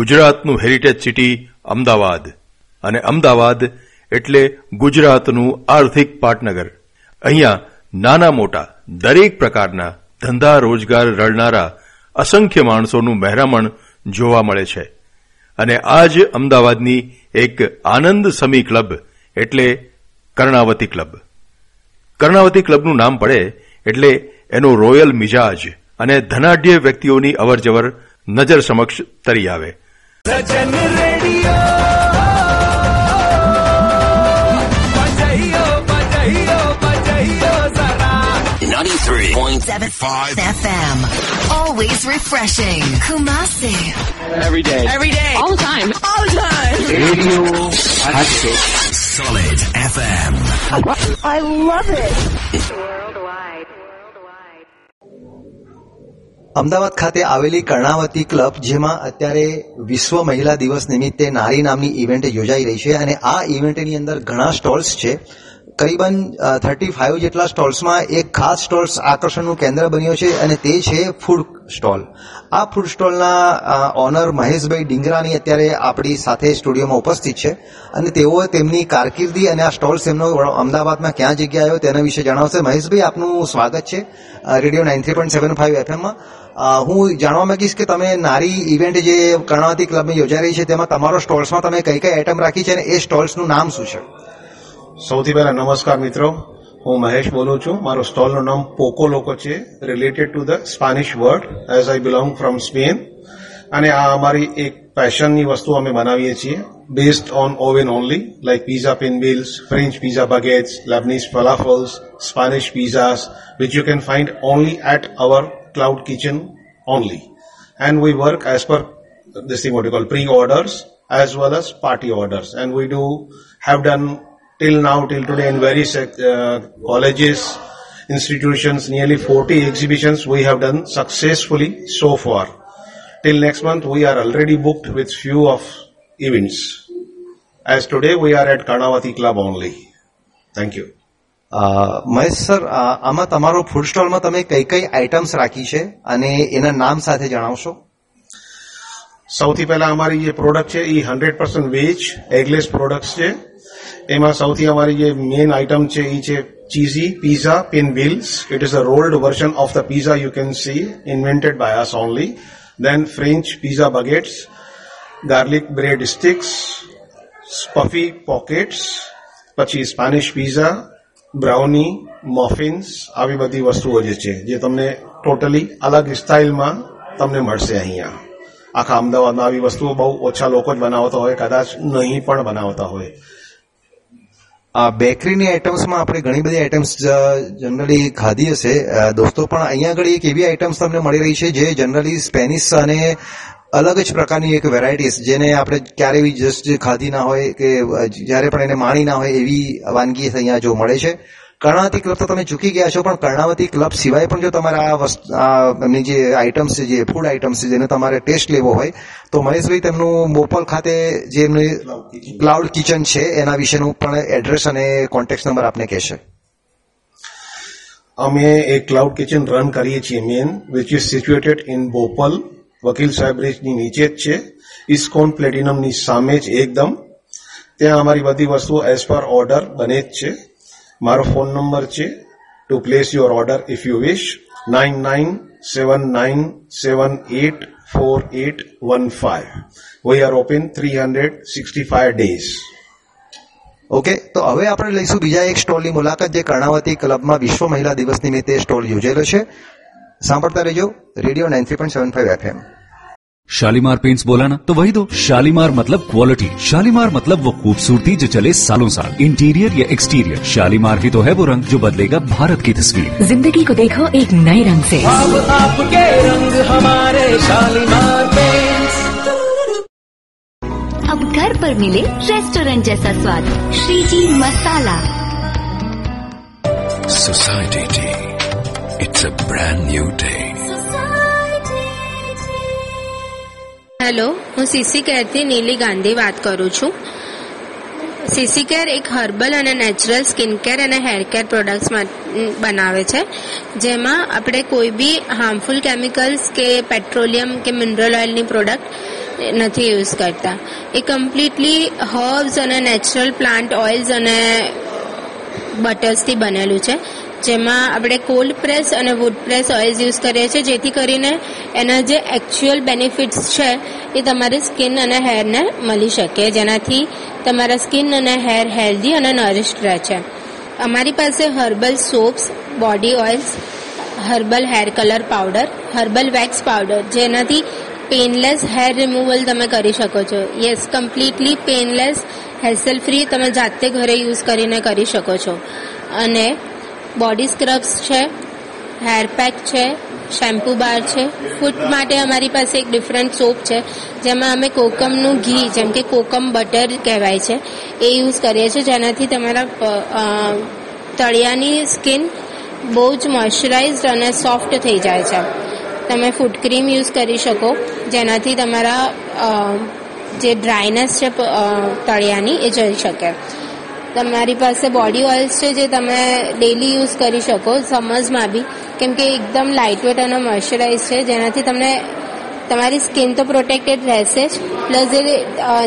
ગુજરાતનું heritage city Ahmedabad. અને અમદાવાદ એટલે ગુજરાતનું આર્થિક પાટનગર. અહીંયા નાના મોટા, દરેક પ્રકારના ધંધા રોજગાર રળનારા અસંખ્ય માણસોનું મહેરામણ જોવા મળે છે. અને આ જ અમદાવાદની એક આનંદ સમી ક્લબ એટલે કર્ણાવતી ક્લબ. કર્ણાવતી ક્લબનું નામ પડે એટલે એનો રોયલ મિજાજ અને ધનાઢ્ય વ્યક્તિઓની અવરજવર નજર સમક્ષ તરી આવે. FM. Always refreshing. Kumasi. Every day. Every day. All the time. All the time. Radio Hatchet. Solid FM. I love it. Ahmedabad ખાતે આવેલી કર્ણાવતી ક્લબ, જેમાં અત્યારે વિશ્વ મહિલા દિવસ નિમિત્તે નારી નામની ઇવેન્ટ યોજાઈ રહી છે અને આ ઇવેન્ટની અંદર ઘણા સ્ટોલ્સ છે. કરીબન થર્ટી ફાઇવ જેટલા સ્ટોલ્સમાં એક ખાસ સ્ટોલ્સ આકર્ષણનું કેન્દ્ર બન્યો છે અને તે છે ફૂડ સ્ટોલ આ ફૂડ સ્ટોલના ઓનર મહેશભાઈ ડિંગરાની અત્યારે આપણી સાથે સ્ટુડિયોમાં ઉપસ્થિત છે અને તેઓ તેમની કારકિર્દી અને આ સ્ટોલ્સ એમનો અમદાવાદમાં ક્યાં જગ્યા આવ્યો તેના વિશે જણાવશે. મહેશભાઈ, આપનું સ્વાગત છે radio nine three point seven five એફએમમાં હું જાણવા માંગીશ કે તમે નારી ઇવેન્ટ જે કર્ણાવતી ક્લબમાં યોજાઈ રહી છે તેમાં તમારો સ્ટોલ્સમાં તમે કઈ કઈ આઈટમ રાખી છે અને એ સ્ટોલ્સનું નામ શું છે? સૌથી પહેલા નમસ્કાર મિત્રો. હું મહેશ બોલું છું. મારો સ્ટોલનું નામ પોકો લોકો છે related to the Spanish word as I belong from Spain અને આ અમારી એક પેશનની વસ્તુ અમે બનાવીએ છીએ based on oven only like pizza pinwheels French pizza baguettes Lebanese falafels Spanish pizzas which you can find only at our cloud kitchen only and we work as per this thing what you call pre-orders, as well as party orders. And we do, have done till now, till today, in various uh, colleges, institutions, nearly 40 exhibitions we have done successfully so far. Till next month, we are already booked with few of events. As today, we are at Karnavati Club only. Thank you. Mahesh sir આમાં તમારો food સ્ટોલમાં તમે કઈ કઈ items રાખી છે અને એના નામ સાથે જણાવશો સૌથી પહેલા અમારી જે પ્રોડક્ટ છે, એ hundred percent veg eggless product છે. એમાં સૌથી અમારી જે મેઇન આઇટમ છે, એ છે cheesy pizza pinwheels it is a rolled version of the pizza you can see invented by us only then French pizza baguettes garlic bread sticks stuffy pockets પછી Spanish pizza brownie muffins આવી બધી વસ્તુઓ જે છે, જે તમને totally અલગ સ્ટાઇલમાં તમને મળશે અહીંયા. આખા અમદાવાદમાં આવી વસ્તુઓ બહુ ઓછા લોકો જ બનાવતા હોય, કદાચ નહીં પણ બનાવતા હોય. આ બેકરીની આઇટમ્સમાં આપણે ઘણી બધી આઇટમ્સ જનરલી ખાધી હશે. દોસ્તો, પણ અહીંયા આગળ એક એવી આઇટમ્સ તમને મળી રહી છે જે જનરલી સ્પેનિશ અને અલગ જ પ્રકારની એક વેરાયટીસ જેને આપણે ક્યારેય બી જસ્ટ ખાધી ના હોય કે જ્યારે પણ એને માણી ના હોય એવી વાનગી અહીંયા જો મળે છે. કર્ણાવતી ક્લબ તો તમે ચૂકી ગયા છો, પણ કર્ણાવતી ક્લબ સિવાય પણ જો તમારે આ વસ્તુ એમની જે આઇટમ્સ છે, જે ફૂડ આઇટમ્સ છે, જેને તમારે ટેસ્ટ લેવો હોય, તો મહેશભાઈ તેમનું મોપલ ખાતે જે એમનું ક્લાઉડ કિચન છે, એના વિશેનું પણ એડ્રેસ અને કોન્ટેક્ટ નંબર આપને કહેશે. અમે એક ક્લાઉડ કિચન રન કરીએ છીએ man which is situated in Bopal Vakil Saheb બ્રિજની નીચે જ છે ઇસ્કોન પ્લેટિનમની સામે જ એકદમ. ત્યાં અમારી બધી વસ્તુઓ એઝ પર ઓર્ડર બને જ છે. મારો ફોન નંબર છે to place your order if you wish nine nine seven nine seven eight four eight one five we are open three hundred sixty five days okay તો હવે આપણે લઈશું બીજા એક સ્ટોલની મુલાકાત જે કર્ણાવતી ક્લબમાં વિશ્વ મહિલા દિવસ નિમિત્તે સ્ટોલ યોજેલો છે. સાંભળતા રહેજો radio nine three point seven five FM Shalimar paints बोला ना तो वही दो। शालीमार मतलब क्वालिटी शालीमार मतलब वो खूबसूरती जो चले सालों साल। इंटीरियर या एक्सटीरियर शालीमार ही तो है वो रंग जो बदलेगा भारत की तस्वीर। ज़िंदगी को देखो एक नए रंग से। अब आपके रंग हमारे शालीमार पेंट्स अब घर पर मिले रेस्टोरेंट जैसा स्वाद। Shriji masala society it's a brand new day hello, હું સીસી કેરથી નીલી ગાંધી વાત કરું છું. સીસી કેર એક હર્બલ અને નેચરલ સ્કિન કેર અને હેર કેર પ્રોડક્ટ્સ બનાવે છે. જેમાં આપણે કોઈ બી હાર્મફુલ કેમિકલ્સ કે પેટ્રોલિયમ કે મિનરલ ઓઇલની પ્રોડક્ટ નથી યુઝ કરતા. એ કમ્પ્લીટલી હર્બ્સ અને નેચરલ પ્લાન્ટ ઓઇલ્સ અને બટર્સથી બનેલું છે. જેમાં આપણે કોલ્ડ પ્રેસ અને વુડ પ્રેસ ઓઇલ્સ યુઝ કરીએ છીએ. જેથી કરીને એના જે એકચ્યુઅલ બેનિફિટ્સ છે, એ તમારી સ્કિન અને હેરને મળી શકે. જેનાથી તમારા સ્કિન અને હેર હેલ્ધી અને નરિશ રહે છે. અમારી પાસે herbal soaps body oils herbal hair colour powder herbal wax powder જેનાથી પેનલેસ હેર રિમૂવલ તમે કરી શકો છો. Yes completely painless hassle free તમે જાતે ઘરે યુઝ કરીને કરી શકો છો. અને બોડી સ્ક્રબ્સ છે, હેર પેક છે, શેમ્પૂ બાર છે. ફૂટ માટે અમારી પાસે એક ડિફરન્ટ સોપ છે, જેમાં અમે કોકમનું ઘી, જેમ કે કોકમ બટર કહેવાય છે, એ યુઝ કરીએ છીએ. જેનાથી તમારા તળિયાની સ્કિન બહુ જ મોઇશ્ચરાઇઝડ અને સોફ્ટ થઈ જાય છે. તમે ફૂટ ક્રીમ યુઝ કરી શકો, જેનાથી તમારા જે ડ્રાયનેસ છે તળિયાની, એ જઈ શકે. તમારી પાસે બોડી ઓઇલ્સ છે જે તમે ડેલી યુઝ કરી શકો સમર્સમાં બી. કેમ કે એકદમ લાઇટવેટ અને મોઇશ્ચરાઇઝ છે, જેનાથી તમને તમારી સ્કિન તો પ્રોટેક્ટેડ રહેશે જ. પ્લસ એ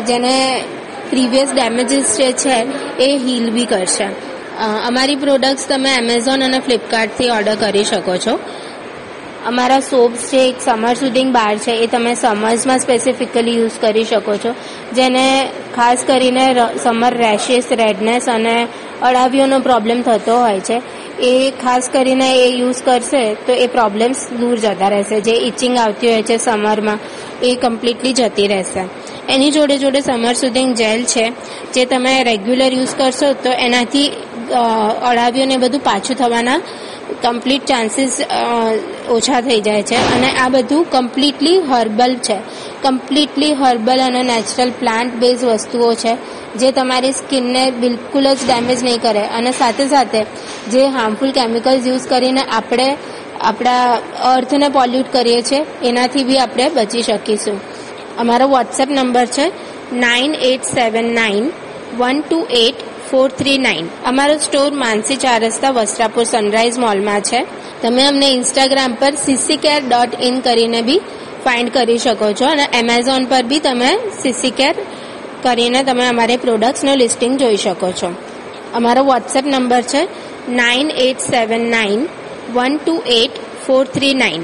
જેને પ્રીવિયસ ડેમેજીસ જે છે, એ હીલ બી કરશે. અમારી પ્રોડક્ટ્સ તમે એમેઝોન અને ફ્લિપકાર્ટથી ઓર્ડર કરી શકો છો. અમારા સોપ્સ છે એક સમર સુધિંગ બાર છે, એ તમે સમર્સમાં સ્પેસિફિકલી યુઝ કરી શકો છો. જેને ખાસ કરીને સમર રેશિસ રેડનેસ અને અળાવીઓનો પ્રોબ્લેમ થતો હોય છે. એ ખાસ કરીને એ યુઝ કરશે તો એ પ્રોબ્લેમ્સ દૂર જતા રહેશે. જે ઇચિંગ આવતી હોય છે સમરમાં એ કમ્પ્લીટલી જતી રહેશે. એની જોડે જોડે સમર સુધિંગ જેલ છે, જે તમે રેગ્યુલર યુઝ કરશો તો એનાથી અળાવીઓને બધું પાછું થવાના કમ્પ્લીટ ચાન્સીસ ઓછા થઈ જાય છે. અને આ બધું કમ્પ્લીટલી હર્બલ છે. કમ્પ્લીટલી હર્બલ અને નેચરલ પ્લાન્ટ બેઝ વસ્તુઓ છે, જે તમારી સ્કિનને બિલકુલ જ ડેમેજ નહીં કરે. અને સાથે સાથે જે હાર્મફુલ કેમિકલ્સ યુઝ કરીને આપણે આપણા અર્થને પોલ્યુટ કરીએ છીએ, એનાથી બી આપણે બચી શકીશું. અમારો વોટ્સએપ નંબર છે nine eight seven nine one two eight four three nine. અમારો સ્ટોર માનસી ચાર રસ્તા વસ્ત્રાપુર સનરાઇઝ મોલમાં છે. તમે અમને ઇન્સ્ટાગ્રામ પર સીસી કેર ડોટ ઇન કરીને બી ફાઇન્ડ કરી શકો છો અને એમેઝોન પર બી તમે સીસી કેર કરીને તમે અમારી પ્રોડક્ટ્સનું લિસ્ટિંગ જોઈ શકો છો. અમારો વોટ્સએપ નંબર છે nine eight seven nine one two eight four three nine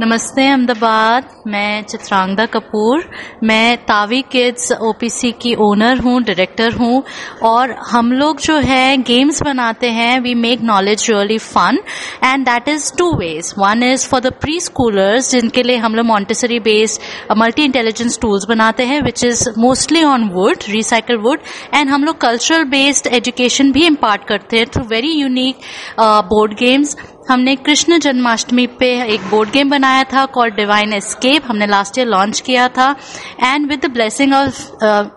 नमस्ते अहमदाबाद, मैं चित्रांगदा कपूर। मैं तावी किड्स ओपीसी की ओनर हूँ डायरेक्टर हूँ और हम लोग जो है गेम्स बनाते हैं we make knowledge really fun and that is two ways one is for the preschoolers जिनके लिए हम लोग Montessori based multi intelligence tools बनाते हैं which is mostly on wood recycle wood and हम लोग कल्चरल बेस्ड एजुकेशन भी impart करते हैं through very unique board games हमने कृष्ण जन्माष्टमी पे एक बोर्ड गेम बनाया था कॉल्ड डिवाइन एस्केप हमने लास्ट ईयर लॉन्च किया था। And with the blessing of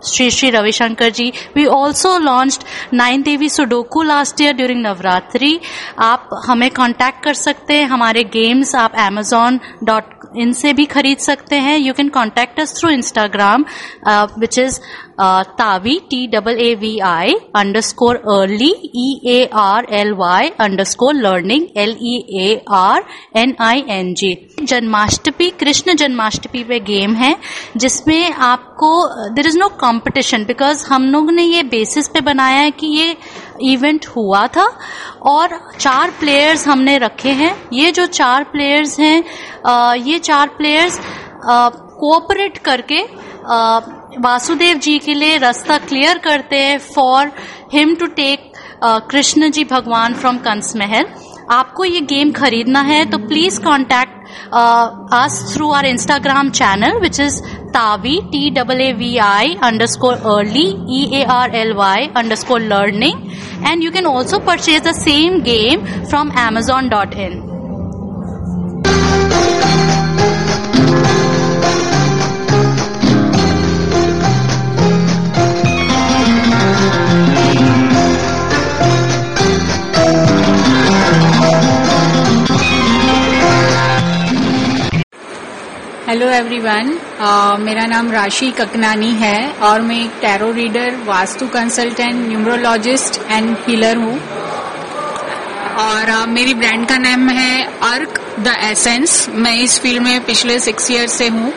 Shri Shri Ravishankar ji we also launched nine Devi sudoku last year during Navratri आप हमें कांटेक्ट कर सकते हैं। हमारे गेम्स आप एमेजॉन डॉट इनसे भी खरीद सकते हैं। You can contact us through Instagram which is Taavi T double A V I underscore early E A R L Y underscore learning L E A R N I N G Janmashtami Krishna Janmashtami पे game है जिसमें आपको there is no competition because हम लोग ने ये basis पे बनाया है कि ये इवेंट हुआ था और चार प्लेयर्स हमने रखे हैं। ये जो चार प्लेयर्स हैं आ, ये चार प्लेयर्स कोऑपरेट करके आ, वासुदेव जी के लिए रास्ता क्लियर करते हैं for him to take Krishna ji भगवान फ्रॉम कंस महल आपको ये गेम खरीदना है तो please contact us through our Instagram channel which is Taavi T double A V I underscore early E A R L Y underscore learning and you can also purchase the same game from Amazon dot in hello everyone uh, मेरा नाम राशि ककनानी है और मैं एक tarot reader vastu consultant numerologist and healer हूँ। और अ, मेरी brand का नाम है अर्क द एसेंस मैं इस फ़ील्ड में पिछले सिक्स ईयर से हूँ।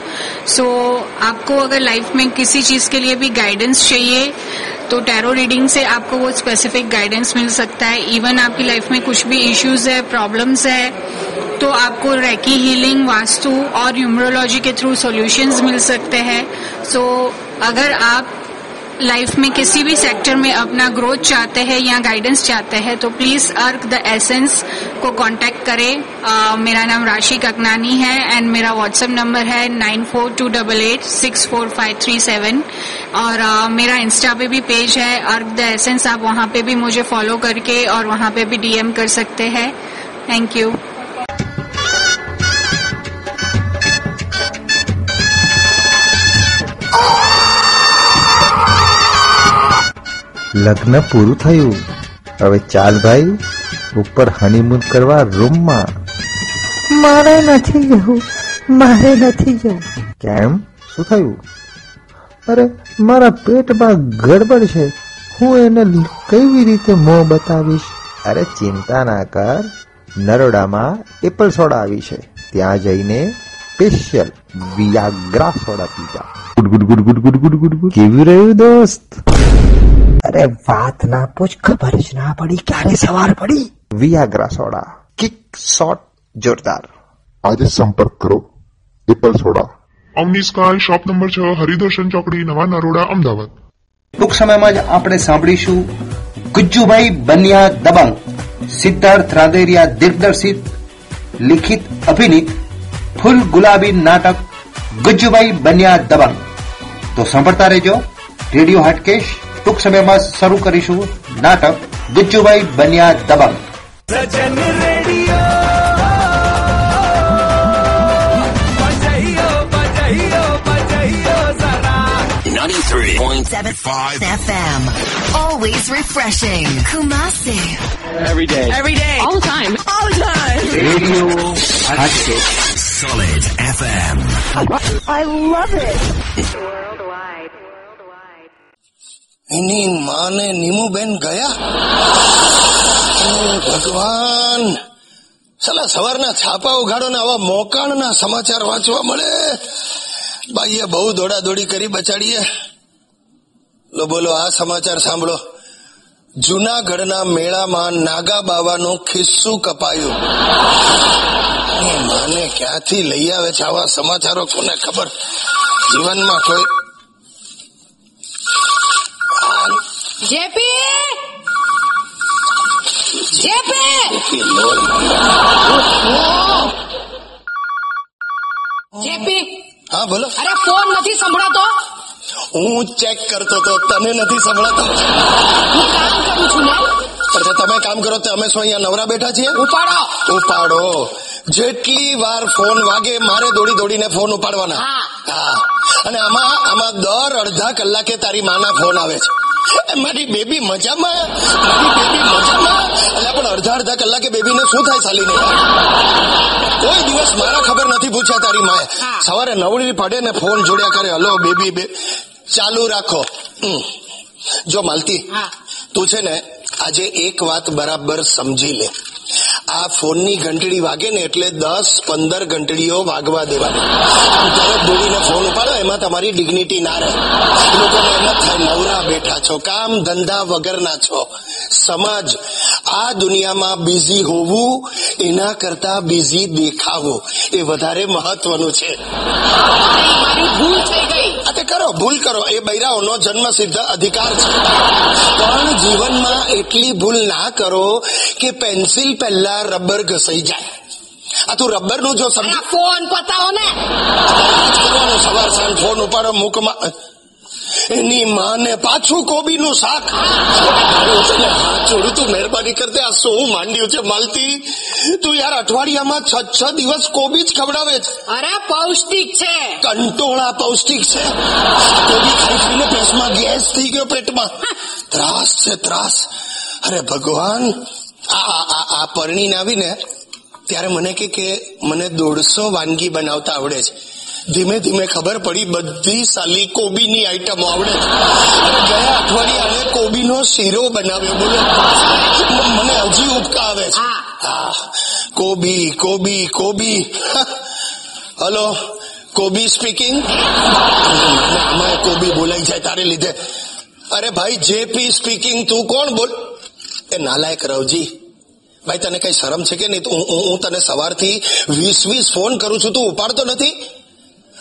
सो so, आपको अगर लाइफ में किसी चीज़ के लिए भी गाइडेंस चाहिए तो टैरो रीडिंग से आपको वो स्पेसिफिक गाइडेंस मिल सकता है। इवन आपकी लाइफ में कुछ भी इश्यूज़ है प्रॉब्लम्स है तो आपको रैकी हीलिंग वास्तु और यूमरोलॉजी के थ्रू सॉल्यूशंस मिल सकते हैं। सो अगर आप लाइफ में किसी भी सेक्टर में अपना ग्रोथ चाहते हैं या गाइडेंस चाहते हैं तो प्लीज़ अर्क द एसेंस को कांटेक्ट करें। अ, मेरा नाम राशि ककनानी है एंड मेरा व्हाट्सएप नंबर है nine four two double eight six four five three seven और अ, मेरा इंस्टा पे भी पेज है अर्क द एसेंस आप वहाँ पे भी मुझे फॉलो करके और वहाँ पे भी डीएम कर सकते हैं। थैंक यू લગ્ન પૂરું થયું. હવે ચાલ ભાઈ ઉપર હનીમૂન કરવા રૂમમાં મારે નથી જવું મારે નથી જવું. કેમ? શું થયું? અરે મારા પેટમાં ગડબડ છે. હું એને કેવી રીતે મોં બતાવીશ? અરે ચિંતા ના કર. નરોડામાં એપલ સોડા આવી છે. ત્યાં જઈને special Viagra soda pizza good good good good good good good. કેવી રહ્યું દોસ્ત? અરે વાત ના પૂછ ખબર જ ના પડી ક્યારે સવાર પડી. વિયાગ્રા સોડા કિક શોટ જોરદાર. આજે સંપર્ક કરો. Apple soda. Avani sky shop number છ હરિદર્શન ચોકડી નવા નરોડા અમદાવાદ. ટૂંક સમયમાં જ આપણે સાંભળીશું ગુજ્જુભાઈ બન્યા દબંગ સિદ્ધાર્થ રાદેરિયા દિગ્દર્શિત લિખિત અભિનીત ફૂલ ગુલાબી નાટક ગુજ્જુભાઈ બન્યા દબંગ. તો સાંભળતા રહેજો રેડિયો હાટકેશ ટૂંક સમયમાં શરૂ કરીશું નાટક ગિજ્જુભાઈ બન્યા Dabangg Ninety-three point seven five FM, always refreshing. Kumasi, every day, every day, all the time, all the time. Radio Hatchet, solid FM. I love it. Worldwide. એની માને નીમુબેન ગયા ભગવાન સલા સવારના છાપા ઉઘાડો ને આવા મોકાણના સમાચાર વાંચવા મળે બાઈએ બહુ દોડા દોડી કરી બચાડીએ લો બોલો આ સમાચાર સાંભળો જુનાગઢના મેળામાં નાગા બાવાનું ખિસ્સું કપાયું માને ક્યાંથી લઈ આવે છે આવા સમાચારો કોને ખબર જીવનમાં કોઈ જેપી! જેપી! જેપી! હા બોલો. અરે ફોન નથી સંભળાતો. હું ચેક કરતો તો તને નથી સંભળાતો. હું કામ કરું છું ને? અચ્છા તમે કામ કરો તો અમે શું અહીંયા નવરા બેઠા છીએ? ઉપાડો. ઉપાડો. જેટલી વાર ફોન વાગે મારે દોડી દોડીને ફોન ઉપાડવાના. હા. અને આમાં આમાં દર અડધા કલાકે તારી માના ફોન આવે છે. મારી બેબી મજામાં. મારી બેબી મજામાં. એટલે પણ અડધા અડધા કલાકે બેબીને શું થાય સાલીને? કોઈ દિવસ મારા ખબર નથી પૂછ્યા તારી માએ. સવારે નવડી પડે ને ફોન જોડ્યા કરે હલો બેબી બે ચાલુ રાખો. જો માલતી તું છે ને આજે એક વાત બરાબર સમજી લે. આ ફોનની ઘંટડી વાગે ને એટલે દસ, પંદર ઘંટડીઓ વાગવા દેવાની તરત દોડીને ફોન ઉપાડો, એમાં તમારી ડિગ્નિટી ના રહે. લોકોને એમ જ થાય, નવરા બેઠા છો, કામ ધંધા વગરના છો. સમાજ, આ દુનિયામાં બિઝી હોવું, એના કરતા બિઝી દેખાવું, એ વધારે મહત્વનું છે. ભૂલ થઈ ગઈ. તે કરો ભૂલ કરો. એ બૈરાઓનો જન્મ સિદ્ધ અધિકાર છે. પણ જીવનમાં એટલી ભૂલ ના કરો કે પેન્સિલ પહેલા રબર ઘસાઈ જાય. આ તું રબરનું જો સમજ ફોન પતાવો ને. સવાર સાંજ ફોન ઉપાડો મૂકમાં એની માને પાછું કોબીનું શાક. છોડું તું મહેરબાની કરતે આ શું માંડ્યું છે માલતી? તું યાર અઠવાડિયામાં છ છ દિવસ કોબી જ ખવડાવે છે. અરે પૌષ્ટિક છે. કંટોળા પૌષ્ટિક છે. કોબી ખાઈ ખાઈને પેટમાં ગેસ થઈ ગયો પેટમાં. ત્રાસ છે ત્રાસ. અરે ભગવાન આ આ પરણીને આવીને ત્યારે મને કે કે મને દોઢસો વાનગી બનાવતા આવડે છે. ધીમે ધીમે ખબર પડી બધી સાલી કોબીની આઈટમો આવડે ગયા અઠવાડિયે આને કોબીનો શીરો બનાવ્યો. બોલો મને હજી ઉપકા આવે છે. હા. કોબી કોબી કોબી. હલો કોબી સ્પીકિંગ આમાં કોબી બોલાઈ જાય તારે લીધે. અરે ભાઈ જેપી સ્પીકિંગ તું કોણ? બોલ. એ નાલાયક રવજી. ભાઈ તને કઈ શરમ છે કે નહીં? હું તને સવારથી વીસ વીસ ફોન કરું છું તું ઉપાડતો નથી?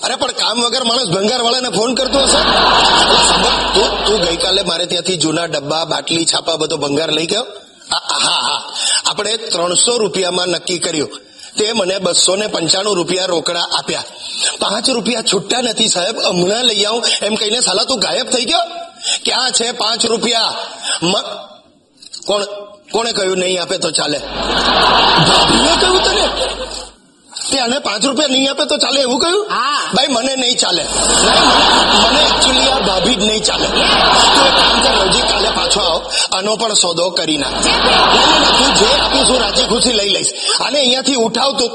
અરે, પણ કામ વગર માણસ ભંગાર વાળાને ફોન કરતો હશે? તું ગઈકાલે મારે ત્યાંથી જૂના ડબ્બા, બાટલી, છાપા બધો ભંગાર લઈ ગયો? હા હા આપણે ત્રણસો રૂપિયામાં નક્કી કર્યું. તે મને બસો ને પંચાણું રૂપિયા રોકડા આપ્યા. પાંચ રૂપિયા છૂટ્યા નથી, સાહેબ. હમણાં લઈ આવું. એમ કહીને, સાલા, તું ગાયબ થઈ ગયો? ક્યાં છે પાંચ રૂપિયા? કોણ, કોણે કહ્યું, નહીં આપે તો ચાલે. કહ્યું તને? તે આને પાંચ રૂપિયા નહીં આપે તો ચાલે એવું કહ્યું? ભાઈ મને નહીં ચાલે. મને- એકચુઅલી આ ભાભી જ નહીં ચાલે. તું એક કામ કર રવજી કાલે પાછો આવ. આનો પણ સોદો કરી નાખ. તું જે આપીશ હું રાજી ખુશી લઈ લઈશ. અને અહીંયાથી ઉઠાવ તું.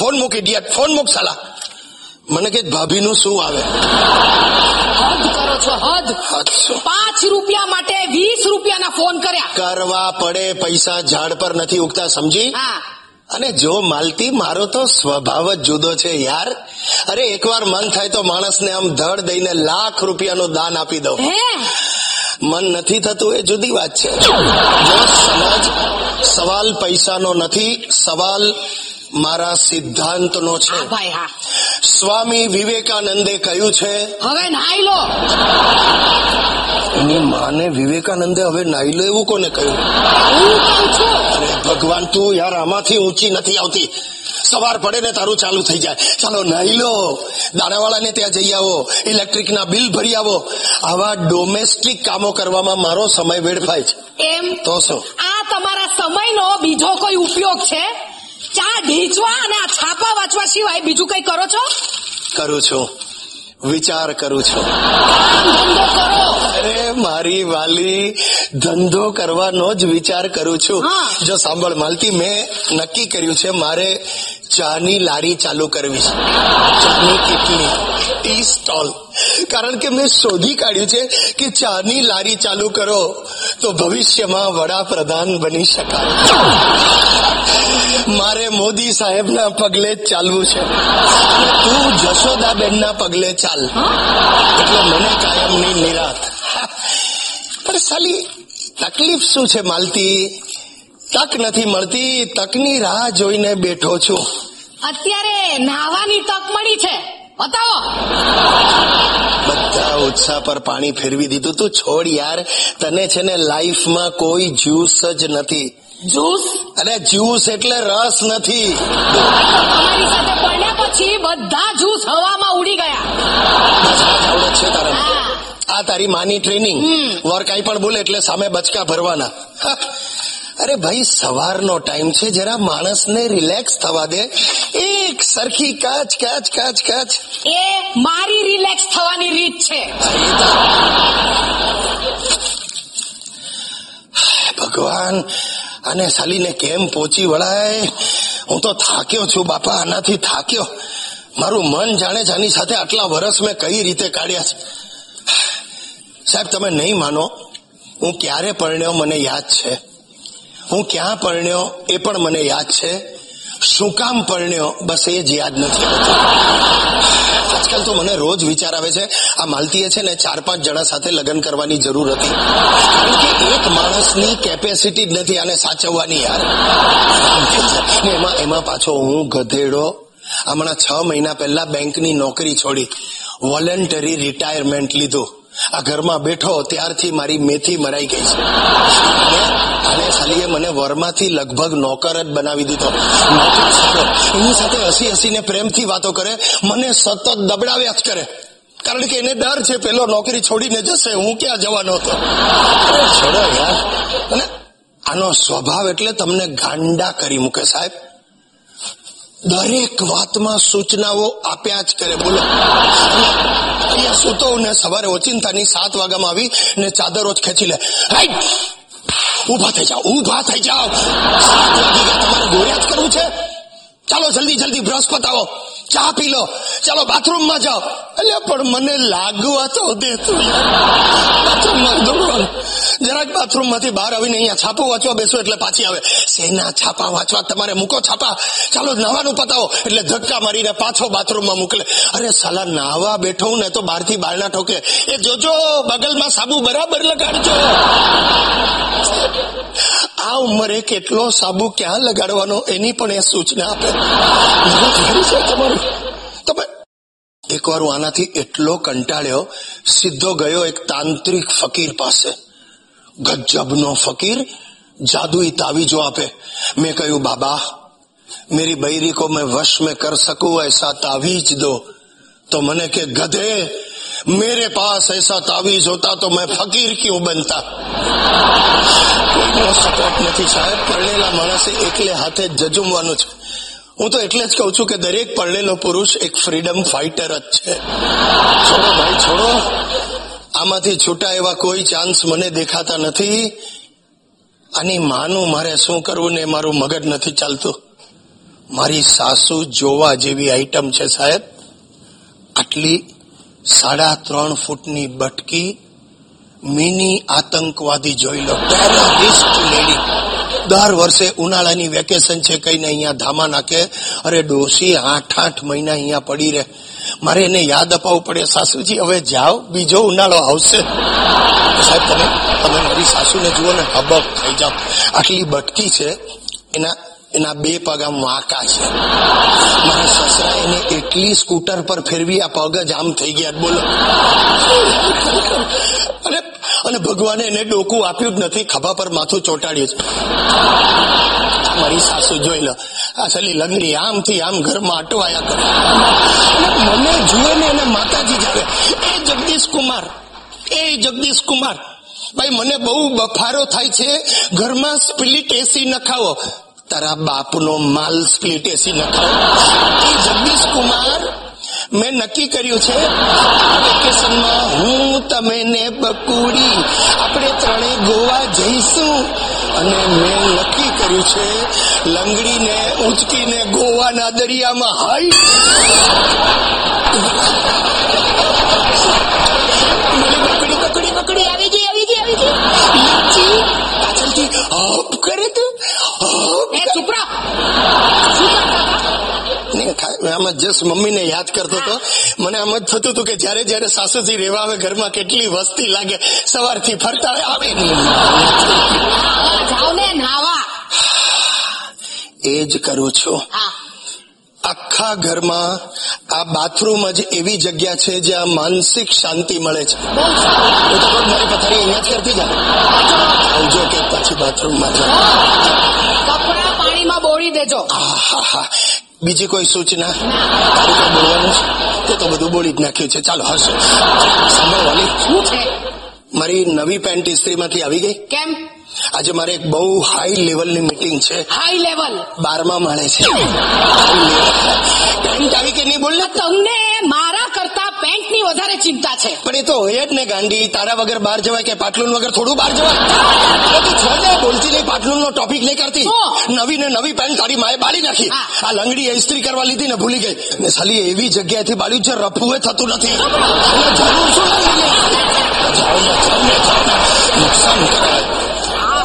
ફોન મૂક ઇડિયટ ફોન મૂક સાલા. મને કે ભાભીનું શું આવે? હદ કરો છો હદ. પાંચ રૂપિયા માટે વીસ રૂપિયાના ફોન કર્યા. કરવા પડે પૈસા ઝાડ પર નથી ઉગતા સમજી? અને જો માલતી મારો તો સ્વભાવ જ જુદો છે યાર. અરે એકવાર મન થાય તો માણસને આમ ધડ દઈને લાખ રૂપિયાનું દાન આપી દઉં. મન નથી થતું એ જુદી વાત છે. જો સમાજ સવાલ પૈસાનો નથી સવાલ મારા સિદ્ધાંતનો છે. સ્વામી વિવેકાનંદે કહ્યું છે હવે નાઈ લો. એની માને વિવેકાનંદે હવે નાઈ લો એવું કોને કહ્યું? અરે ભગવાન તું યાર આમાંથી ઊંચી નથી આવતી. સવાર પડે ને તારું ચાલુ થઈ જાય. ચાલો નાઈ લો. દાણાવાળાને ત્યાં જઈ આવો. ઇલેક્ટ્રિકના બિલ ભરી આવો. આવા ડોમેસ્ટિક કામો કરવામાં મારો સમય વેડફાય છે. એમ? તો શું? આ તમારા સમયનો બીજો કોઈ ઉપયોગ છે? ચા ઢીંચવા અને આ છાપા વાંચવા સિવાય બીજું કઈ કરો છો? કરું છું. વિચાર કરું છું. અરે મારી વાલી ધંધો કરવાનો જ વિચાર કરું છું. જો સાંભળ માલતી મેં નક્કી કર્યું છે મારે ચાની લારી ચાલુ કરવી છે. ચાની કેટલી ટી સ્ટોલ. કારણ કે મેં શોધી કાઢ્યું છે કે ચાની લારી ચાલુ કરો તો ભવિષ્યમાં વડાપ્રધાન બની શકાય. મારે મોદી સાહેબના પગલે જ ચાલવું છે. તું જશોદાબેનના પગલે ચાલ. એટલે મને કાયમની નિરાત. પણ સાલી તકલીફ શું છે માલતી? તક નથી મળતી તકની રાહ જોઈને બેઠો છું. અત્યારે નાહવાની તક મળી છે. બતાવો. બધા ઉત્સાહ પર પાણી ફેરવી દીધું. તું છોડ યાર. તને છે ને લાઈફમાં કોઈ જ્યુસ જ નથી. જ્યુસ? અરે જ્યુસ એટલે રસ નથી. તમારી સાથે પડ્યા પછી બધા જ્યુસ હવામાં ઉડી ગયા. છે આ તારી માની ટ્રેનિંગ. વર કાંઈ પણ બોલે એટલે સામે બચકા ભરવાના. અરે ભાઈ સવારનો ટાઈમ છે જરા માણસને રિલેક્સ થવા દે. એક સરખી કાચ કાચ કાચ કાચ. એ મારી રિલેક્સ થવાની રીત છે. ભગવાન અને સાલીને કેમ પહોંચી વળાય? હું તો થાક્યો છું બાપા આનાથી થાક્યો. મારું મન જાણે જાની સાથે આટલા વર્ષ મેં કઈ રીતે કાઢ્યા છે? સાહેબ તમે નહીં માનો હું ક્યારે પરણ્યો મને યાદ છે? હું ક્યાં પરણ્યો એ પણ મને યાદ છે. શું કામ પરણ્યો? બસ એ જ યાદ નથી આજકાલ તો મને રોજ વિચાર આવે છે, આ માલતીએ છે ને ચાર પાંચ જણા સાથે લગ્ન કરવાની જરૂર હતી. એક માણસની કેપેસિટી જ નથી આને સાચવવાની યાર. એમાં એમાં પાછો હું ગધેડો. હમણાં છ મહિના પહેલા બેંકની નોકરી છોડી વોલેન્ટરી રિટાયરમેન્ટ લીધું. આ ઘરમાં બેઠો ત્યારથી મારી મેથી મરાઈ ગઈ છે. અને ખાલી મને વરમાંથી લગભગ નોકર જ બનાવી દીધો. એની સાથે હસી હસીને પ્રેમથી વાતો કરે, મને સતત દબડાવ્યા જ કરે. કારણ કે એને ડર છે પેલો નોકરી છોડીને જશે, હું ક્યાં જવાનો હતો? છોડો યાર. અને આનો સ્વભાવ એટલે તમને ગાંડા કરી મૂકે સાહેબ. દરેક વાતમાં સૂચનાઓ આપ્યા જ કરે. બોલો. અહીંયા સૂતો ને સવારે ઓચિંતાની સાત વાગ્યામાં આવી ને ચાદરો જ ખેંચી લે. રાઈટ. ઊભા થઈ જાઓ ઊભા થઈ જાઓ. તમારે ગોળ્યા જ કરવું છે? ચાલો જલ્દી જલ્દી બ્રશ પતાવો. ચા પી લો. ચાલો બાથરૂમમાં જાઓ. એટલે પણ મને લાગવા તો દે તું. યાર. બાથરૂમમાં દોડવાનું જરાક બાથરૂમમાંથી બહાર આવીને અહીંયા છાપું વાંચવા બેસો એટલે પાછી આવે. શેના છાપા વાંચવા? તમારે મૂકો છાપા. ચાલો નાવાનું પતાવો. એટલે ધક્કા મારીને પાછો બાથરૂમમાં મોકલે. અરે, સાલા નાવા બેઠો ને તો બહારથી બારણા ઠોકે. એ જોજો, બગલમાં સાબુ બરાબર લગાડજો. આ ઉંમરે કેટલો સાબુ ક્યાં લગાડવાનો? એની પણ એ સૂચના આપે. તમારું. તમે એકવાર હું આનાથી એટલો કંટાળ્યો સીધો ગયો એક તાંત્રિક ફકીર પાસે ગજબનો ફકીર જાદુઈ તાવીજો આપે મેં કહ્યું બાબા मेरी बहरी को मैं वश में कर सकूं ऐसा तावीज दो तो मैंने के गधे मेरे पास ऐसा तावीज होता तो मैं फकीर क्यों बनता કોઈનો સપોર્ટ નથી સાહેબ પરણેલા માણસે એકલે હાથે જ જજુમવાનું છે હું તો એટલે જ કહું છું કે દરેક પરણેલો પુરુષ એક ફ્રીડમ ફાઇટર જ છે. છોડો ભાઈ, છોડો. આમાંથી છૂટા એવા કોઈ ચાન્સ મને દેખાતા નથી. આની માનું મારે શું કરવું ને મારું મગજ નથી ચાલતું. મારી સાસુ જોવા જેવી આઈટમ છે સાહેબ. આટલી સાડા ત્રણ ફૂટની બટકી, મિની આતંકવાદી જોઈ લો. ટેરરિસ્ટ લેડી દર વર્ષે ઉનાળાની વેકેશન છે કઈને અહીંયા ધામા નાખે. અરે ડોશી, આઠ આઠ મહિના અહીંયા પડી રહે. મારે એને યાદ અપાવવું પડે. સાસુજી, હવે જાઓ, બીજો ઉનાળો આવશે. સાહેબ, તમે તમે મારી સાસુને જુઓ ને, હબક થઈ જાઓ. આટલી બટકી છે, એના એના બે પગ આમ વાંકા છે. મારા સસરા એને એટલી સ્કૂટર પર ફેરવી, આ પગ જ આમ થઈ ગયા. બોલો. અને ભગવાને એને ડોકું આપ્યું જ નથી. ખભા પર માથું ચોંટાડ્યું મારી સાસુ જોઈ લો. આ સલી લંગડી આમથી આમ ઘરમાં અટવાયા કરે. મને જુએ ને એને માતાજી જાવે. એ જગદીશ કુમાર. એ જગદીશ કુમાર. ભાઈ, મને બહુ બફારો થાય છે. ઘરમાં સ્પ્લિટ એસી નખાવો તારા બાપનો માલ સ્પ્લિટ એસી નખાવો એ જગદીશ કુમાર મેં નક્કી કર્યું છે વેકેશનમાં હું તમે ને બકુડી આપણે ત્રણે ગોવા જઈશું. અને મેં નક્કી કર્યું છે લંગડીને ઉંચકીને ગોવાના દરિયામાં હાઈ કરે તું એ સુપરા જસ્ટ મમ્મીને યાદ કરતો હતો. મને આમ જ થતું હતું કે જ્યારે જ્યારે સાસુજી રહેવા આવે ઘરમાં કેટલી વસ્તી લાગે સવારથી ફરતા આવે એ જ કરું છું. આખા ઘરમાં આ બાથરૂમ જ એવી જગ્યા છે જ્યાં માનસિક શાંતિ મળે છે. હું મારી પથારી અહીંયા જ કરતી જાય કે પછી બાથરૂમમાં જાઓ કપડા પાણીમાં બોળી દેજો. આહાહા. બીજી કોઈ સૂચના? બોલવાનું છે? તે તો બધું બોલી જ નાખ્યું છે. ચાલો હશે સાંભળવાની શું છે? મારી નવી પેન્ટ ઇસ્ત્રીમાંથી આવી ગઈ? કેમ? આજે મારે એક બહુ હાઈ લેવલની મીટિંગ છે. હાઈ લેવલ બારમા માળે છે. પેન્ટ આવી કે નહીં બોલ તમને મારા કરતા પેન્ટની વધારે ચિંતા છે. પણ એ તો હોય જ ને ગાંડી તારા વગર બહાર જવાય કે પાટલુન વગર થોડું બહાર જવાય? તું છોડ બોલતી નહીં પાટલુન નો ટોપિક નહીં કરતી? નવી ને નવી પેન્ટ તારી માએ બાળી નાખી. આ લંગડી એ ઇસ્ત્રી કરવા લીધી ને ભૂલી ગઈ. ને સાલી એવી જગ્યાએથી બાળ્યું છે રફુએ થતું નથી. અને જરૂર શું લાગી ગઈ? જાઓ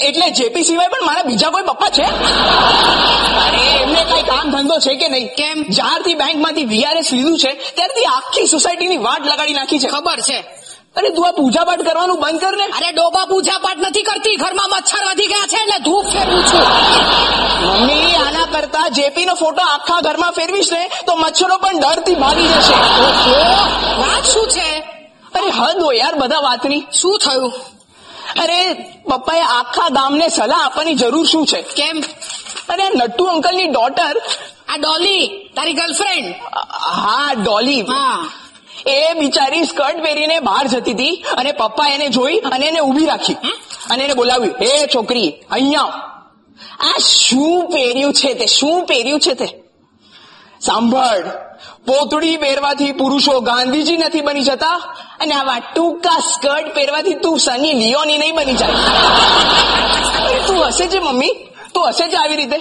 એટલે જેપી સિવાય પણ મારા બીજા કોઈ પપ્પા છે? અરે એમને કઈ કામ ધંધો છે કે નહીં? કેમ? જ્યારથી બેંકમાંથી વીઆરએસ લીધું છે ત્યારથી આખી સોસાયટીની વાટ લગાડી નાખી છે. ખબર છે. અરે તું આ પૂજા પાઠ કરવાનું બંધ કર ને. અરે ડોબા પૂજા પાઠ નથી કરતી. ઘરમાં મચ્છર વધી ગયા છે એટલે ધૂપ ફેરવું છું. મમ્મી આના કરતા જેપી નો ફોટો આખા ઘરમાં ફેરવીશ ને તો મચ્છરો પણ ડરથી ભાગી જશે. વાત શું છે? અરે હદ હોય યાર બધા વાતની. શું થયું? અરે પપ્પાએ આખા ગામને સલાહ આપવાની જરૂર શું છે? કેમ? અરે આ નટ્ટુ અંકલની ડોટર. આ ડોલી તારી ગર્લફ્રેન્ડ હા ડોલી. હા. એ બિચારી સ્કર્ટ પહેરીને બહાર જતી હતી અને પપ્પા એને જોઈ અને એને ઊભી રાખી. અને એને બોલાવ્યું હે છોકરી અહીંયા આ શું પહેર્યું છે તે? શું પહેર્યું છે તે? સાંભળ. પોતડી પહેરવાથી પુરુષો ગાંધીજી નથી બની જતા અને આવા ટૂંકા સ્કર્ટ પહેરવાથી તું સની લિયોની નહીં બની જાય. તું હશે છે મમ્મી? તું હશે છે આવી રીતે?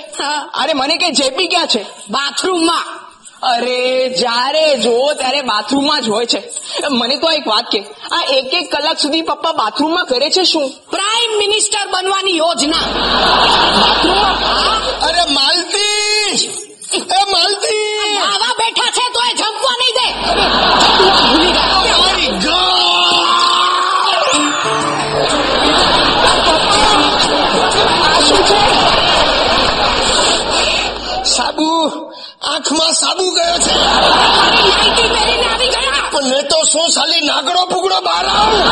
અરે મને કે જેપી ક્યાં છે? બાથરૂમમાં. અરે જ્યારે જો ત્યારે બાથરૂમમાં જ હોય છે. મને તો એક વાત કે આ એક એક કલાક સુધી પપ્પા બાથરૂમમાં કરે છે શું? પ્રાઇમ મિનિસ્ટર બનવાની યોજના. અરે માલતી એ માલતી! આવા બેઠા છે તો એ જમવા નહીં દે. મારી સાબુ આંખમાં સાબુ ગયો છે. પણ મેં તો શું સાલી નાગડો પુગડો બહાર આવું.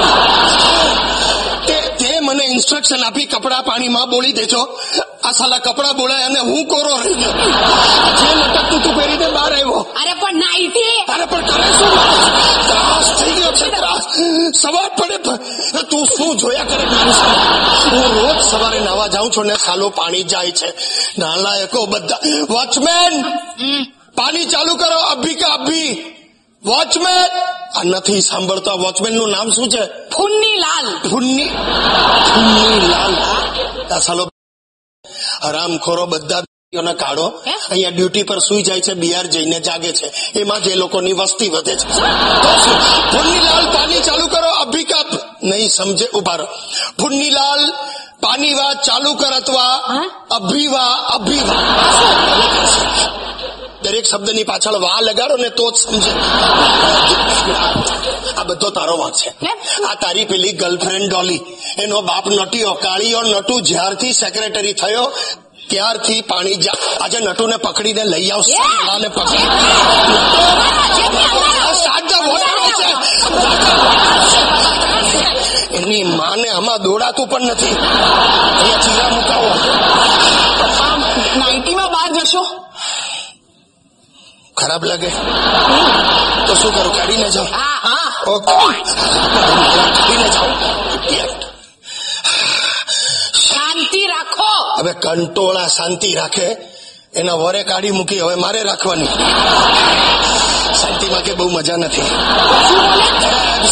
મને ઇન્સ્ટ્રક્શન આપી કપડા પાણીમાં બોળી દેજો. આ સાલા કપડા બોલાય અને હું કોરો રહી ગયો. જે લટકતું તું પહેરીને બહાર આવ્યો. અરે પણ નાઈટી! અરે પણ તમે શું ત્રાસ થઈ ગયો છે ત્રાસ. સવાર પડે તું શું જોયા કરે હું રોજ સવારે નાવા જાઉં છું ને સાલો પાણી જાય છે. નાલાયકો બધા વોચમેન પાણી ચાલુ કરો અભી કે અભી. વોચમેન? આ નથી સાંભળતા વોચમેનનું નામ શું છે? ફુન્ની લાલ ફુન્ની ફુન્ની લાલ આ સાલો હરામખોરો બધા કાઢો. અહીંયા ડ્યુટી પર સુઈ જાય છે બિહાર જઈને જાગે છે. એમાં જે લોકોની વસ્તી વધે છે. ફુન્નીલાલ પાણી ચાલુ કરો અભી કપ નહીં સમજે ઊભા રહો. ફુન્નીલાલ પાણી વા ચાલુ કર અથવા અભી વા અભી વા દરેક શબ્દની પાછળ વા લગાડો ને તો જ સમજે. આ બધો તારો વાંક છે. આ તારી પેલી ગર્લફ્રેન્ડ ડોલી. એનો બાપ નટ્યો કાળીઓ નટુ જ્યારથી સેક્રેટરી થયો ત્યારથી પાણી જા આજે નટુને પકડીને લઈ આવશે. સાલાને પકડી. એની માને આમાં દોડાતું પણ નથી. અહીંયા ચીરા મુકાવો. નાઇન્ટીમાં બહાર જશો? ખરાબ લાગે. તો શું કરું? કાઢીને જાઓ ઓકે. કાઢીને જાઓ શાંતિ રાખો. હવે કંટોળા શાંતિ રાખે. એના વરે કાઢી મૂકી હવે મારે રાખવાની. શાંતિમાં કે બહુ મજા નથી.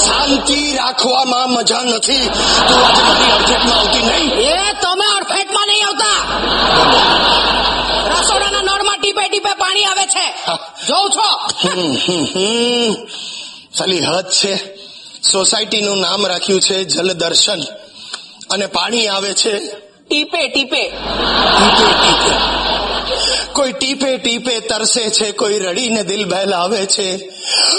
શાંતિ રાખવામાં મજા નથી. તું આજે મારી અડફેટમાં આવતી નહીં. એ તમે અડફેટમાં નહીં આવતા. ટીપે પાણી આવે છે. જોઉં છો. સાલી હદ છે. સોસાયટીનું નામ રાખ્યું છે જલદર્શન અને પાણી આવે છે. ટીપે ટીપે. ટીપે ટીપે. કોઈ ટીપે ટીપે તરસે છે, કોઈ રડીને દિલ બહેલાવે છે,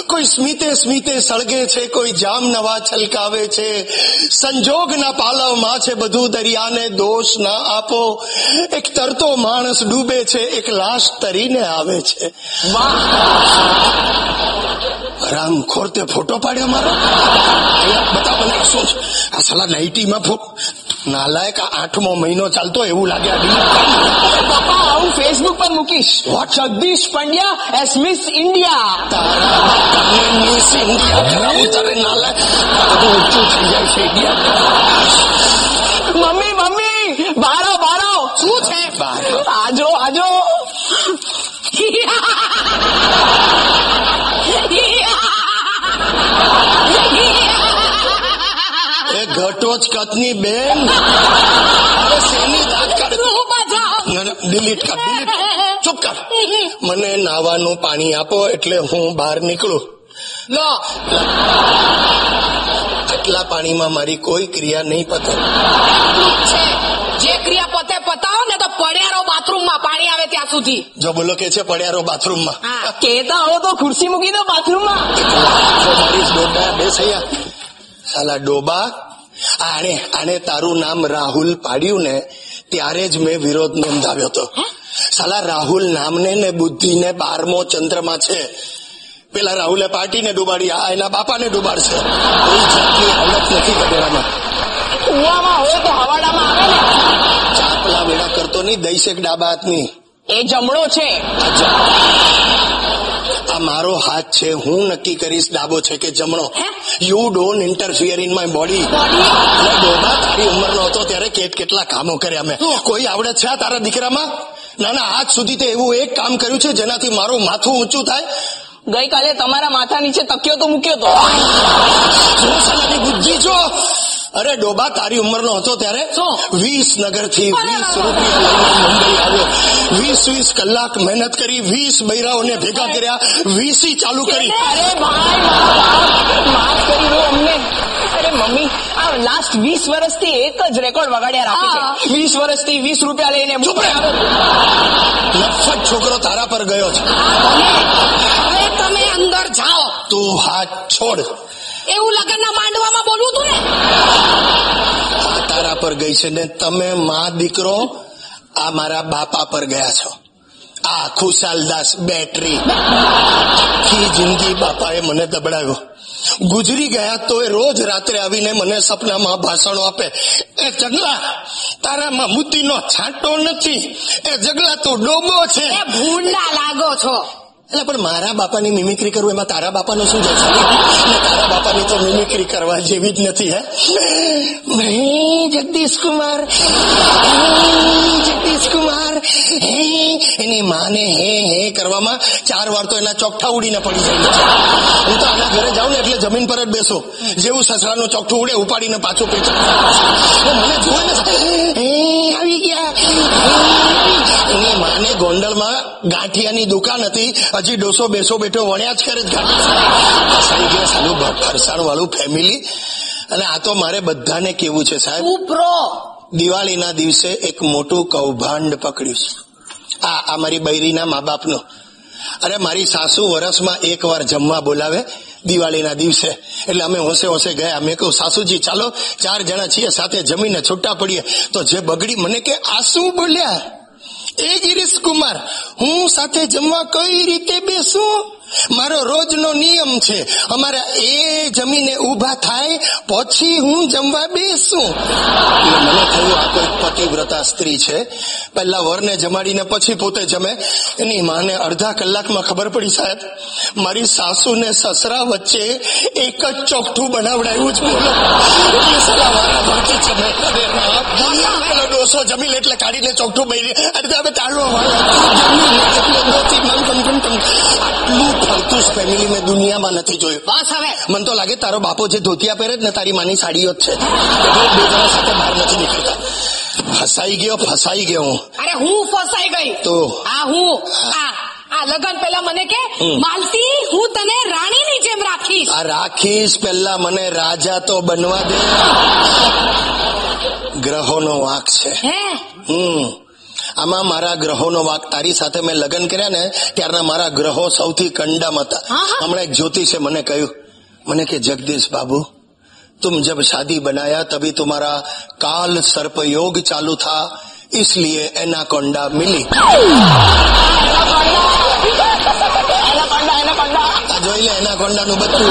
કોઈ સ્મિતે સ્મિતે સળગે છે, કોઈ જામ નવા છલકાવે છે. સંજોગના પાલવમાં છે બધું દરિયાને દોષ ના આપો. એક તરતો માણસ ડૂબે છે, એક લાશ તરીને આવે છે. રામ ખોરતે ફોટો પાડ્યો મારો અહીંયા બતા મને શું છે? આ સાલા નાઇટીમાં ફો નાલાયક આ આઠમો મહિનો ચાલતો એવું લાગે આ delete કરી દે. પપ્પા આવું ફેસબુક પર મૂકીશ Jagdish Pandya as Miss India Miss India કરાવું તારે નાલાયક બધું ઊંચું થઈ જાય છે ઇન્ડિયા મમ્મી મમ્મી બારો બારો શું છે આજો આજો એ ઘટોચ કતની બેન. ડિલીટ કર ચૂપ કર. મને નાવાનું પાણી આપો એટલે હું બહાર નીકળું. લો. આટલા પાણીમાં મારી કોઈ ક્રિયા નહીં પતે. જે ક્રિયા પોતે પતાવો ને તો પડ્યારો બાથરૂમમાં પાણી આવે ત્યાં સુધી. જો બોલો કે છે પડ્યારો બાથરૂમમાં. કેતા હો તો ખુરશી મૂકી દો બાથરૂમમાં. મારી ડોબા સાલા ડોબા આણે આણે તારું નામ રાહુલ પાડ્યું ને ત્યારે જ મેં વિરોધ નોંધાવ્યો હતો. સાલા રાહુલ નામને ને બુદ્ધિ ને બારમો ચંદ્રમાં છે. પેલા રાહુલે પાર્ટીને ડૂબાડી આ એના બાપાને ડૂબાડશે. કોઈ જાતની હાલત નથી ગધેડામાં કુવામાં હોય તો હવાડામાં આવે ને. ચાપલા વેડા કરતો નહીં દઈશેક ડાબા હાથની. એ જમણો છે. આ મારો હાથ છે. હું નક્કી કરીશ ડાબો છે કે જમણો. You don't interfere in my body ડોબા તારી ઉંમરનો હતો ત્યારે કેટ કેટલા કામો કર્યા મેં. કોઈ આવડે છે તારા દીકરામાં? ના ના આજ સુધી તે એવું એક કામ કર્યું છે જેનાથી મારું માથું ઊંચું થાય. ગઈકાલે તમારા માથા નીચે તક્યો તો મૂક્યો તો. બુદ્ધિ છો અરે ડોબા તારી ઉંમરનો હતો ત્યારે? વીસ નગરથી વીસ રૂપિયા લઈને મુંબઈ આવ્યો. વીસ વીસ કલાક મહેનત કરી વીસ બૈરાઓને ભેગા કર્યા વીસી ચાલુ કરી. અરે ભાઈ માફ કરી દો અમને. અરે મમ્મી આ લાસ્ટ વીસ વર્ષથી એક જ રેકોર્ડ વગાડ્યા રાખે છે. વીસ વર્ષથી વીસ રૂપિયા લઈને આવે છોકરો તારા પર ગયો છે. હવે તમે અંદર જાઓ. તું હાથ છોડ. એવું લગ્નના માંડવામાં બોલવું તું ને? તારા પર ગઈ છે ને તમે મા દીકરો આ મારા બાપા પર ગયા છો. આ ખુશાલદાસ બેટરી. આખી જિંદગી બાપાએ મને દબડાવ્યો ગુજરી ગયા તો એ રોજ રાત્રે આવીને મને સપનામાં ભાષણો આપે. એ જગલા તારામાં બુદ્ધિનો છાંટો નથી. એ જગલા તો ડોબો છે. ભૂંડા લાગો છો. એટલે પણ મારા બાપાની મિમિક્રી કરવું એમાં તારા બાપાનો શું જશે તારા બાપાની તો મિમિક્રી કરવા જેવી જ નથી, હે? હે, જગદીશ કુમાર જગદીશ કુમાર, હે, એની માને હે હે કરવામાં ચાર વાર તો એના ચોકઠા ઉડીને પડી જાય. હું તો આના ઘરે જાઉં ને એટલે જમીન પર જ બેસો. જેવું સસરાનું ચોકઠું ઉડે, ઉપાડીને પાછું પેચ મને જુએ ને આવી ગયા. એની માને ગોંડલમાં ગાંઠિયાની દુકાન હતી. હજી ડોસો બેસો બેઠો વણ્યા જ કરે ગાંઠિયા ગયા સાલું ફરસાણ વાળું ફેમિલી અને આ તો મારે બધાને કેવું છે સાહેબ. ઉપરો દિવાળીના દિવસે એક મોટું કૌભાંડ પકડ્યું છે. આ આ મારી બૈરીના મા બાપનો અરે મારી સાસુ વરસમાં એક વાર જમવા બોલાવે દિવાળીના દિવસે. એટલે અમે હોંશે હોંશે ગયા. મેં કહું સાસુજી ચાલો ચાર જણા છીએ સાથે જમીને છૂટા પડીએ. તો જે બગડી મને કે આ શું બોલ્યા. એ ગિરીશ કુમાર હું સાથે જમવા કઈ રીતે બેસું? મારો રોજનો નિયમ છે. અમારે એ જમીને ઊભા થાય, પછી હું જમવા બેસું. મને થયું આ કોઈ પતિવ્રતા સ્ત્રી છે. પહેલા વરને જમાડીને પછી પોતે જમે. એની માને અડધા કલાકમાં ખબર પડી સાહેબ, મારી સાસુ ને સસરા વચ્ચે એક જ ચોકઠું બનાવડાયું જ ડોસો જમી લે એટલે કાઢીને ચોકઠું બની અડધા હવે તાળવો વાળો ફરતું ફેમિલી મેં દુનિયામાં નથી જોયું. બસ હવે મને તો લાગે તારો બાપો જે ધોતિયા પહેરે જ ને તારી માની સાડીઓ જ છે. બે જણા સાથે બહાર નથી નીકળતા. ફસાઈ ગયો ફસાઈ ગયો હું. અરે હું ફસાઈ ગઈ? તો? આ હું. આ આ લગન પેલા મને કે. માલતી હું તને રાણીની જેમ રાખીશ. આ રાખીશ પહેલા મને રાજા તો બનવા દે. ગ્રહોનો વાંક છે. હે? હમ. આમાં મારા ગ્રહોનો વાક તારી સાથે મેં લગ્ન કર્યા ને ત્યારના મારા ગ્રહો સૌથી કંડમ હતા હમણાં એક જ્યોતિષે મને કહ્યું મને કે જગદીશ બાબू तुम जब शादी बनाया तभी तुम्हारा काल सर्प योग चालू था इसलिए एनाकोंडा मिली આ જોઈ લે એનાકોંડા નું બધું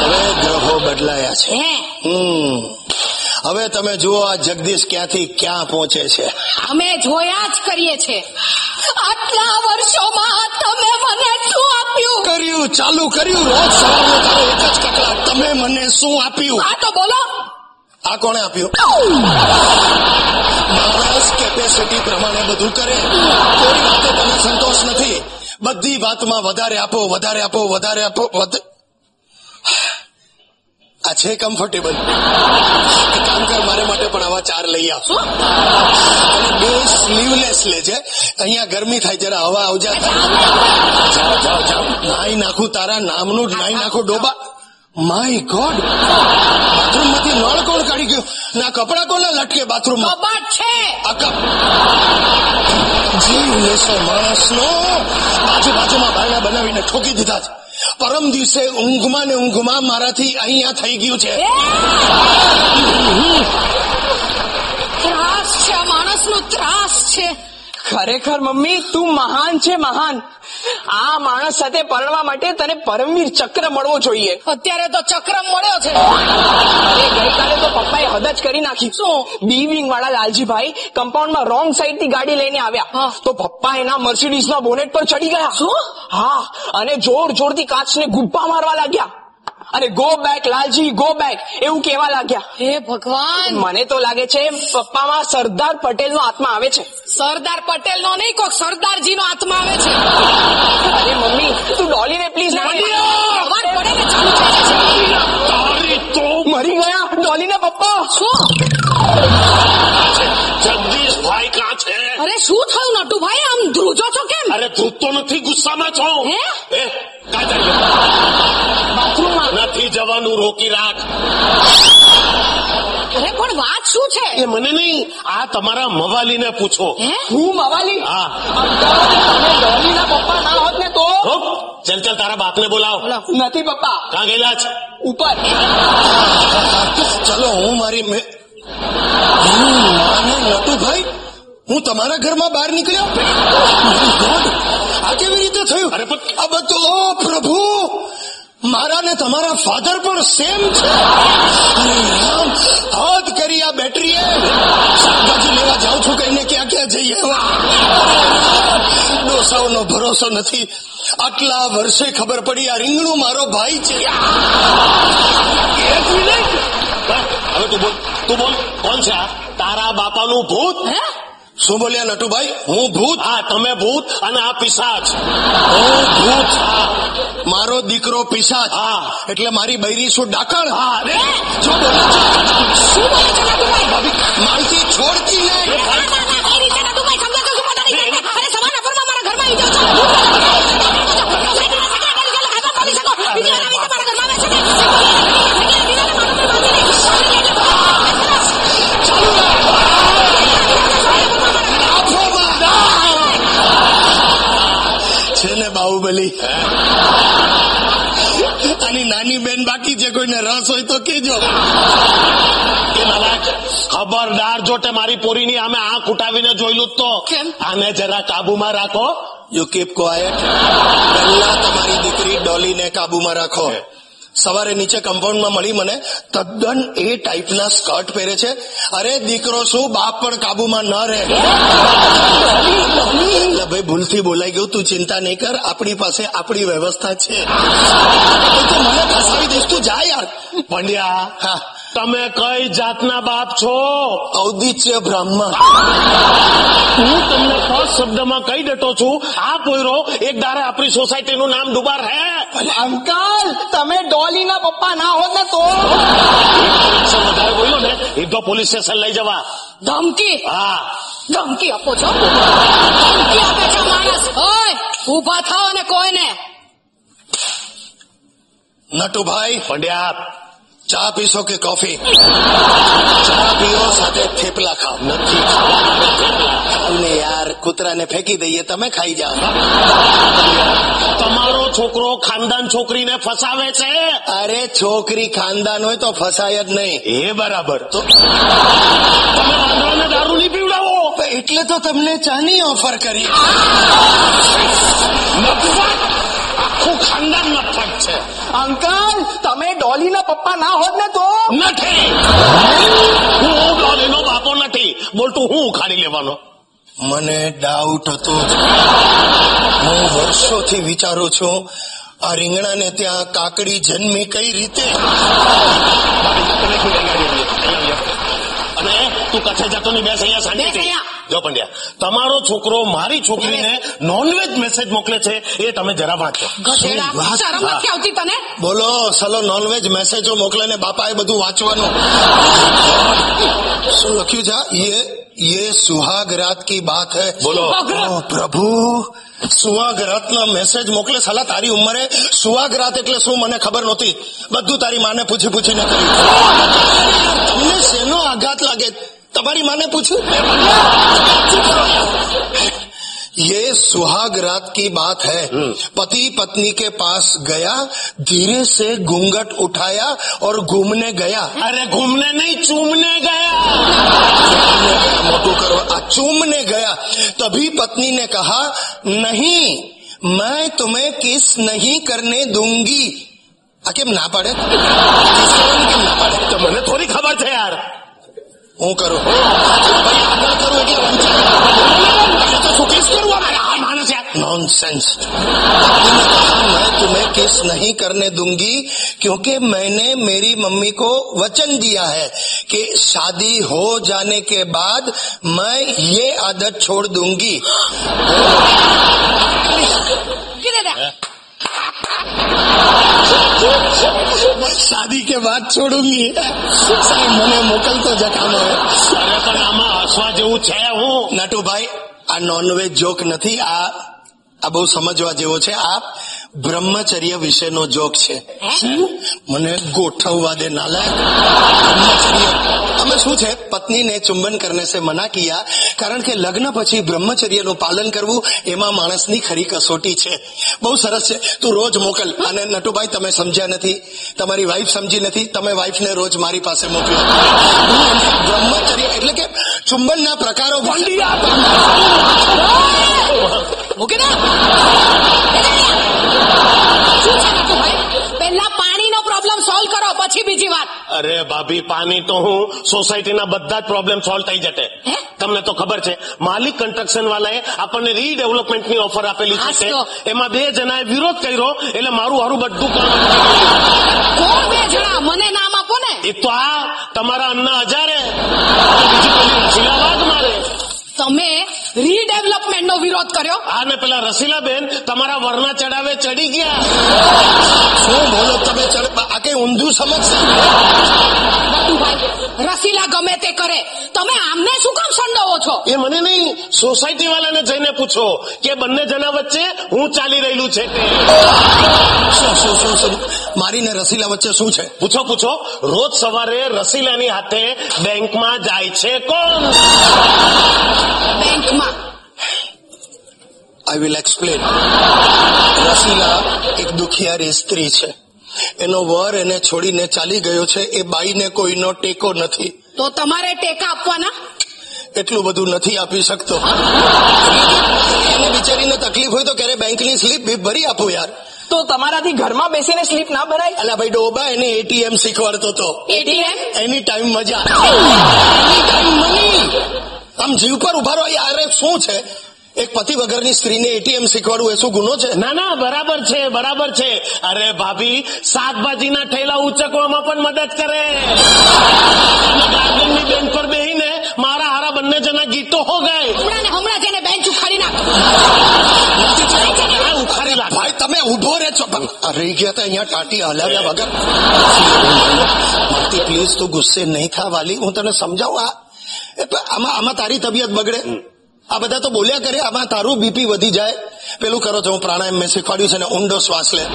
હવે ગ્રહો બદલાયા છે હમ હવે તમે જુઓ આ જગદીશ ક્યાંથી ક્યાં પહોંચે છે. અમે જોયા જ કરીએ છે આટલા વર્ષોમાં તમે મને શું આપ્યું? કર્યું ચાલુ કર્યું રોજ સવારનો તારો એક જ કકળાટ તમે મને શું આપ્યું? આ તો બોલો. આ કોણે આપ્યું? માણસ કેપેસિટી પ્રમાણે બધું કરે. કોઈ વાતે તમે સંતોષ નથી. બધી વાતમાં વધારે આપો વધારે આપો વધારે આપો વધ- આ છે કમ્ફર્ટેબલ કામ કર મારે માટે પણ આવા ચાર લઈ આવ. અને બે સ્લીવલેસ લેજે અહીંયા ગરમી થાય જરા હવા આવજા. જાઓ જાઓ જાઓ. નાઈ નાખું તારા નામનું જ નાઈ નાખું ડોબા. માય ગોડ બાથરૂમમાંથી નળ કોણ કાઢી ગયો? ના કપડા કોના લટકે બાથરૂમ કબાટ છે. જીવ લેશો માણસનો. આજુબાજુમાં બારણા બનાવીને ઠોકી દીધા છે. પરમ દિવસે ઊંઘમાં ને ઊંઘમાં મારાથી અહીંયા થઈ ગયું છે. ત્રાસ છે આ માણસનો ત્રાસ છે. ખરેખર મમ્મી તું મહાન છે મહાન. આ માણસ સાથે પરણવા માટે તને પરમવીર ચક્ર મળવો જોઈએ. અત્યારે તો ચક્ર મળ્યો છે. ગઈકાલે તો પપ્પાએ હદ જ કરી નાખી. શું? બી વિંગ વાળા લાલજીભાઈ કમ્પાઉન્ડમાં રોંગ સાઈડથી ગાડી લઈને આવ્યા. તો પપ્પા એના મર્સિડીઝ ના બોનેટ પર ચડી ગયા. શું? હા અને જોર જોરથી કાચને ગુબ્બા મારવા લાગ્યા. અને go back Lalji go back એવું કેવા લાગ્યા. હે ભગવાન. મને તો લાગે છે પપ્પામાં સરદાર પટેલ નો આત્મા આવે છે. સરદાર પટેલ નો નહીં કોક સરદારજી નો આત્મા આવે છે. અરે મમ્મી તું ડોલીને પ્લીઝ અવાજ પડે ને પ્લીઝ તો મરી ગયા ડોલીના પપ્પા. શું? છે? અરે શું થયું નટુભાઈ? આમ ધ્રુજો છો કેમ? અરે ધ્રુજતો નથી ગુસ્સામાં છો. હે? નથી જવાનું રોકી રાખ. અરે પણ વાત શું છે? એ મને નહીં આ તમારા મવાલીને પૂછો. હું? મવાલી? હા. પપ્પા ના હોત ને તો? ચલ ચલ તારા બાપને બોલાવ. નથી પપ્પા. ક્યાં ગયેલા છે? ઉપર. ચલો હું મારી મેં હું માને નટુભાઈ હું તમારા ઘરમાં બહાર નીકળ્યો? આ કેવી રીતે થયું? અરે પણ આ બધું ઓ પ્રભુ મારા ને તમારા ફાધર પણ સેમ છે. હાથ હદ કરી આ બેટરીએ. શાકભાજી લેવા જાઉં છું કહીને ક્યાં ક્યાં જઈએ ડોસાઓનો ભરોસો નથી. આટલા વર્ષે ખબર પડી આ રીંગણું મારો ભાઈ છે. એક મિનિટ હવે તું બોલ તું બોલ કોણ છે આ? તારા બાપાનું ભૂત? શું બોલ્યા નટુભાઈ હું ભૂત હા તમે ભૂત અને આ પિશાચ હું ભૂત મારો દીકરો પિશાચ હા. એટલે મારી બૈરી શું ડાકણ હા રે શું માલતી છોડતી નહીં ના, ના, ના, કઈ રીતે નટુભાઈ સમજાતો શું પતા નહીં અરે સવારના પરમાં મારા ઘરમાં આવી જાઓ છો. બીજી વાર આવી રીતે મારા ઘરમાં આવે છે ને. છે ને બાહુબલી આની નાની બેન બાકી છે કોઈને રસ હોય તો કેજો ખબરદાર જો તે મારી પોરીની આમે આંખ ઉઠાવીને જોયેલું તો. આને જરા કાબુમાં રાખો. યુ કીપ ક્વાયટ પહેલા તમારી દીકરી ડોલીને કાબુમાં રાખો. સવારે નીચે કમ્પાઉન્ડમાં મળી મને તદ્દન એ ટાઈપના સ્કર્ટ પહેરે છે. અરે દીકરો, શું બાપ પણ કાબુમાં ન રહે? ભાઈ, ભૂલથી બોલાઈ ગયું, તું ચિંતા નહીં કર, આપણી પાસે આપણી વ્યવસ્થા છે. મને ફસાવી દઈશ, તું જા યાર. પંડ્યા તમે કઈ જાતના બાપ છો? ઔદિત્ય બ્રાહ્મણ. હું તમને ફર્સ્ટ શબ્દમાં કહી દેતો છું આ પોયરો એક દારે આપણી સોસાયટીનું નામ ડુબાર હે. અંકલ તમે ડોલીના પપ્પા ના હો ને તો? વધારે બોલ્યો ને એ તો પોલીસ સ્ટેશન લઈ જવા. ધમકી? હા. ધમકી આપો છો? ધમકી આપે છે માણસ. ઓય ઊભા થાઓ ને કોઈને. નટુભાઈ પંડ્યા ચા પીશો કે કોફી? ચા પીઓ સાથે થેપલા ખાવ નથી અને યાર કૂતરાને ફેંકી દઈએ તમે ખાઈ જાઓ. તમારો છોકરો ખાનદાન છોકરીને ફસાવે છે? અરે છોકરી ખાનદાન હોય તો ફસાય જ નહીં. એ બરાબર. તો તમે દારૂ નહીં પીવડાવો? એટલે તો તમને ચાની ઓફર કરી. આખું ખાનદાન નફટ છે. અંકલ તમે ડોલીના પપ્પા ના હોત ને તો? નથી. હું ડોલીનો બાપો નથી. બોલતું હું ઉખાડી લેવાનો? મને ડાઉટ હતો. હું વર્ષોથી વિચારું છું આ રીંગણાને ત્યાં કાકડી જન્મી કઈ રીતે? અને તું કચ્છે જતો ની બેસ અહીંયા શાંતિથી. બેસ અહીંયા. જો પંડ્યા તમારો છોકરો મારી છોકરીને નોનવેજ મેસેજ મોકલે છે એ તમે જરા વાંચો ગધેડા વાત? શરમ નથી આવતી તને બોલો સલો નોનવેજ મેસેજો મોકલે ને બાપાએ બધું વાંચવાનું શું લખ્યું છે ये ये सुहाग रात की बात है બોલો ઓ પ્રભુ સુહાગ રાત ના મેસેજ મોકલે સાલા તારી ઉંમરે સુહાગ રાત એટલે શું મને ખબર નહોતી બધું તારી માને પૂછી પૂછીને કર્યું તમને શેનો આઘાત લાગે તમારી માને પૂછ્યું ये सुहाग रात की बात है पति पत्नी के पास गया धीरे से घूंघट उठाया और घूमने गया अरे घूमने नहीं चूमने गया मोटू करो आ, चूमने गया तभी पत्नी ने कहा नहीं मैं तुम्हें किस नहीं करने दूंगी આ કેમ ના પાડે કેમ ના પાડે તો મને થોડી ખબર છે યાર હું કરું ભાઈ આગળ કરું એટલે વંચાય તો શું કિસ કરું અમારે આ માણસ યાર नॉनसेंस मैं तुम्हें किस नहीं करने दूंगी क्योंकि मैंने मेरी मम्मी को वचन दिया है कि शादी हो जाने के बाद मैं ये आदत छोड़ दूंगी શાદી કે વાત છોડુંગી સાહેબ મને મોકલતો જખાનો અરે પણ આમાં હસવા જેવું છે હું નટુભાઈ આ નોનવેજ જોક નથી આ આ બહુ સમજવા જેવો છે આ બ્રહ્મચર્ય વિશેનો જોક છે. મને ગોઠવવા દે નાલાયક. બ્રહ્મચર્ય. અમે શું છે? પત્નીને ચુંબન કરને સે મના કિયા. કારણ કે લગ્ન પછી બ્રહ્મચર્યનું પાલન કરવું એમાં માણસની ખરી કસોટી છે. બહુ સરસ છે. તું રોજ મોકલ. અને નટુભાઈ તમે સમજ્યા નથી. તમારી વાઈફ સમજી નથી. તમે વાઈફને રોજ મારી પાસે મોકલો. બ્રહ્મચર્ય એટલે કે ચુંબનના પ્રકારો મૂકી પહેલા પાણીનો પ્રોબ્લેમ સોલ્વ કરો પછી બીજી વાત. અરે ભાભી પાણી તો હું સોસાયટીના બધા જ પ્રોબ્લેમ સોલ્વ થઈ જશે તમને તો ખબર છે માલિક કન્સ્ટ્રક્શન વાળાએ આપણને રીડેવલપમેન્ટની ઓફર આપેલી છે એમાં બે જણાએ વિરોધ કર્યો એટલે મારું હારું બધું પણ કોણ બે જણા? મને નામ આપો ને. એ તો આ તમારા અન્ના હજારે. પેલી તમે નો વિરોધ કર્યો? હા ને પેલા રસીલાબેન તમારા વરના ચડાવે ચડી ગયા. શું બોલો તમે ચડ- આ કઈ ઊંધું સમજશે રસીલા ગમે તે કરે. તમે આમને શું કામ સંડોવો છો? એ મને નહીં સોસાયટી વાળાને જઈને પૂછો કે બંને જણા વચ્ચે હું ચાલી રહેલું છે. શું મારીને રસીલા વચ્ચે શું છે? પૂછો પૂછો. રોજ સવારે રસીલાની હાથે બેંકમાં જાય છે કોણ? બેંકમાં. આઈ વિલ એક્સપ્લેન રસીલા એક દુખિયારી સ્ત્રી છે. એનો વર એને છોડીને ચાલી ગયો છે. એ બાઈને કોઈનો ટેકો નથી. તો તમારે ટેકા આપવાના? એટલું બધું નથી આપી શકતો. એને બિચારીને તકલીફ હોય તો ક્યારે બેંકની સ્લીપ ભરી આપો યાર. તો તમારાથી ઘરમાં બેસીને સ્લીપ ના ભરાય? અલા ભાઈ ડોબા એને એટીએમ શીખવાડતો તો. એટીએમ? એની ટાઈમ મજા. Anytime money. આમ જીવ પર ઊભા રહો. યાર શું છે? એક પતિ વગરની સ્ત્રીને એટીએમ શીખવાડવું એ શું ગુનો છે? ના ના બરાબર છે બરાબર છે. અરે ભાભી શાકભાજીના ઠેલા ઉચકવામાં પણ મદદ કરે. ગાર્ડનની બેન્ચ પર બેહીને મારા હારા બંને જણા ગીતો હો ગઈ હમણાં ને હમણાં જેને બેંચ ઉખાડી નાખ. ઉખાડી નાખ. ભાઈ તમે ઊભો રહે છો. પણ રહી ગયા તો અહીંયા ટાટી હલાવ્યા વગર. પ્લીઝ તું ગુસ્સે નહીં થા વાલી. હું તને સમજાવું આ આમાં આમાં તારી તબિયત બગડે. આ બધા તો બોલ્યા કરે આમાં તારું બીપી વધી જાય. પેલું કરો છો હું પ્રાણાયામ મેં શીખવાડ્યું છે ને ઊંડો શ્વાસ લે.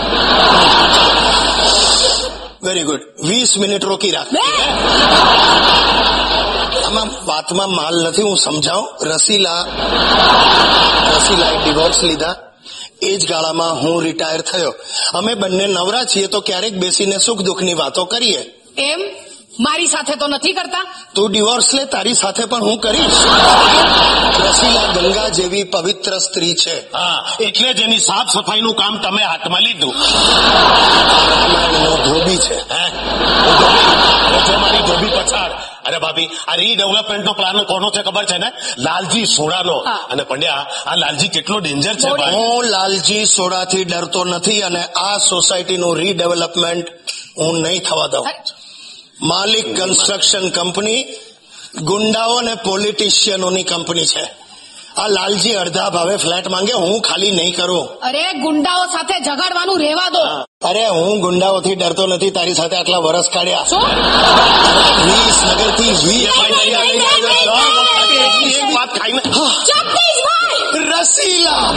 વેરી ગુડ વીસ મિનિટ રોકી રાખ આમાં વાતમાં માલ નથી હું સમજાવું. રસીલા રસીલાએ ડિવોર્સ લીધા. એ જ ગાળામાં હું રિટાયર થયો. અમે બંને નવરા છીએ તો ક્યારેક બેસીને સુખ દુઃખની વાતો કરીએ. એમ? મારી સાથે તો નથી કરતા. તું ડિવોર્સ લે તારી સાથે પણ હું કરીશ. રસીલા ગંગા જેવી પવિત્ર સ્ત્રી છે. હા એટલે જ એની સાફ સફાઈનું કામ તમે હાથમાં લીધું. ધોબી છે. મારી ધોબી પછાડ. અરે ભાભી આ રીડેવલપમેન્ટ નો પ્લાન કોનો છે ખબર છે ને? લાલજી સોડાનો. અને પંડ્યા આ લાલજી કેટલો ડેન્જર છે હું લાલજી સોડાથી ડરતો નથી અને આ સોસાયટીનું રીડેવલપમેન્ટ હું નહીં થવા દઉં. માલિક કન્સ્ટ્રક્શન કંપની ગુંડાઓ અને પોલિટિશિયનોની કંપની છે. આ લાલજી અડધા ભાવે ફ્લેટ માંગે હું ખાલી નહીં કરું. અરે ગુંડાઓ સાથે ઝઘડવાનું રહેવા દો. અરે હું ગુંડાઓથી ડરતો નથી તારી સાથે આટલા વરસ કાઢ્યા. વીસ વાત ખાઈને રસીલા.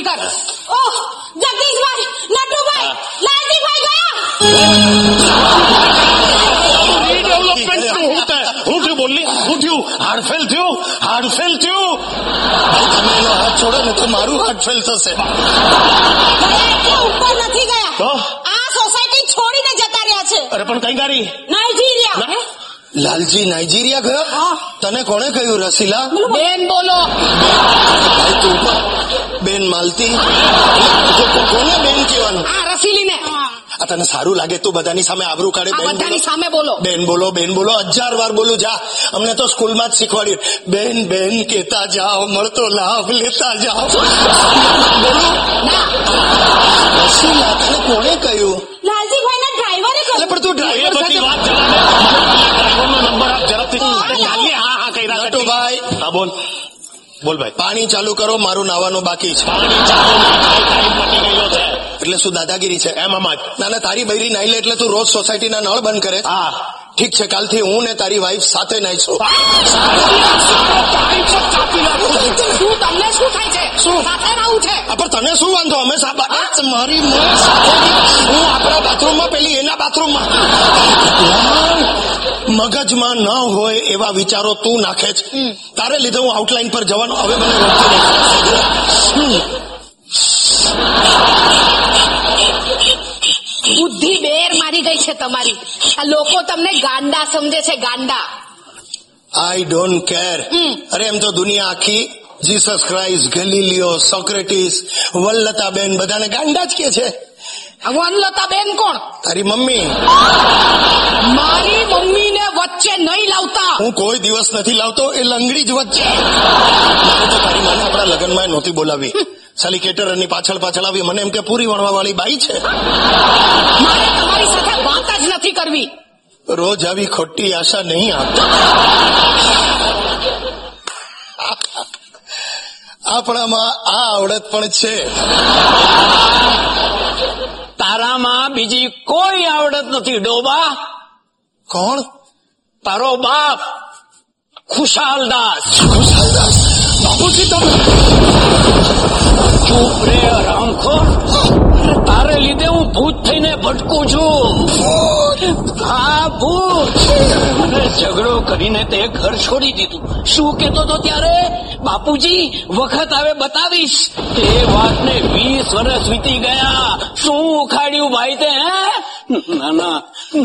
હકીકત ઓહ જગદીશભાઈ મારું હાર્ટ ફેલ થશે ઉપર નથી ગયા તો આ સોસાયટી છોડીને જતા રહ્યા છે અરે પણ કઈ ગાડી નાઇજીરિયા લાલજી નાઇજીરિયા ગયો તને કોણે કહ્યું રસીલા? બેન બોલો. બેન માલતી. કોને બેન કહેવાનું? રસીલી રસીલીને. આ તને સારું લાગે તું બધાની સામે આબરૂ કાઢે? બધાની સામે બોલો. બેન બોલો બેન બોલો. હજાર વાર બોલું જા. અમને તો સ્કૂલમાં જ શીખવાડ્યું. બેન બેન કેતા જાઓ મળતો લાભ લેતા જાઓ. રસીલા તને કોણે કહ્યું? લાલજીભાઈ ના ડ્રાઈવરે અરે પણ તું ડ્રાઈવર બધી વાત ડ્રાઈવરનો નંબર આપ ઝડપથી હા હા કઈ રાત નટુભાઈ હા બોલ. બોલ ભાઈ. પાણી ચાલુ કરો મારું નાવાનું બાકી છે. પાણી ચાલુ એટલે શું દાદાગીરી છે? એમ આમાં જ. ના ના તારી બૈરી નાઈ લે એટલે તું રોજ સોસાયટીના નળ બંધ કરે. હા. ઠીક છે કાલથી હું ને તારી વાઈફ સાથે નાઈશું શું તમને શું થાય છે? શું? સાથે રહું છે? પણ તને શું વાંધો? અમે મારી હું આપણા બાથરૂમમાં પેલી એના બાથરૂમમાં મગજમાં ન હોય એવા વિચારો તું નાખે છે. તારે લીધે હું આઉટલાઈન પર જવાનો હવે મને બુદ્ધિ ગઈ છે તમારી. આ લોકો તમને ગાંડા સમજે છે ગાંડા. આઈ ડોન્ટ કેર અરે એમ તો દુનિયા આખી જીસસ ક્રાઇસ્ટ ગલીલિયો સોક્રેટિસ વલ્લતાબેન બધાને ગાંડા જ કે છે. વલ્લતાબેન બેન કોણ? તારી મમ્મી. મારી મમ્મીને વચ્ચે નહીં લાવતા. હું કોઈ દિવસ નથી લાવતો એ લંગડી જ વચ્ચે. તારી મને આપણા લગ્નમાં નહોતી બોલાવી. સાલી કેટરરની પાછળ પાછળ આવી મને એમ કે પૂરી વણવા વાળી બાઈ છે. મારે તમારી સાથે વાત જ નથી કરવી. રોજ આવી ખોટી આશા નહીં આપતો. આપણામાં આ આવડત પણ છે. તારામાં બીજી કોઈ આવડત નથી ડોબા. કોણ? તારો બાપ ખુશાલદાસ. ખુશાલદાસ. બાપુજી તો ચૂપ રે રામખોર તારે લીધે હું ભૂત થઈને ભટકું છું હા ભૂત અને ઝઘડો કરીને તે ઘર છોડી દીધું શું કેતો તો ત્યારે બાપુજી વખત આવે બતાવીશ એ વાતને વીસ વર્ષ વીતી ગયા શું ઉખાડ્યું ભાઈ તે હે નાના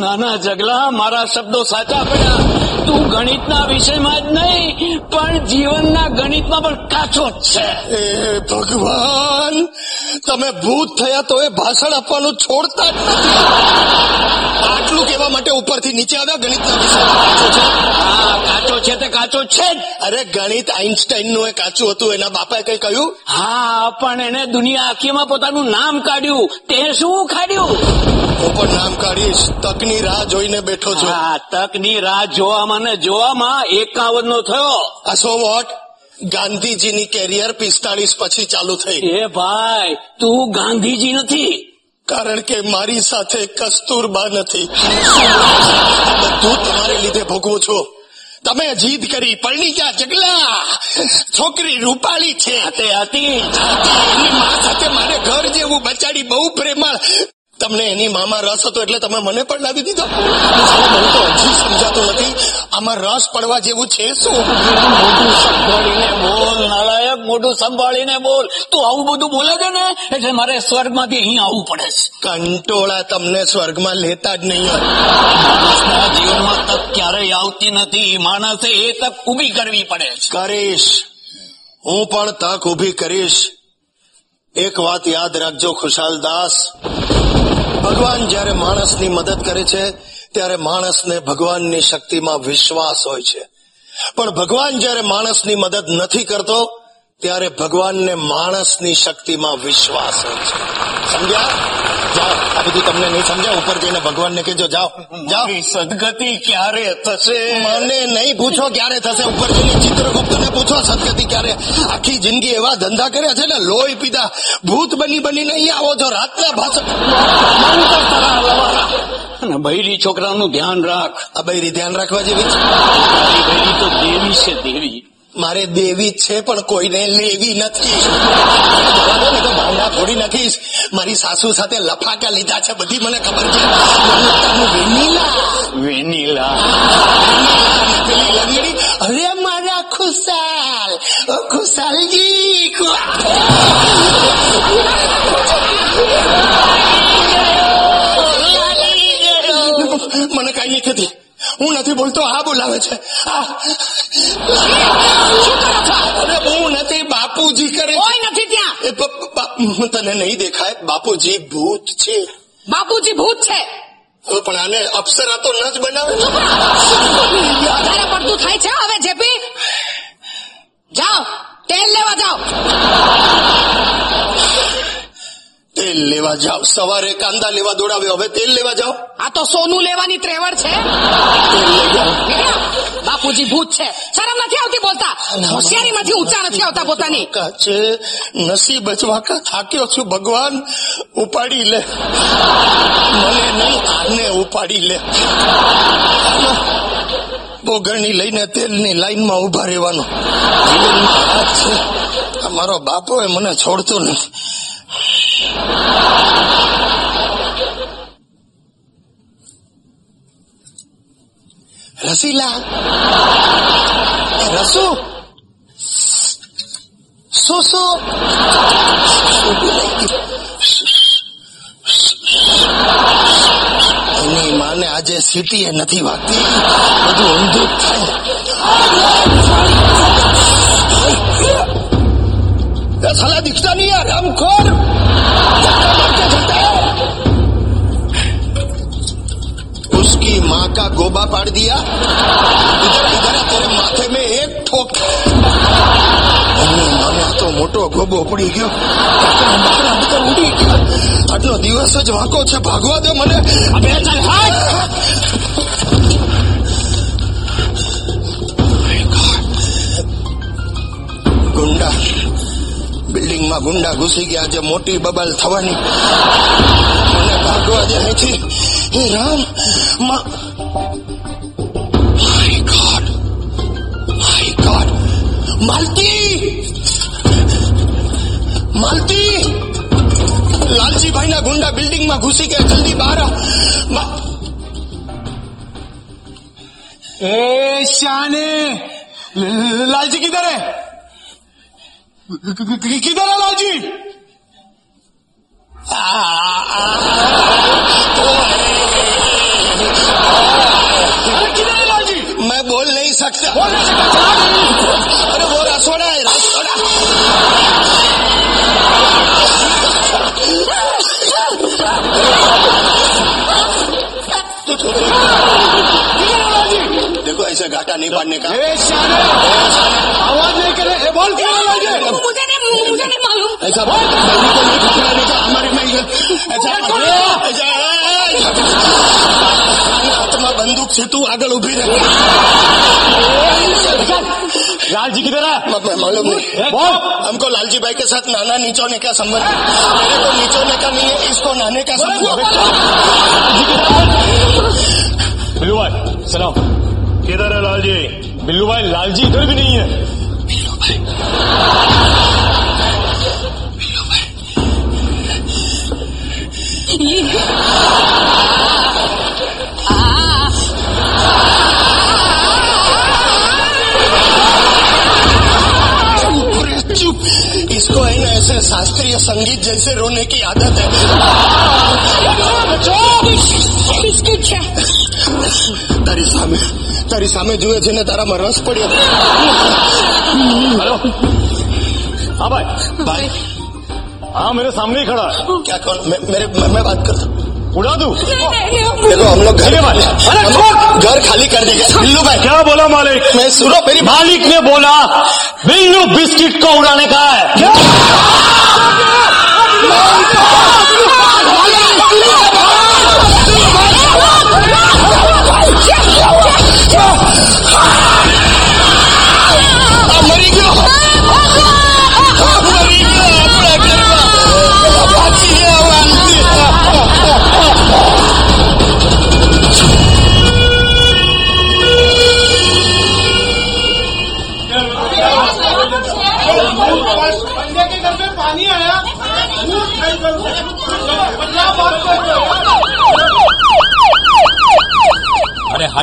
નાના જગલા મારા શબ્દો સાચા પડ્યા. તું ગણિતના વિષયમાં જ નહીં પણ જીવનના ગણિતમાં પણ કાચો જ છે. એ ભગવાન તમે ભૂત થયા તો એ ભાષણ આપવાનું છોડતા જ આટલું કહેવા માટે ઉપરથી નીચે આવ્યા ગણિતના વિષયમાં. કાચો છે હા કાચો છે તે કાચો છે જ. અરે ગણિત આઈન્સ્ટાઈનનું એ કાચું હતું એના બાપાએ કઈ કહ્યું? હા પણ એને દુનિયા આખીમાં પોતાનું નામ કાઢ્યું. તે શું ખાડ્યું હું પણ નામ કાઢીશ. તકની રાહ જોઈને બેઠો છું. હા તકની રાહ જોવામાં ને જોવામાં એકાવન નો થયો. આ સો વોટ? ગાંધીજીની કેરિયર પિસ્તાળીસ પછી ચાલુ થઈ. એ ભાઈ તું ગાંધીજી નથી. કારણ કે મારી સાથે કસ્તુરબા નથી. બધું તમારે લીધે ભોગવું છું. તમે જીદ કરી પરણી ગયા જગલા. છોકરી રૂપાળી છે. તે હતી એની મા સાથે મારે ઘર જેવું બચાડી બહુ પ્રેમાળ. તમને એની મામાં રસ હતો એટલે તમે મને પણ લાવી દીધો. મને તો હજી સમજાતું નથી. આમાં રસ પડવા જેવું છે શું? મોઢું સંભાળીને બોલ નાલાયક મોઢું સંભાળીને બોલ. તું આવું બધું બોલે છે ને એટલે મારે સ્વર્ગમાંથી અહીં આવવું પડે છે. કંટોળા તમને સ્વર્ગમાં લેતા જ નહીં હોય. જીવનમાં તક ક્યારેય આવતી નથી. માણસે એ તક ઊભી કરવી પડે છે. કરીશ. હું પણ તક ઊભી કરીશ. એક વાત યાદ રાખજો, ખુશાલ દાસ. ભગવાન જ્યારે માણસની મદદ કરે છે, ત્યારે માણસને ભગવાનની શક્તિમાં વિશ્વાસ હોય છે. પણ ભગવાન જ્યારે માણસની મદદ નથી કરતો ત્યારે ભગવાનને માણસની શક્તિમાં વિશ્વાસ હોય છે. સમજ્યા? જાઓ આ બધું તમને નહીં સમજાય ઉપર જઈને ભગવાનને કહેજો જાઓ જાઓ. સદગતિ ક્યારે થશે? મને નહીં પૂછો ક્યારે થશે ઉપર જઈને ચિત્રગુપ્તને પૂછો સદગતિ ક્યારે? આખી જિંદગી એવા ધંધા કર્યા છે ને લોહી પીધા ભૂત બની બનીને અહીંયા આવો છો રાતના ભાષણ. અને બૈરી છોકરાનું ધ્યાન રાખ. આ બૈરી ધ્યાન રાખવા જેવી છે? બૈરી તો દેવી છે દેવી. મારે દેવી છે પણ કોઈને લેવી નથી. ભાંડા ફોડી નાખીશ. મારી સાસુ સાથે લફાકા લીધા છે બધી મને ખબર છે. વેનીલા. વેનીલા. લંગડી અરે મારા ખુશાલ ખુશાલજી મને કઈ નહીં થતી. હું નથી બોલતો આ બોલાવે છે. અરે હું નથી બાપુજી કરે કોઈ નથી ત્યાં. તને નહીં દેખાય બાપુજી ભૂત છે. બાપુજી ભૂત છે. પણ આને અપ્સરા તો ન જ બનાવે. વધારે પડતું થાય છે હવે જેપી. જાઓ તેલ લેવા જાઓ. તેલ લેવા જાઓ. સવારે કાંદા લેવા દોડાવ્યો હવે તેલ લેવા જાઓ. આ તો સોનું લેવાની ત્રેવડ છે. બાપુજી ભૂત છે. શરમ નથી આવતી બોલતા? હોશિયારીમાંથી ઊંચા નથી આવતા પોતાની. કાચે નસીબ અજવાકા. થાક્યો છું ભગવાન. ઉપાડી લે. મને નહીં આને ઉપાડી લે. બોગરણી લઈને તેલની લાઈનમાં ઊભા રહેવાનો. જીવનમાં છે. મારો બાપો એ મને છોડતો નથી રસીલા. રસુ. શું એની માને આજે સીટી એ નથી વાગતી. બધું ઊંધું જ થાય साला दिखता नहीं है रामखोर उसकी माँ का गोबा पाड़ दिया इधर इधर तेरे माथे में एक ठोक એમની માને આ તો મોટો ગોબો પડી ગયો બકરા બકરા બધા ઉડી ગયા આજનો દિવસ જ વાંકો છે ભાગવા દે મને અબે ચાલ હાટ ઘરમાં ગુંડા ઘૂસી ગયા જે મોટી બબલ થવાની. મને ભાગવા દે અહીંથી હે રામ, માં my God my God Malti! Malti! Laljibhai ના ગુંડા બિલ્ડિંગમાં ઘૂસી ગયા, જલ્દી બહાર એ શાને લાલજી કીધર હે लालजी किधर है कि- कि- किधर है लालजी अरे किधर है लालजी मैं बोल नहीं सकता बोल नहीं सकता अरे वो रसोड़ा है रसोड़ा देखो से घाटा नहीं तो पाने का। आवाज़ नहीं करे बोल मुझे नहीं मुझे नहीं मालूम। ऐसा बोल का हमारी आत्मा बंदूक से तू आगल उभी रहे। लाल जी की तरह। मालूम नहीं। हमको लाल जी भाई के साथ नाना नीचोने का संबंध? मेरे को तो नीचोने का नहीं है इसको नहाने का संबंध है। सलाम। केदार लाल जी। बिल्लू भाई लाल जी इधर भी नहीं है। बिल्लू भाई बिल्लू भाई इसको है ना ऐसे शास्त्रीय संगीत जैसे रोने की आदत है। बचाओ। इसके क्या તારી સામે જુએ છે ને તારામાં રસ પડ્યો हेलो हाँ भाई भाई हाँ मेरे सामने ही खड़ा है क्या कौन मैं, मेरे मैं, मैं बात करता हूँ उड़ा दूं देखो हम लोग घर अरे हम लोग घर खाली कर देंगे बिल्लू भाई क्या बोला मालिक मैं सुनो मेरी मालिक ने बोला बिल्लू बिस्किट को उड़ाने का है મરી ગયો મરી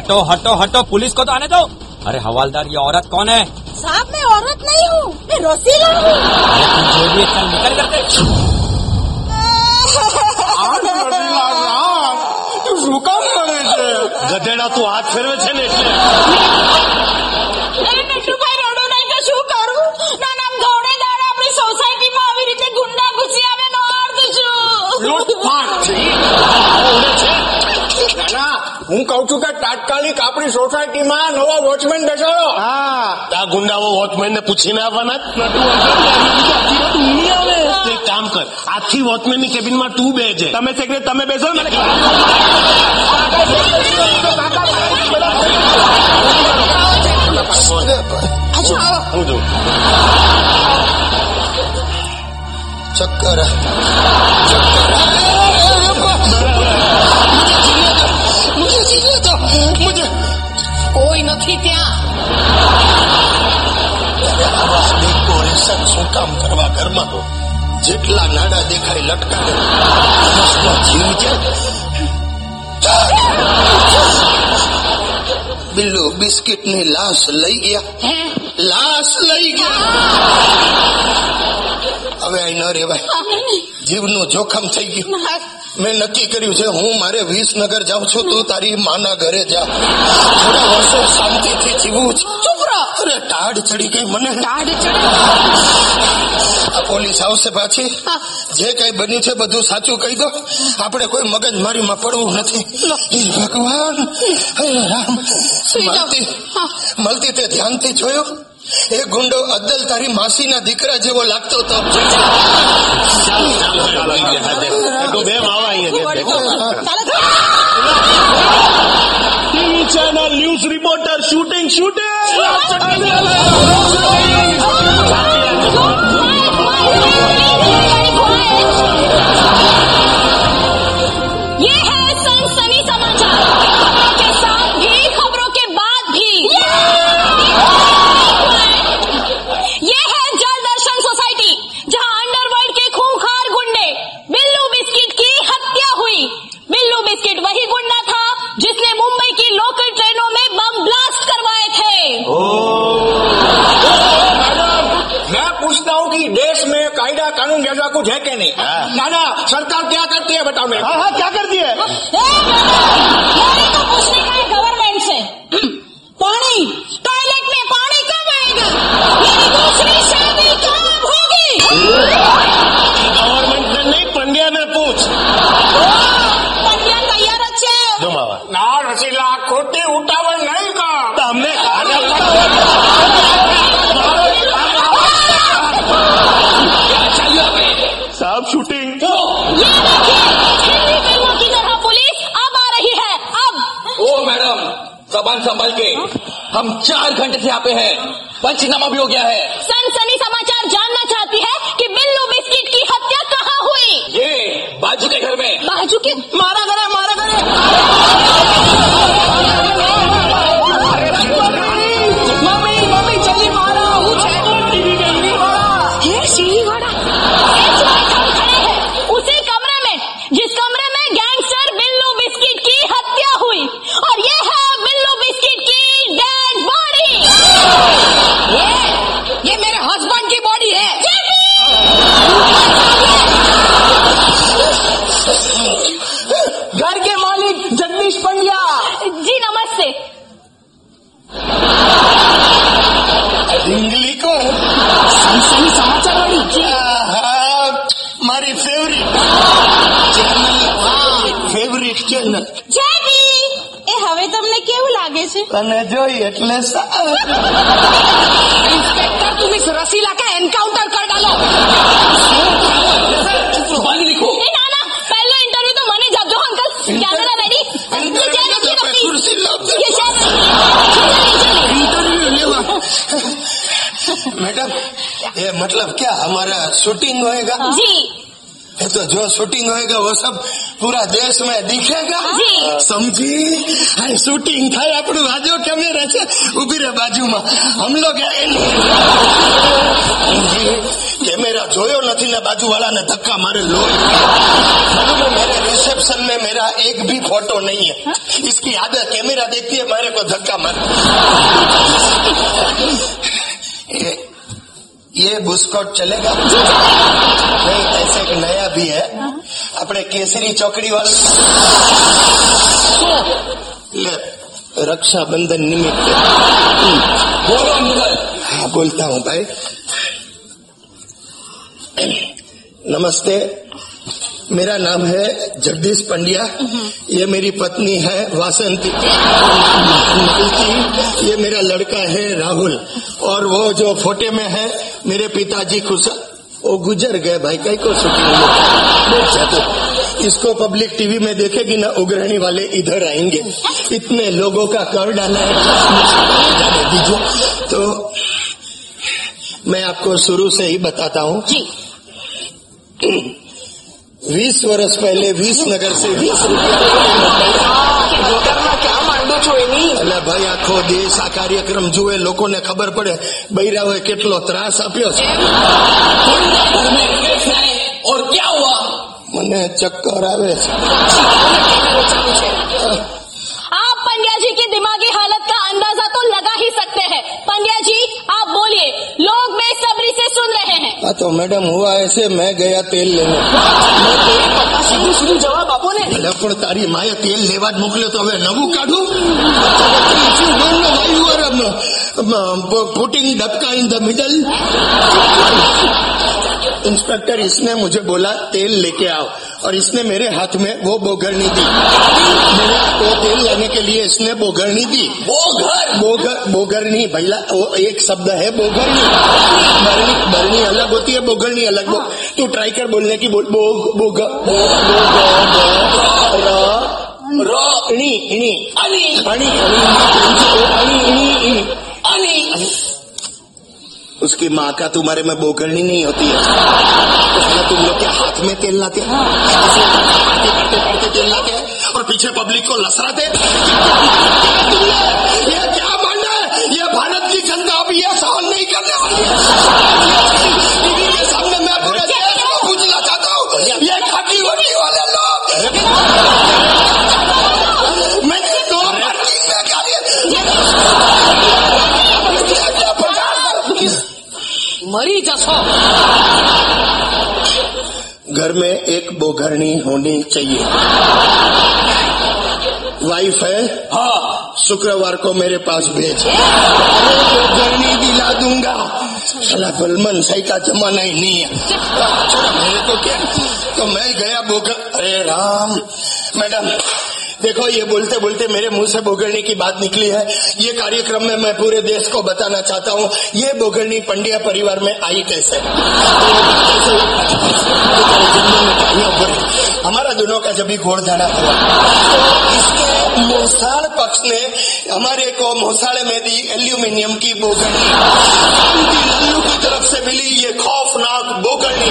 हटो हटो हटो पुलिस को तो आने दो अरे हवालदार ये औरत कौन है साहब मैं औरत नहीं हूँ मैं रसीला हूँ जो भी कल निकल करते શું કામ કરે છે ગધેડા તું હાથ ફેરવે છે ને એટલે અરે નટુભાઈ રડો નહીં તો શું કરું ના નામ ધોળે દાડે આપણી સોસાયટીમાં આવી રીતે ગુંડા ઘૂસી આવે નો અર્થ શું લૂંટફાટ ના હું કઉ છું કે તાત્કાલિક આપણી સોસાયટીમાં નવો વોચમેન બેસાડો. હા. આ ગુંડાઓ વોચમેન ને પૂછીને આવવાના જ કામ કર આખી વોચમેનની કેબિનમાં તું બેજે તમે સેક્રેટ તમે બેસો ને મને. હું જોઉં ચક્કર કોઈ નથી ત્યાં આવા ડેકોરેશન શું કામ કરવા ઘરમાં જેટલા નાડા દેખાય લટકાવે માણસનો જીવ જાય બિલ્લુ બિસ્કિટની લાશ લઈ ગયા લાશ લઈ ગયા હવે અહીં ન રેવાય જીવનું જોખમ થઈ ગયું. મેં નક્કી કર્યું છે હું મારે વિસનગર જાઉં છું તું તારી માના ઘરે જા. થોડા વર્ષો શાંતિથી જીવવું છે. અરે ટાઢ ચડી ગઈ મને. ટાઢ ચડી પોલીસ આવશે પાછી. જે કઈ બન્યું છે બધું સાચું કહી દો. આપણે કોઈ મગજમારીમાં પડવું નથી. ભગવાન. હે રામ. મળતી. મળતી તે ધ્યાનથી જોયો. એ ગુંડો અદ્દલ તારી માસીના દીકરા જેવો લાગતો હતો તો બે માવા અહીંયા TV channel news reporter shooting ये मैं पूछता हूँ कि देश में कायदा कानून जैसा कुछ है कि नहीं दादा सरकार क्या करती है बताओ मेरे हाँ हाँ क्या करती है जबान संभाल के हम चार घंटे से यहाँ पे हैं पंचनामा भी हो गया है सनसनी समाचार जानना चाहती है कि बिल्लू बिस्किट की हत्या कहाँ हुई ये बाजू के घर में बाजू के मारा गया मारा गया તને જોઈ એટલે સારું. इंस्पेक्टर तुम इस रसीला का एनकाउंटर कर डालो बंद लिखो એ ના ના પહેલો ઇન્ટરવ્યુ તો મને જ આપજો અંકલ કેમેરા રેડી ये चेयर रखिए अपनी कुर्सी लाओ ये चेयर इंटरव्यू लेवा मैडम ये मतलब क्या हमारा शूटिंग होएगा जी ये तो जो शूटिंग होएगा वो सब पूरा देश में दिखेगा जी। समझी हाय शूटिंग થાય આપણું બાજુ કેમેરા છે ઉભી રહે બાજુમાં हम लोग समझी कैमरा જોયો નથી ને બાજુ वाला ने धक्का मारे लो मालूम है मेरे रिसेप्शन में मेरा एक भी फोटो नहीं है इसकी आदत कैमरा देखती है मेरे को धक्का मार ये ये बुस्कोट चलेगा नहीं ऐसे एक नया भी है केसरी चौकड़ी वाले ले रक्षाबंधन निमित्त हाँ बोलता हूँ भाई नमस्ते मेरा नाम है जगदीश पंड्या ये मेरी पत्नी है वासंती ये मेरा लड़का है राहुल और वो जो फोटे में है मेरे पिताजी खुश वो गुजर गए भाई कहीं को छुट्टी इसको पब्लिक टीवी में देखेगी ना उग्रणी वाले इधर आएँगे। इतने लोगों का कर डाला है। दीजिए तो मैं आपको शुरू से ही बताता हूँ। बीस वर्ष पहले बीस नगर से बीस रुपया એટલે ભાઈ આખો દેશ આ કાર્યક્રમ જુએ લોકોને ખબર પડે બૈરાઓએ કેટલો ત્રાસ આપ્યો છે. ઓર ક્યાં હુઆ? મને ચક્કર આવે છે. हैं हाँ तो मैडम हुआ ऐसे मैं गया तेल लेने સીધું સીધું જવાબ આપો ને એટલે પણ તારી માએ તેલ લેવા જ મોકલ્યો તો હવે નવું કાઢું putting Dabka in the middle inspector इसने मुझे बोला तेल लेके आओ और इसने मेरे हाथ में वो बोगरनी दी मैंने वो तेल लेने के लिए इसने बोघरनी दी बोगर बोगर बोगरनी भैया वो एक शब्द है बोघरनी बरनी बरनी अलग होती है बोगरनी अलग वो तू ट्राई कर बोलने की बोल अणी अणी अणी णी णी अणी उसकी माँ का तुम्हारे में बोगरनी नहीं होती है। तो तुम लोग क्या हाथ में तेल लाते हैं। करते करते तेल लाते हैं और पीछे पब्लिक को लसराते। ये क्या मानना है? ये भारत की जनता अब ये सहन नहीं करने वाली है। सामने मैं पूरे को पूछना चाहता हूँ। ये खाटी वाले लोग। मरी जसो। घर में एक बोघरणी होनी चाहिए। वाइफ है? हाँ। शुक्रवार को मेरे पास भेज। बोघरनी दिला दूँगा। साला बलमन सही का जमाना ही नहीं है। मेरे तो क्या? तो मैं गया बोघर अरे राम मैडम। देखो, ये बोलते बोलते मेरे मुँह से बोगरनी की बात निकली है। ये कार्यक्रम में मैं पूरे देश को बताना चाहता हूँ, ये बोगरनी पंड्या परिवार में आई कैसे? हमारा दोनों का जब घोड़ जाना हुआ तो इसके मोसाड़ पक्ष ने हमारे को मोसाड़े में दी एल्यूमिनियम की लल्लू की तरफ़ से मिली ये खौफनाक बोगरनी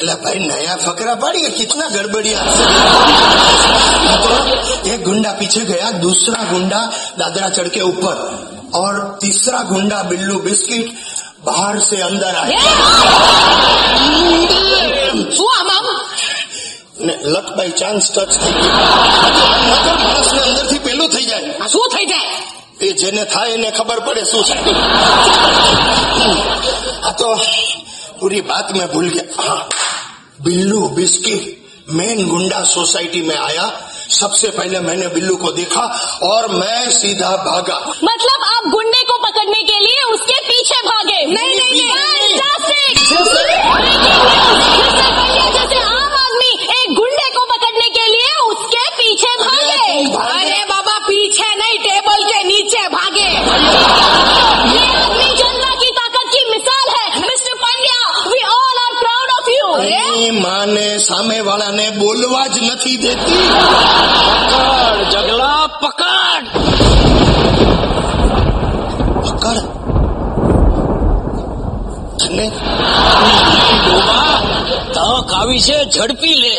अला भाई नया फकरा पाड़ी है कितना गड़बड़िया तो एक गुंडा पीछे गया दूसरा गुंडा दादरा चढ़ के ऊपर और तीसरा गुंडा बिल्लू बिस्किट बाहर से अंदर आया શું આમ ને લક બાય ચાન્સ ટચ થઈ ગયું માણસને અંદરથી પેલું થઈ જાય આ શું થઈ જાય એ જેને થાય એને ખબર પડે શું થાય આ તો पूरी बात मैं भूल गया हाँ बिल्लू बिस्किट मेन गुंडा सोसाइटी में आया। सबसे पहले मैंने बिल्लू को देखा और मैं सीधा भागा। मतलब आप गुंडे को पकड़ने के लिए उसके पीछे भागे। नहीं नहीं नहीं जैसे आम आदमी एक गुंडे को पकड़ने के लिए उसके पीछे भागे। अरे बाबा पीछे नहीं टेबल के नीचे भागे। તારી માને સામે વાળાને બોલવા જ નથી દેતી. પકડ, જગલા, પકડ! પકડ. તને તક આવી છે, ઝડપી લે.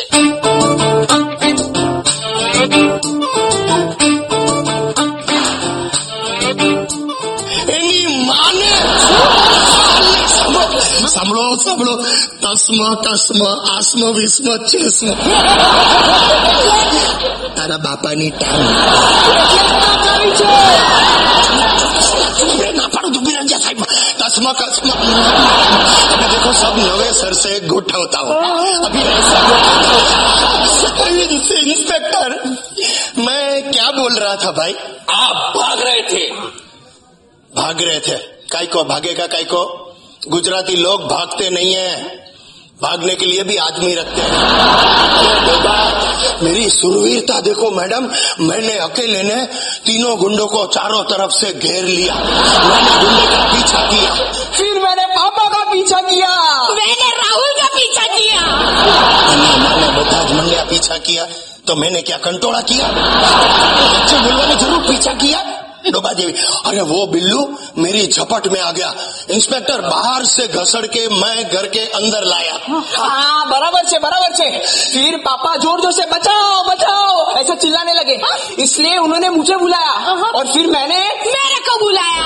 સાંભળો સાંભળો તસ્મ તસ્મ આસ્મ વિસ્મ ચેસ્મ તારા બાપાની ટાંગ ना पढ़ो तुम भी रंजा साहिब तस्मा कसमा अभी देखो सब नवेसर से गुठवता हो अभी ऐसा इनसे इंस्पेक्टर मैं क्या बोल रहा था भाई आप भाग रहे थे भाग रहे थे काय को भागेगा काय को गुजराती लोग भागते नहीं है। भागने के लिए भी आदमी रखते हैं। मेरी सुरवीरता देखो मैडम मैंने अकेले ने तीनों गुंडों को चारों तरफ़ से घेर लिया। मैंने गुंडे का पीछा किया। फिर मैंने पापा का पीछा किया। मैंने राहुल का पीछा किया। मैंने बदाज मंडिया पीछा किया। तो मैंने क्या कंटोड़ा किया? बच्चे ज़रूर पीछा किया। डोबा देवी अरे वो बिल्लू मेरी झपट में आ गया। इंस्पेक्टर बाहर से घसड़ के मैं घर के अंदर लाया। हाँ बराबर से बराबर से फिर पापा ज़ोर ज़ोर से बचाओ बचाओ! ऐसा चिल्लाने लगे। इसलिए उन्होंने मुझे बुलाया। और फिर मैंने मेरे को बुलाया।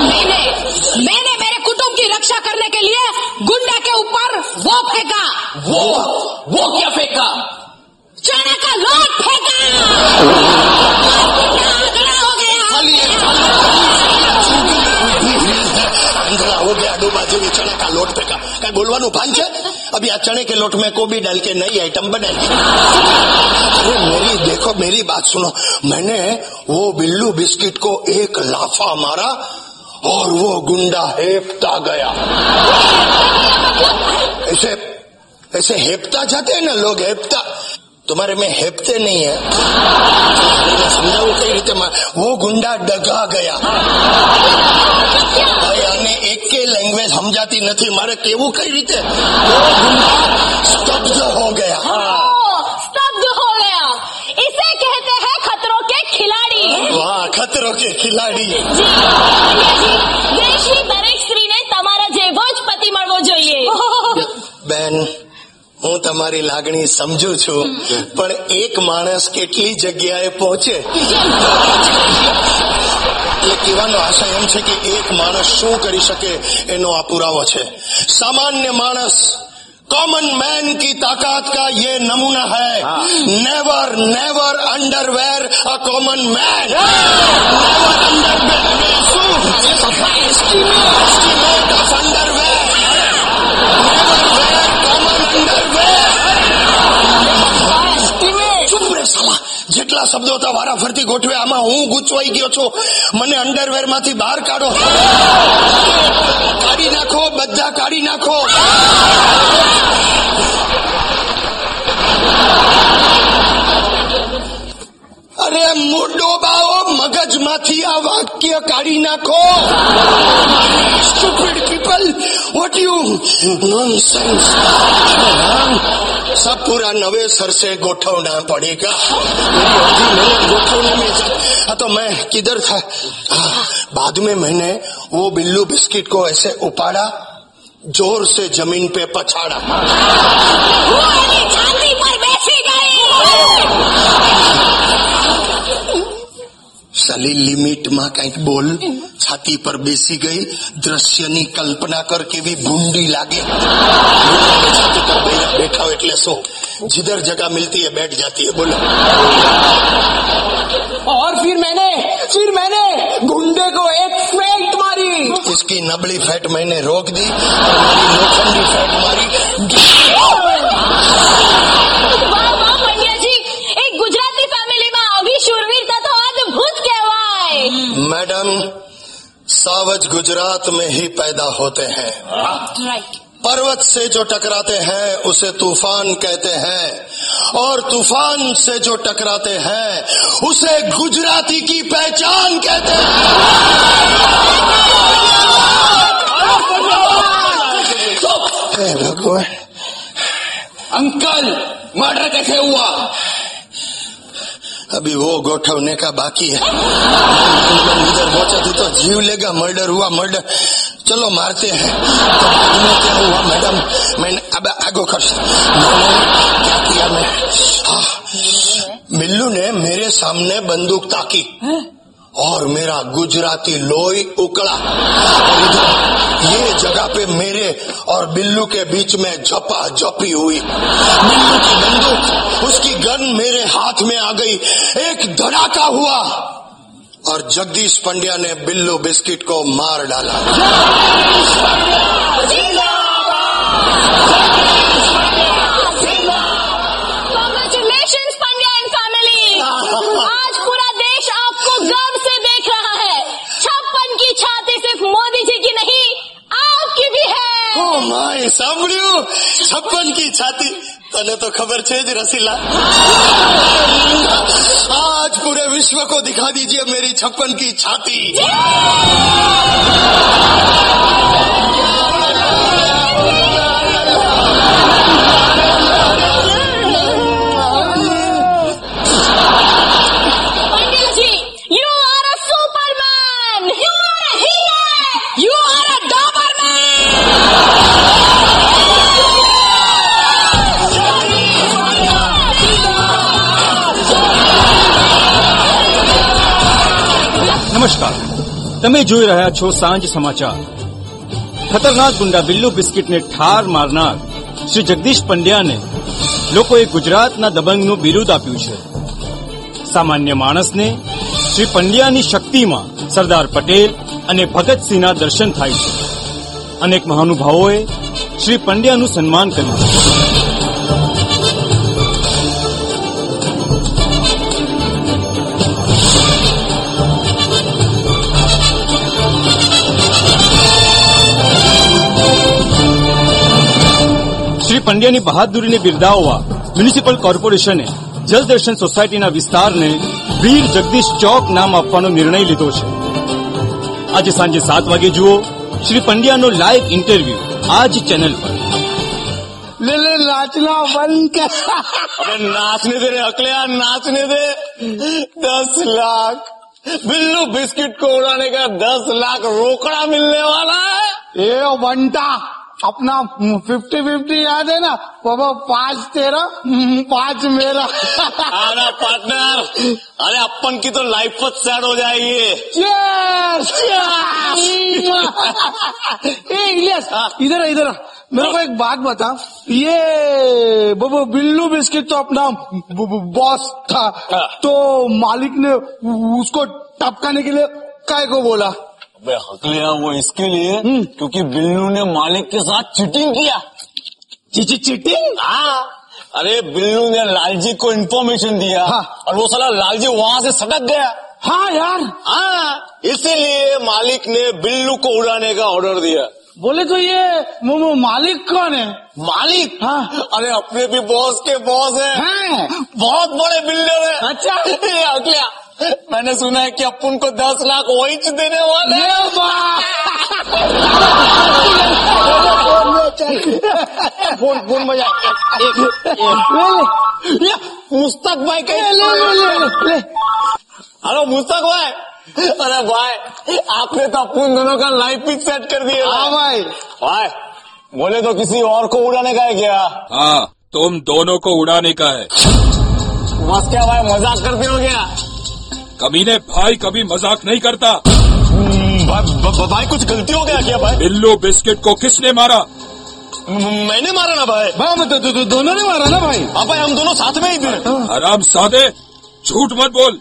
मैंने मैंने मेरे कुटुंब की रक्षा करने के लिए गुंडा के ऊपर वो फेंका। वो वो क्या फेंका? चने का लोट फेंका हो गया हो। गया डूबा જેવી ચણા કા अभी આ चने के लोट में कोबी डाल के नई आइटम बनाई। अरे मेरी, देखो, मेरी बात सुनो। मैंने वो बिल्लू बिस्किट को एक लाफा मारा और वो गुंडा हेपता गया। ऐसे ऐसे हेपता जाते हैं ना लोग, हेपता। तुम्हारे में हेपते नहीं है। समझाऊ कई रीते वो गुंडा डगा गया। भाई आने एक के लैंग्वेज समझाती नहीं मारे केव कई रीते। हो गया। खतरों के खिलाड़ी। जय श्री दरेक स्त्री ने तुम्हारा जय पति मरवो जो बहन હું તમારી લાગણી સમજુ છું પણ એક માણસ કેટલી જગ્યાએ પહોંચે એટલે કહેવાનો આશય એમ છે કે એક માણસ શું કરી શકે એનો આ પુરાવો છે સામાન્ય માણસ कॉमन मैन की ताकत का ये नमूना है never never underwear a common man never જેટલા શબ્દો હતા વારા ફરતી ગોઠવે, આમાં હું ગૂંચવાઈ ગયો છું. મને અંડરવેરમાંથી બહાર કાઢો. કાઢી નાખો, બધા કાઢી નાખો. અરે, મોટો બાઓ મગજમાંથી આ વાક્ય કાઢી નાખો stupid people what you nonsense सब पूरा नवेसर से गोठवना पड़ेगा मेरी अर्जी मैंने गोठवने में जा हाँ तो मैं किधर था हाँ, बाद में मैंने वो बिल्लू बिस्किट को ऐसे उपाड़ा जोर से जमीन पे पछाड़ा छाती पर बैसी गई સાલી લિમિટમાં કંઈક બોલ છાતી પર બેસી ગઈ દ્રશ્યની કલ્પના કર કેવી ભૂંડી લાગે છાતી પર બેઠા બેઠા હો એટલે શું जिधर जगह मिलती है बैठ जाती है बोलो और फिर मैंने फिर मैंने गुंडे को एक फेंट मारी इसकी नबली फैट मैंने रोक दी और मेरी लोखंडी फैट मारी मैडम सावज गुजरात में ही पैदा होते हैं। पर्वत से जो टकराते हैं उसे तूफ़ान कहते हैं। और तूफ़ान से जो टकराते हैं उसे गुजराती की पहचान कहते हैं भगवान। अंकल मर्डर कैसे हुआ? अभी वो गोठवने का बाकी है इधर पहुंचा थी तो जीव लेगा मर्डर हुआ मर्डर चलो मारते हैं तो बाद में क्या हुआ मैडम मैंने अब आगो कर मैंने क्या किया मैं हाँ, बिल्लू ने मेरे सामने बंदूक ताकी और मेरा गुजराती लोई उकड़ा। ये जगह पे मेरे और बिल्लू के बीच में झपा झपी हुई। बिल्लू की बंदूक, उसकी गन मेरे हाथ में आ गई। एक धड़ाका हुआ। और जगदीश पंड्या ने बिल्लू बिस्किट को मार डाला। है ओ माय સાંભળ્યું છપ્પન की छाती તને તો ખબર છે જ રસીલા आज पूरे विश्व को दिखा दीजिए मेरी छप्पन की छाती નમસ્કાર. તમે જોઈ રહ્યા છો સાંજ સમાચાર. ખતરનાક ગુંડા બિલ્લુ બિસ્કિટને ઠાર મારનાર શ્રી જગદીશ પંડ્યાને લોકોએ ગુજરાતના દબંગનું બિરુદ આપ્યું છે. સામાન્ય માણસને શ્રી પંડ્યાની શક્તિમાં સરદાર પટેલ અને ભગતસિંહના દર્શન થાય છે. અનેક મહાનુભાવોએ શ્રી પંડ્યાનું સન્માન કર્યું છે. પંડ્યાની બહાદુરીને બિરદાવવા મ્યુનિસિપલ કોર્પોરેશને જલદર્શન સોસાયટીના વિસ્તારને વીર જગદીશ ચોક નામ આપવાનો નિર્ણય લીધો છે આજે સાંજે સાત વાગે જુઓ શ્રી પંડ્યાનો લાઈવ ઇન્ટરવ્યુ આ જ ચેનલ પર ले ले नाचना बंद कर अबे नाचने दे रे अकलिया नाचने दे दस लाख बिल्लू बिस्किट को उड़ाने का दस लाख रोकड़ा मिलने वाला है ए बंटा अपना फिफ्टी फिफ्टी याद है ना? बाबा पाँच तेरा पाँच मेरा। अरे पार्टनर अरे अपन की तो लाइफ सेट हो जाएगी! इलियास इधर इधर मेरे को एक बात बता। ये ब- ब- बिल्लू बिस्किट तो अपना बॉस था। तो मालिक ने उसको टपकाने के लिए काय को बोला? अबे हकलिया वो इसके लिए क्योंकि बिल्लू ने मालिक के साथ चीटिंग किया। चीची चीटिंग हाँ। अरे बिल्लू ने लालजी को इन्फॉर्मेशन दिया हाँ। और वो साला लालजी वहाँ से सटक गया। हाँ यार। हाँ इसीलिए मालिक ने बिल्लू को उड़ाने का ऑर्डर दिया। बोले तो ये मालिक कौन है? मालिक? हाँ। अरे अपने भी बॉस के बॉस है। बहुत बड़े बिल्डर है। अच्छा। अगला। मैंने सुना है कि अपन को दस लाख वही देने वाले फ़ोन फ़ोन बजा मुस्तक भाई ले, ले, ले, ले। हेलो मुस्तक भाई अरे भाई आपने तो अपन दोनों का लाइफ भी सेट कर दिया हाँ भाई भाई बोले तो किसी और को उड़ाने का है क्या हाँ तुम दोनों को उड़ाने का है बस क्या भाई मज़ाक करते हो क्या कमीने भाई कभी मज़ाक नहीं करता। भाई, भाई, भाई कुछ गलती हो गया क्या भाई? बिल्लू बिस्किट को किसने मारा? मैंने मारा ना भाई। भाई हम तो, तो, तो दोनों ने मारा ना भाई। हाँ भाई हम दोनों साथ में ही थे। आराम सादे झूठ मत बोल।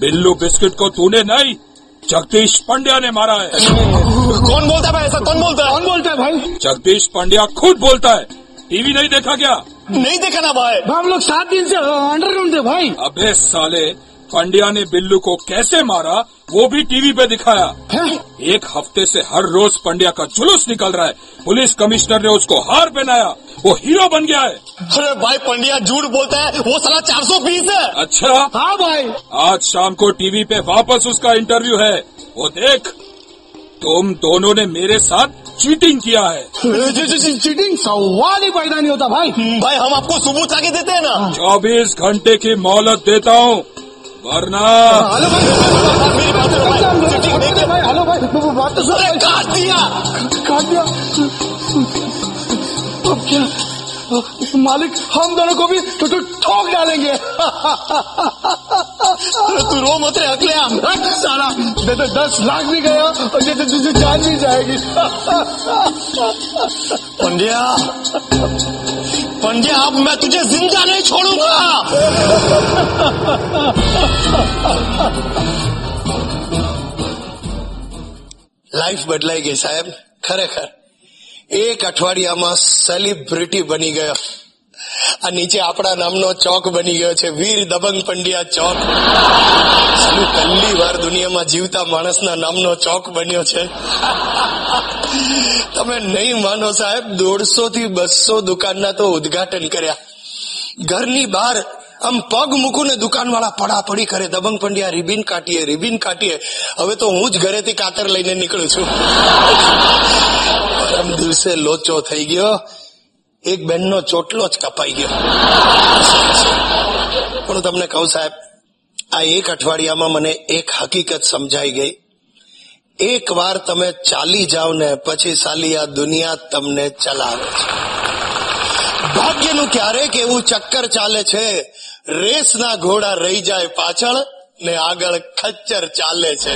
बिल्लू बिस्किट को तूने नहीं जगदीश पंड्या ने मारा है। कौन बोलता है भाई? ऐसा कौन बोलता है? कौन बोलता है भाई? जगदीश पंड्या खुद बोलता है। टीवी नहीं देखा क्या? नहीं देखा ना भाई। भाई हम लोग सात दिन से अंडरग्राउंड थे भाई। अबे साले पंड्या ने बिल्लू को कैसे मारा वो भी टीवी पे दिखाया। एक हफ़्ते से हर रोज पंड्या का जुलूस निकल रहा है। पुलिस कमिश्नर ने उसको हार पहनाया। वो हीरो बन गया है। अरे भाई पंड्या झूठ बोलता है वो साला चार सौ बीस है। अच्छा? हाँ भाई। आज शाम को टीवी पे वापस उसका इंटरव्यू है। वो देख तुम दोनों ने मेरे साथ चीटिंग किया है। चीटिंग सवाल ही पैदा नहीं होता भाई। भाई हम आपको सबूत आगे देते हैं ना। चौबीस घंटे की मोहलत देता हूँ। वरना हेलो भाई हेलो भाई बात तो सुन काट दिया। काट दिया। अब क्या? मालिक हम दोनों को भी तो, तो ठोक डालेंगे। तू रो मत रे अगले आम साला। दे दे दस लाख भी गया और ये तो तुझे जान भी जाएगी। पंड्या पंड्या अब मैं तुझे जिंदा नहीं छोड़ूंगा લાઈફ બદલાઈ ગઈ સાહેબ ખરેખર એક અઠવાડિયામાં સેલિબ્રિટી બની ગયો આ નીચે આપણા નામનો ચોક બની ગયો છે. વીર દબંગ પંડ્યા ચોક. પહેલી વાર દુનિયામાં જીવતા માણસના નામનો ચોક બન્યો છે. તમે નહીં માનો સાહેબ દોઢસો થી બસો દુકાનના તો ઉદઘાટન કર્યા. ઘરની બહાર આમ પગ મૂકું ને દુકાન વાળા પડા પડી કરે. દબંગ પંડ્યા રિબિન કાઢીએ રિબિન કાઢીએ હવે તો હું જ ઘરેથી કાતર લઈને નીકળું છું. દિવસે લોચો થઈ ગયો. એક બેનનો ચોટલો જ કપાઈ ગયો. પણ તમને કહું સાહેબ, આ એક અઠવાડિયામાં મને એક હકીકત સમજાઈ ગઈ. એક વાર તમે ચાલી જાવ ને પછી સાલી આ દુનિયા તમને ચલાવે છે. ભાગ્યનું ક્યારેક એવું ચક્કર ચાલે છે, રેસના ઘોડા રહી જાય પાછળ ને આગળ ખચ્ચર ચાલે છે.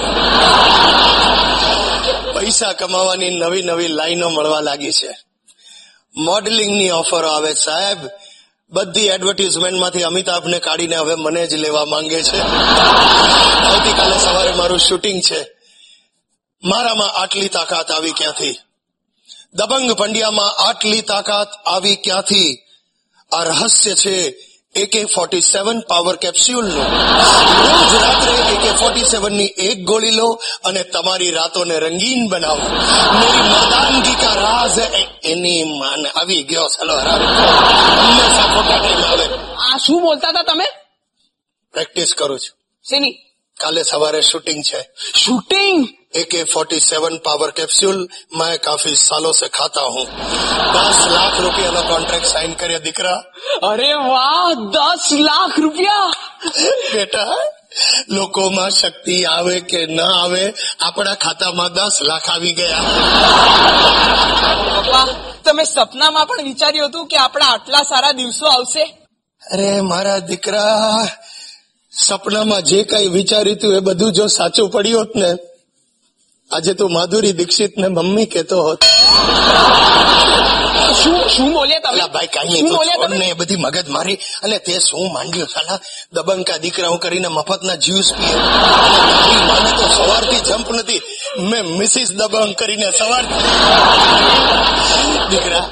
પૈસા કમાવાની નવી નવી લાઈનો મળવા લાગી છે. મોડેલિંગની ઓફરો આવે સાહેબ. બધી એડવર્ટીઝમેન્ટમાંથી અમિતાભને કાઢીને હવે મને જ લેવા માંગે છે. આવતીકાલે સવારે મારું શૂટિંગ છે. મારામાં આટલી તાકાત આવી ક્યાંથી? દબંગ પંડ્યામાં આટલી તાકાત આવી ક્યાંથી? આ રહસ્ય છે એકે ફોર્ટી સેવન પાવર કેપ્સ્યુલનું રોજ રાત્રે એકે ફોર્ટી સેવનની એક ગોળી લો અને તમારી રાતોને રંગીન બનાવો. મેરી મર્દાનગી કા હે. એની માન આવી ગયો ચલો હંમેશા ખોટા ટાઈમ આવે આ શું બોલતા હતા તમે? પ્રેક્ટિસ કરું છું. શેની? કાલે સવારે શૂટિંગ છે. Shooting AK forty seven power capsule मैं काफी सालों से खाता हूँ दस लाख रुपया નો કોન્ટ્રાક્ટ સાઇન કર્યા દીકરા અરે વાહ દસ લાખ રૂપિયા બેટા લોકોમાં શક્તિ આવે કે ન આવે આપણા ખાતામાં દસ લાખ આવી ગયા પપ્પા તમે સપનામાં પણ વિચાર્યું હતું કે આપણા આટલા સારા દિવસો આવશે અરે મારા દીકરા સપનામાં જે કઈ વિચાર્યું હતું એ બધું જો સાચું પડ્યું હોત ને આજે તું માધુરી દીક્ષિત ને મમ્મી કેતો હોત. શું શું બોલ્યા તમે? ભાઈ કઈ નહીં ને એ બધી મગજ મારી અને તે શું માંડ્યું સાલા? દબંકા દીકરા હું કરીને મફતના જ્યુસ પીએ. મને તો સવારથી જમ્પ નથી. મેં મિસિસ દબંગ કરીને સવાર દીકરા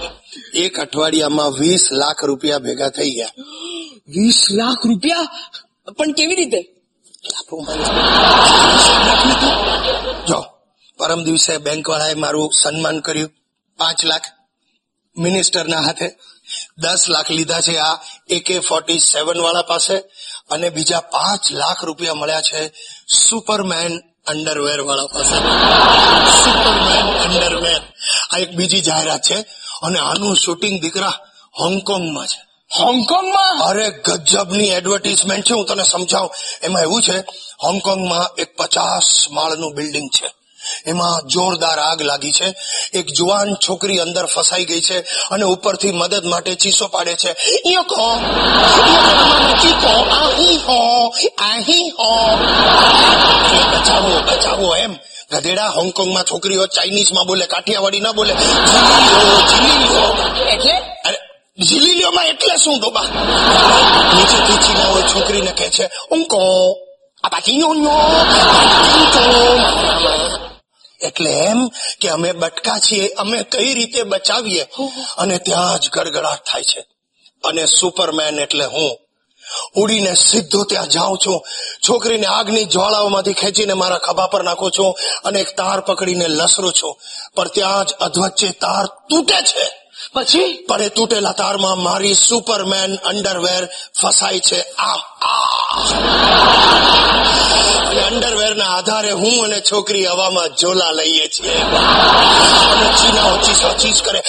એક અઠવાડિયામાં વીસ લાખ રૂપિયા ભેગા થઈ ગયા. વીસ લાખ રૂપિયા? પણ કેવી રીતે? પરમ દિવસે બેંક વાળાએ મારું સન્માન કર્યું. પાંચ લાખ મિનિસ્ટરના હાથે દસ લાખ લીધા છે આ એકે ફોર્ટી સેવન વાળા પાસે અને બીજા પાંચ લાખ રૂપિયા મળ્યા છે સુપરમેન અંડરવેર વાળા પાસે. Superman underwear. આ એક બીજી જાહેરાત છે અને આનું શૂટિંગ દીકરા હોંગકોંગમાં છે. હોંગકોંગમાં? અરે ગજબની એડવર્ટીઝમેન્ટ છે હું તને સમજાવું. એમાં એવું છે હોંગકોંગમાં એક પચાસ માળનું બિલ્ડિંગ છે. એમાં જોરદાર આગ લાગી છે. એક જુવાન છોકરી અંદર ફસાઈ ગઈ છે અને ઉપરથી મદદ માટે ચીસો પાડે છે. યો ચીકો આહી હો આહી હો. બચાવો બચાવો એમ. ગધેડા હોંગકોંગમાં છોકરીઓ ચાઇનીઝમાં બોલે કાઠિયાવાડી ના બોલે. એટલે? અરે એટલે શું ડોબા? નીચેથી ચીનાઓ છોકરીને કહે છે ઊંકો આ યો એટલે એમ કે અમે બટકા છીએ અમે કઈ રીતે બચાવીએ? અને ત્યાં જ ગડગડાટ થાય છે. અને સુપરમેન એટલે હું. ઉડીને સીધો ત્યાં જાઉં છું. છોકરીને આગની જ્વાળાઓમાંથી ખેંચીને મારા ખભા પર નાખું છું અને એક તાર પકડીને લસરું છું. પણ ત્યાં જ અધવચ્ચે તાર તૂટે છે. પછી પડે તૂટેલા તારમાં મારી સુપરમેન અંડરવેર ફસાય છે. આમ અને અંડરવેર ના આધારે હું અને છોકરી હવામાં ઝોલા લઈએ છીએ. અને ચીના ઓછી ચીસ કરે.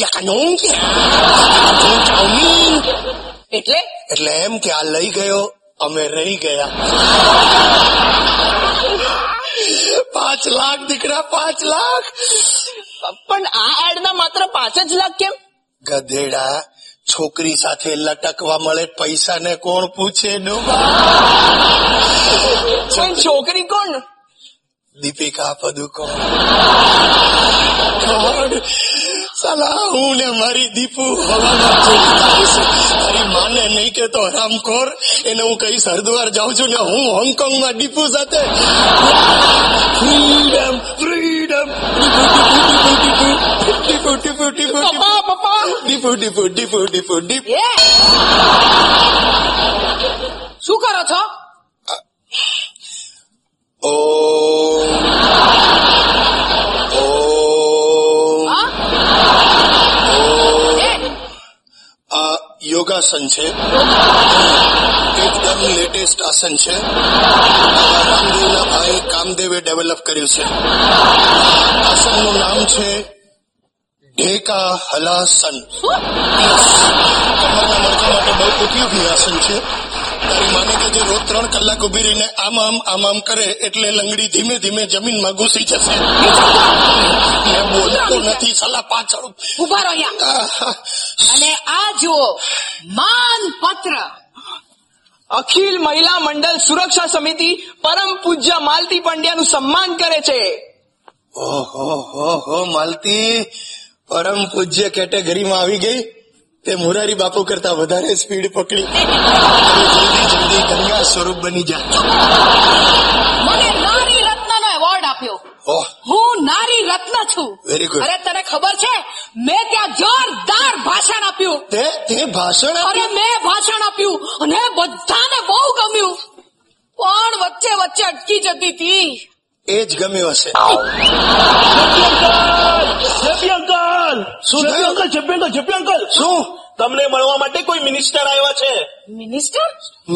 યાકાનોંગ ચાઉમીન એટલે એટલે એમ કે, આ લઈ ગયો. અમે રહી ગયા. પાંચ લાખ, દીકરા, પાંચ લાખ. પણ આ એડના માત્ર પાંચ જ લાખ કેમ? ગધેડા છોકરી સાથે લટકવા મળે પૈસા ને કોણ પૂછે પણ છોકરી કોણ? દીપિકા પદુકોણ કોણ? હું ને મારી દીપુ. તારી માને નહીં કે તો હરામખોર એને હું કઈ હરદ્વાર જાઉં છું ને હું હોંગકોંગમાં દીપુ સાથે. ફ્રીડમ ફ્રીડમ દીપુ દીપુ દીપુ પપ્પા પપ્પા દીપુ દીપુ દીપુ દીપુ શું કરો છો ઓમ યોગાસન છે. એકદમ લેટેસ્ટ આસન છે. રામદેવના ભાઈ કામદેવે ડેવલપ કર્યું છે. આસનનું નામ છે ઢેકા હલાસન. કમરના માટે બહુ ઉપયોગી આસન છે. માને કે જે રોજ ત્રણ કલાક ઊભી રહીને આમ આમ આમ આમ કરે એટલે લંગડી ધીમે ધીમે જમીનમાં ઘૂસી જશે. મેં બોલતો નથી સલાહ પાછળ ઊભા. રહો અને આ જુઓ માન પત્ર. અખિલ મહિલા મંડળ સુરક્ષા સમિતિ પરમ પૂજ્ય માલતી પંડ્યાનું સન્માન કરે છે. ઓહો હો હો માલતી. પરમ પૂજ્ય કેટેગરીમાં આવી ગઈ. તે મોરારી બાપુ કરતા વધારે સ્પીડ પકડી. જલ્દી જલ્દી ગંગા સ્વરૂપ બની જાય મને નારી રત્નનો એવોર્ડ આપ્યો. હું નારી રત્ન છું. વેરી ગુડ અરે તને ખબર છે? મેં ત્યાં જોરદાર ભાષણ આપ્યું. તે તે ભાષણ અરે મેં ભાષણ આપ્યું અને બધાને બહુ ગમ્યું. પણ વચ્ચે વચ્ચે અટકી જતી હતી. એ જ ગમ્યું હશે. જેપી અંકલ શું uncle Chappi uncle Chappi uncle. શું? તમને મળવા માટે કોઈ મિનિસ્ટર આવ્યા છે? Minister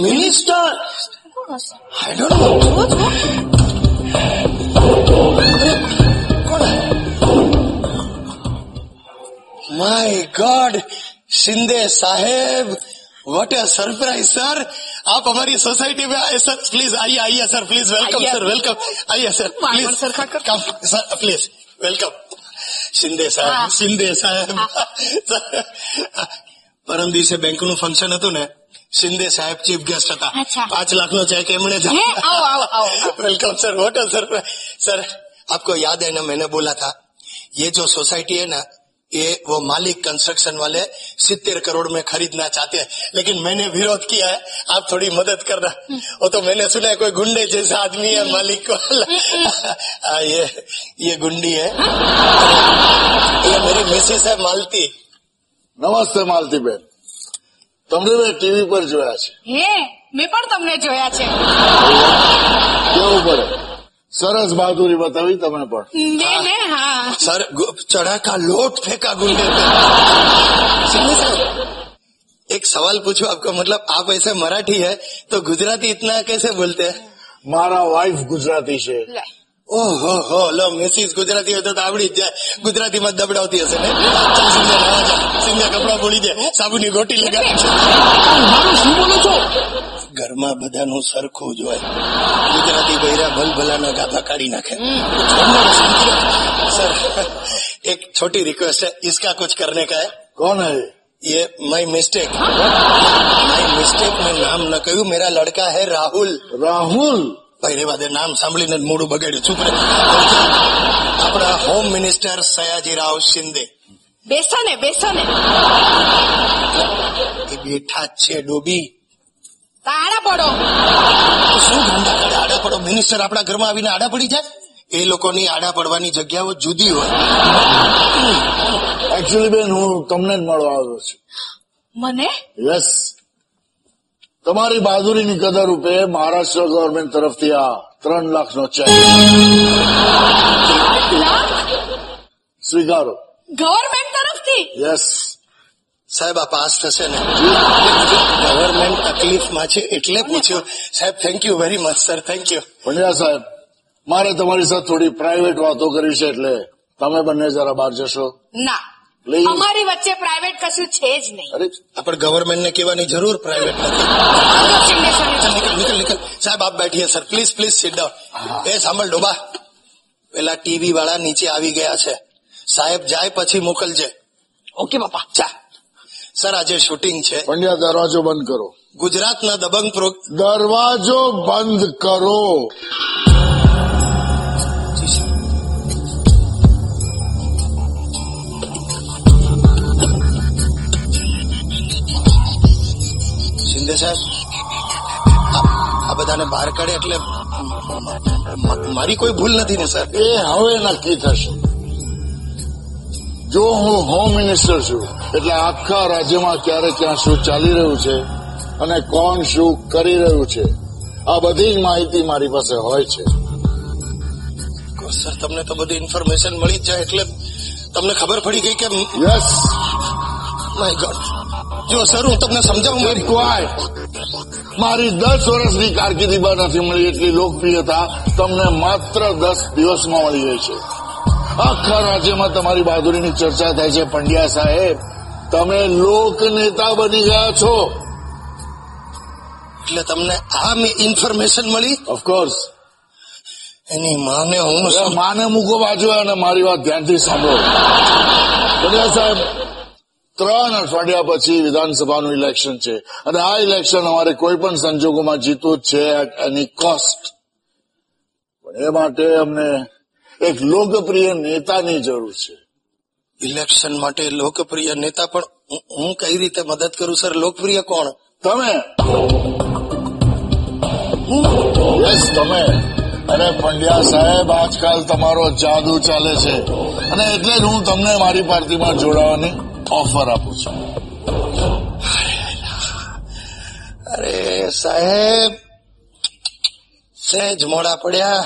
minister I don't know my God Shinde Saheb what a surprise sir આપ અમારી સોસાયટી में आए सर प्लीज आइए आइए sir please welcome sir welcome आइए sir please sir please welcome Shinde સાહેબ હા. શિંદે સાહેબ પરમ દિવસે બેંક નું ફંક્શન હતું ને શિંદે સાહેબ ચીફ ગેસ્ટ હતા અચ્છા. પાંચ લાખ નો ચેક એમણે જ હે, आओ, आओ, आओ, आओ। Welcome sir what a surprise sir आपको याद है ना मैंने बोला था ये जो सोसाइटी है ना ये वो मालिक कंस्ट्रक्शन वाले सितर करोड़ में खरीदना चाहते हैं लेकिन मैंने विरोध किया है आप थोड़ी मदद करना वो तो मैंने सुना है कोई गुंडे जैसा आदमी है मालिक को आ, ये ये गुंडी है ये मेरी मिसेस है मालती નમસ્તે માલતીબેન તમને મેં ટીવી પર જોયા છે હે મેં પણ તમને જોયા છે કેવું પડે સરસ બહાદુરી બતાવી તમે પણ મેં ને हाँ सर गु- चढ़ा का लोट फेंका गुंडे पे सुनिए सर एक सवाल पूछूं आपको मतलब आप ऐसे मराठी है तो गुजराती इतना कैसे बोलते हैं મારા વાઇફ ગુજરાતી છે લે ઓહો હો લો મિસિસ ગુજરાતી હોય તો તો આવડી જ જાય ગુજરાતીમાં જ દબડાવતી હશે ને ચાલ સિંધે નાવા જા સિંધે કપડા બોલી દે સાબુની ગોટી લગાવી મારું શું બોલો છો ઘરમાં બધાનું સરખું જ હોય ગુજરાતી બૈરા ભલભલાના ગાભા કાઢી નાખે सर एक छोटी रिक्वेस्ट है इसका कुछ करने का है કોણ હે ये माई मिस्टेक माई मिस्टेक में नाम न કહ્યું मेरा लड़का है राहुल રાહુલ ભાઈ રેવા દે નામ સાંભળીને જ મોડું બગાડ્યું ચૂપ રે આપણા હોમ મિનિસ્ટર સયાજીરાવ શિંદે બેસો ને બેસો ને એ બેઠા જ છે ડોબી તાળા પડો. શું ગાંડા આડા પડો. મિનિસ્ટર આપણા ઘરમાં આવીને આડા પડી જાય? એ લોકોની આડા પડવાની જગ્યાઓ જુદી હોય. એકચ્યુઅલી બેન હું તમને જ મળવા આવ્યો છું. મને? યસ તમારી બહાદુરીની કદર રૂપે મહારાષ્ટ્ર ગવર્મેન્ટ તરફથી આ ત્રણ લાખનો ચેક સ્વીકારો. ગવર્મેન્ટ તરફથી? યસ સાહેબ આ પાસ થશે ને? ગવર્મેન્ટ તકલીફમાં છે એટલે પૂછ્યું. સાહેબ thank you very much sir thank you Pandya સાહેબ મારે તમારી સાથે થોડી પ્રાઇવેટ વાતો કરી છે એટલે તમે બંને જરા બહાર જશો. ના. અમારી વચ્ચે પ્રાઇવેટ કશું છે જ નહીં. આપણે ગવર્મેન્ટને કહેવાની જરૂર પ્રાઇવેટ નથી. સાહેબ આપ બેઠીએ sir please please sit down એ સાંભળ ડોબા. પેલા ટીવી વાળા નીચે આવી ગયા છે. સાહેબ જાય પછી મોકલજે. ઓકે બાપા. ચા સર આજે શૂટિંગ છે. પંડ્યા દરવાજો બંધ કરો. ગુજરાતના દબંગ પ્રો દરવાજો બંધ કરો. શિંદે સાહેબ આ- બધાને બહાર કાઢે એટલે મારી કોઈ ભૂલ નથી ને સર? એ હવે નક્કી થશે. જો હું હોમ મિનિસ્ટર છું એટલે આખા રાજ્યમાં ક્યારે ક્યાં શું ચાલી રહ્યું છે અને કોણ શું કરી રહ્યું છે આ બધી જ માહિતી મારી પાસે હોય છે. સર તમને તો બધી ઇન્ફોર્મેશન મળી જ જાય એટલે તમને ખબર પડી ગઈ કે યસ માય ગોડ જો સર હું તમને સમજાવું મારી મારી દસ વર્ષની કારકિર્દીમાં નથી મળી એટલી લોકપ્રિયતા તમને માત્ર દસ દિવસમાં મળી ગઈ છે. આખા રાજ્યમાં તમારી બહાદુરીની ચર્ચા થાય છે પંડ્યા સાહેબ. તમે લોક નેતા બની ગયા છો. એટલે તમને આ ઇન્ફોર્મેશન મળી? ઓફકોર્સ એની માને હું માને મૂકો બાજુ અને મારી વાત ધ્યાનથી સાંભળો. પંડ્યા સાહેબ ત્રણ અઠવાડિયા પછી વિધાનસભાનું ઇલેક્શન છે. અને આ ઇલેક્શન અમારે કોઈ પણ સંજોગોમાં જીતવું જ છે એની કોસ્ટ એ માટે અમને એક લોકપ્રિય નેતાની જરૂર છે. ઇલેક્શન માટે લોકપ્રિય નેતા પણ હું- કઈ રીતે મદદ કરું સર? લોકપ્રિય કોણ? તમે. યસ તમે. અરે પંડ્યા સાહેબ આજકાલ તમારો જાદુ ચાલે છે. અને એટલે જ હું તમને મારી પાર્ટીમાં જોડાવાની ઓફર આપું છું. અરે સાહેબ. સહેજ મોડા પડ્યા.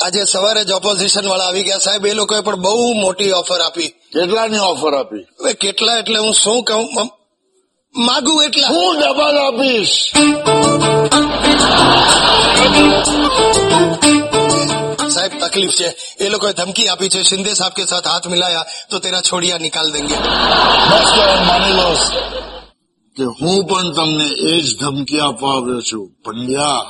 આજે સવારે જ ઓપોઝિશન વાળા આવી ગયા સાહેબ એ લોકોએ પણ બહુ મોટી ઓફર આપી કેટલાની ઓફર આપી હવે કેટલા એટલે હું શું કહું માગું એટલા હું ડબલ આપીશ साहब तकलीफ़ है ये लोग धमकी आपी है शिंदे साहब के साथ हाथ मिलाया तो तेरा छोड़िया निकाल देंगे बस मानी लो કે હું પણ તમને એ જ ધમકી આપવા આવ્યો છું પંડ્યા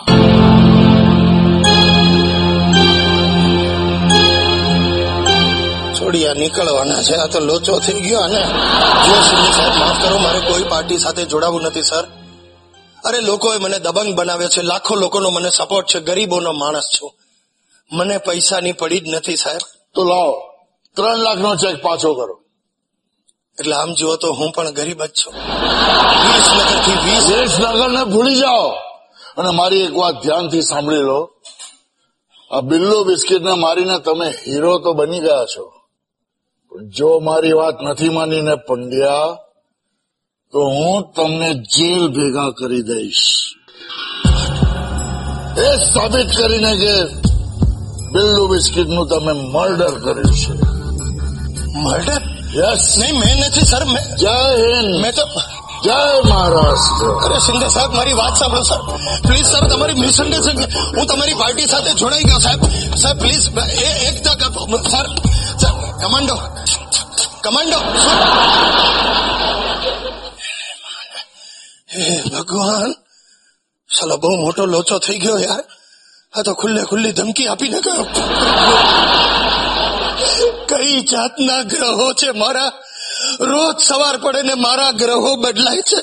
છોડિયા નીકળવાના છે. આ તો લોચો થઈ ગયો અને જો શિંદે સાહેબ માફ કરો મારે કોઈ પાર્ટી સાથે જોડાવું નથી સર. અરે લોકોએ મને દબંગ બનાવ્યો છે. લાખો લોકોનો મને સપોર્ટ છે. ગરીબોનો માણસ છું. મને પૈસાની પડી જ નથી સાહેબ. તો લાવો. ત્રણ લાખનો ચેક પાછો કરો. એટલે આમ જુઓ તો હું પણ ગરીબ જ છું. વીસ નગરથી વીસ વિસનગરને ભૂલી જાઓ. અને મારી એક વાત ધ્યાનથી સાંભળી લો. આ બિલ્લો બિસ્કિટને મારીને તમે હીરો તો બની ગયા છો. જો મારી વાત નથી માનીને પંડ્યા તો હું તમને જેલ ભેગા કરી દઈશ એ સાબિત કરીને કે બિલ્લુ બિસ્કિટનું તમે મર્ડર કર્યું છે મર્ડર યસ નહીં મેં નથી સર મેં જય હિન્દ મેં તો જય મહારાષ્ટ્ર અરે શિંદે સાહેબ મારી વાત સાંભળો સર પ્લીઝ સર તમારી મિસઅન્ડરસ્ટેન્ડિંગ હું તમારી પાર્ટી સાથે જોડાઈ ગયો સાહેબ સાહેબ પ્લીઝ એ એક તક આપો સર સર કમાન્ડો કમાન્ડો હે ભગવાન સાલો બહુ મોટો લોચો થઈ ગયો યાર. આ તો ખુલ્લે ખુલ્લી ધમકી આપીને ગયો. કઈ જાતના ગ્રહો છે મારા? રોજ સવાર પડે ને મારા ગ્રહો બદલાય છે.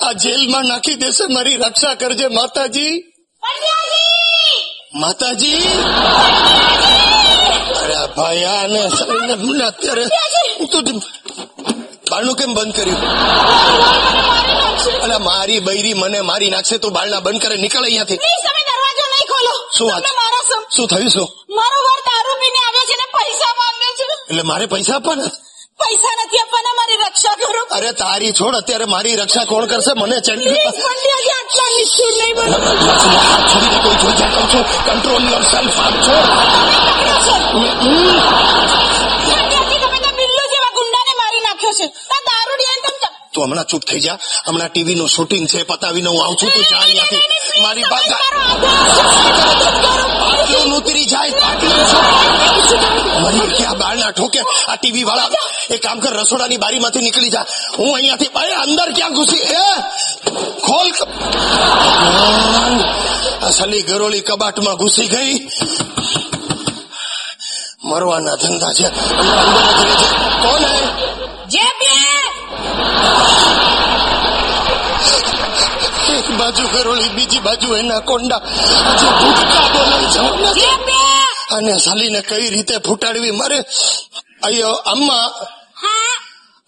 આ જેલમાં નાખી દેશે મારી રક્ષા કરજે માતાજી. માતાજી! અરે આ ભાઈ આને શરીરને મને અત્યારે તો બારણું કેમ બંધ કર્યું? અલા મારી બૈરી મને મારી નાખશે તો બારણા બંધ કરે નીકળ અહીંયાથી. દરવાજો નહીં ખોલો. શું વાત? શું થયું શું? મારો વર દારૂ પીને આવ્યો છે ને પૈસા માંગ્યો છે. એટલે મારે પૈસા આપવાના? પૈસા નથી આપવાના મારી રક્ષા કરો. અરે તારી છોડ અત્યારે મારી રક્ષા કોણ કરશે? મને ચંડી આટલા નિષ્ઠુર નહીં બનો. કોઈ જોઈ કહું છું. કંટ્રોલ યોર સેલ્ફ આપ છો. તું હમણાં ચૂપ થઈ જા. હમણાં ટીવી નું શૂટિંગ છે પતાવીને હું આવું છું તું જા અહીંયાથી. મારી પાસે આટલું નૂતરી જાય મરી ક્યાં બાળના ઠોકે? આ ટીવી વાળા એક કામ કર રસોડાની બારીમાંથી નીકળી જા. હું અહીંયાથી અરે અંદર ક્યાં ઘૂસી? એ ખોલ ક- સલી ગરોળી કબાટમાં ઘૂસી ગઈ. મરવાના ધંધા છે. કોણ હે બાજુ ગરોળી બીજી બાજુ એના કોંડા હજુ ભૂટકા બોલાઈ જવાના છે. જે બે અને સાલીને કઈ રીતે ફૂટાડવી મારે ಅಯ್ಯೋ ಅಮ್ಮ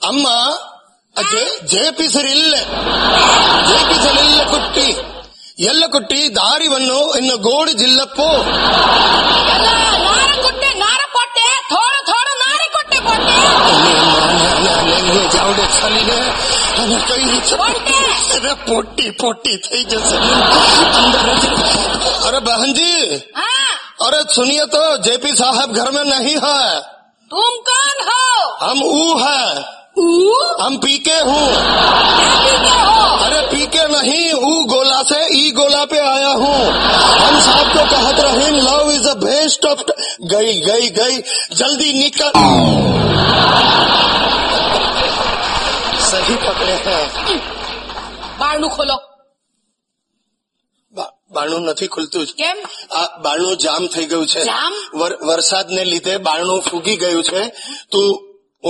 ಅಮ್ಮ ಜೆ ಜೆ ಪಿಸರಿಲ್ಲ ಜೆ ಪಿಸಲೆಲ್ಲ ಕೊಟ್ಟಿ ಎಲ್ಲ ಕೊಟ್ಟಿ ದಾರಿವನ್ನು ಇನ್ನು ಗೋಡು ಜಿಲ್ಲಪ್ಪು કુટ્ટે પોટે લેંગ્વેજ આવડે સાલીને અને કઈ રીતે અરે પોટી પોટી થઈ જશે અંદર જ. અરે બહનજી अरे सुनिए तो जेपी साहब घर में नहीं है तुम कौन हो हम ऊ है हम पीके हूँ अरे पीके नहीं ऊ गोला से ई गोला पे आया हूँ हम साहब को कहत रहे love is the best of गई गई गई जल्दी निकल सही पकड़े हैं બારણું ખોલો બા- બારણું નથી ખુલતું જ કેમ આ બારણું જામ થઈ ગયું છે જામ? વર- વરસાદને લીધે બારણું ફૂગી ગયું છે તું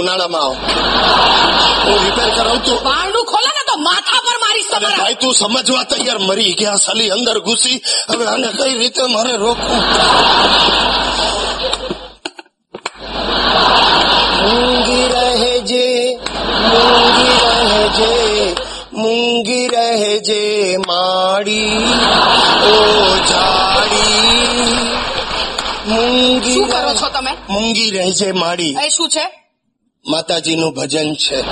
ઉનાળામાં આવો. હું રિપેર કરાવું તો બારણું ખોલે ને તો માથા પર મારીશ અરે તમારા. ભાઈ તું સમજવા તૈયાર મરી ગયા સાલી અંદર ઘૂસી. હવે આને કઈ રીતે મારે રોકવું? મૂંગી રહેજે મૂંગી રહેજે મૂંગી રહેજે માડી. ઓ જાડી મૂંગી શું કરો છો તમે? મૂંગી રહેજે માડી. એ શું છે? માતાજીનું ભજન છે.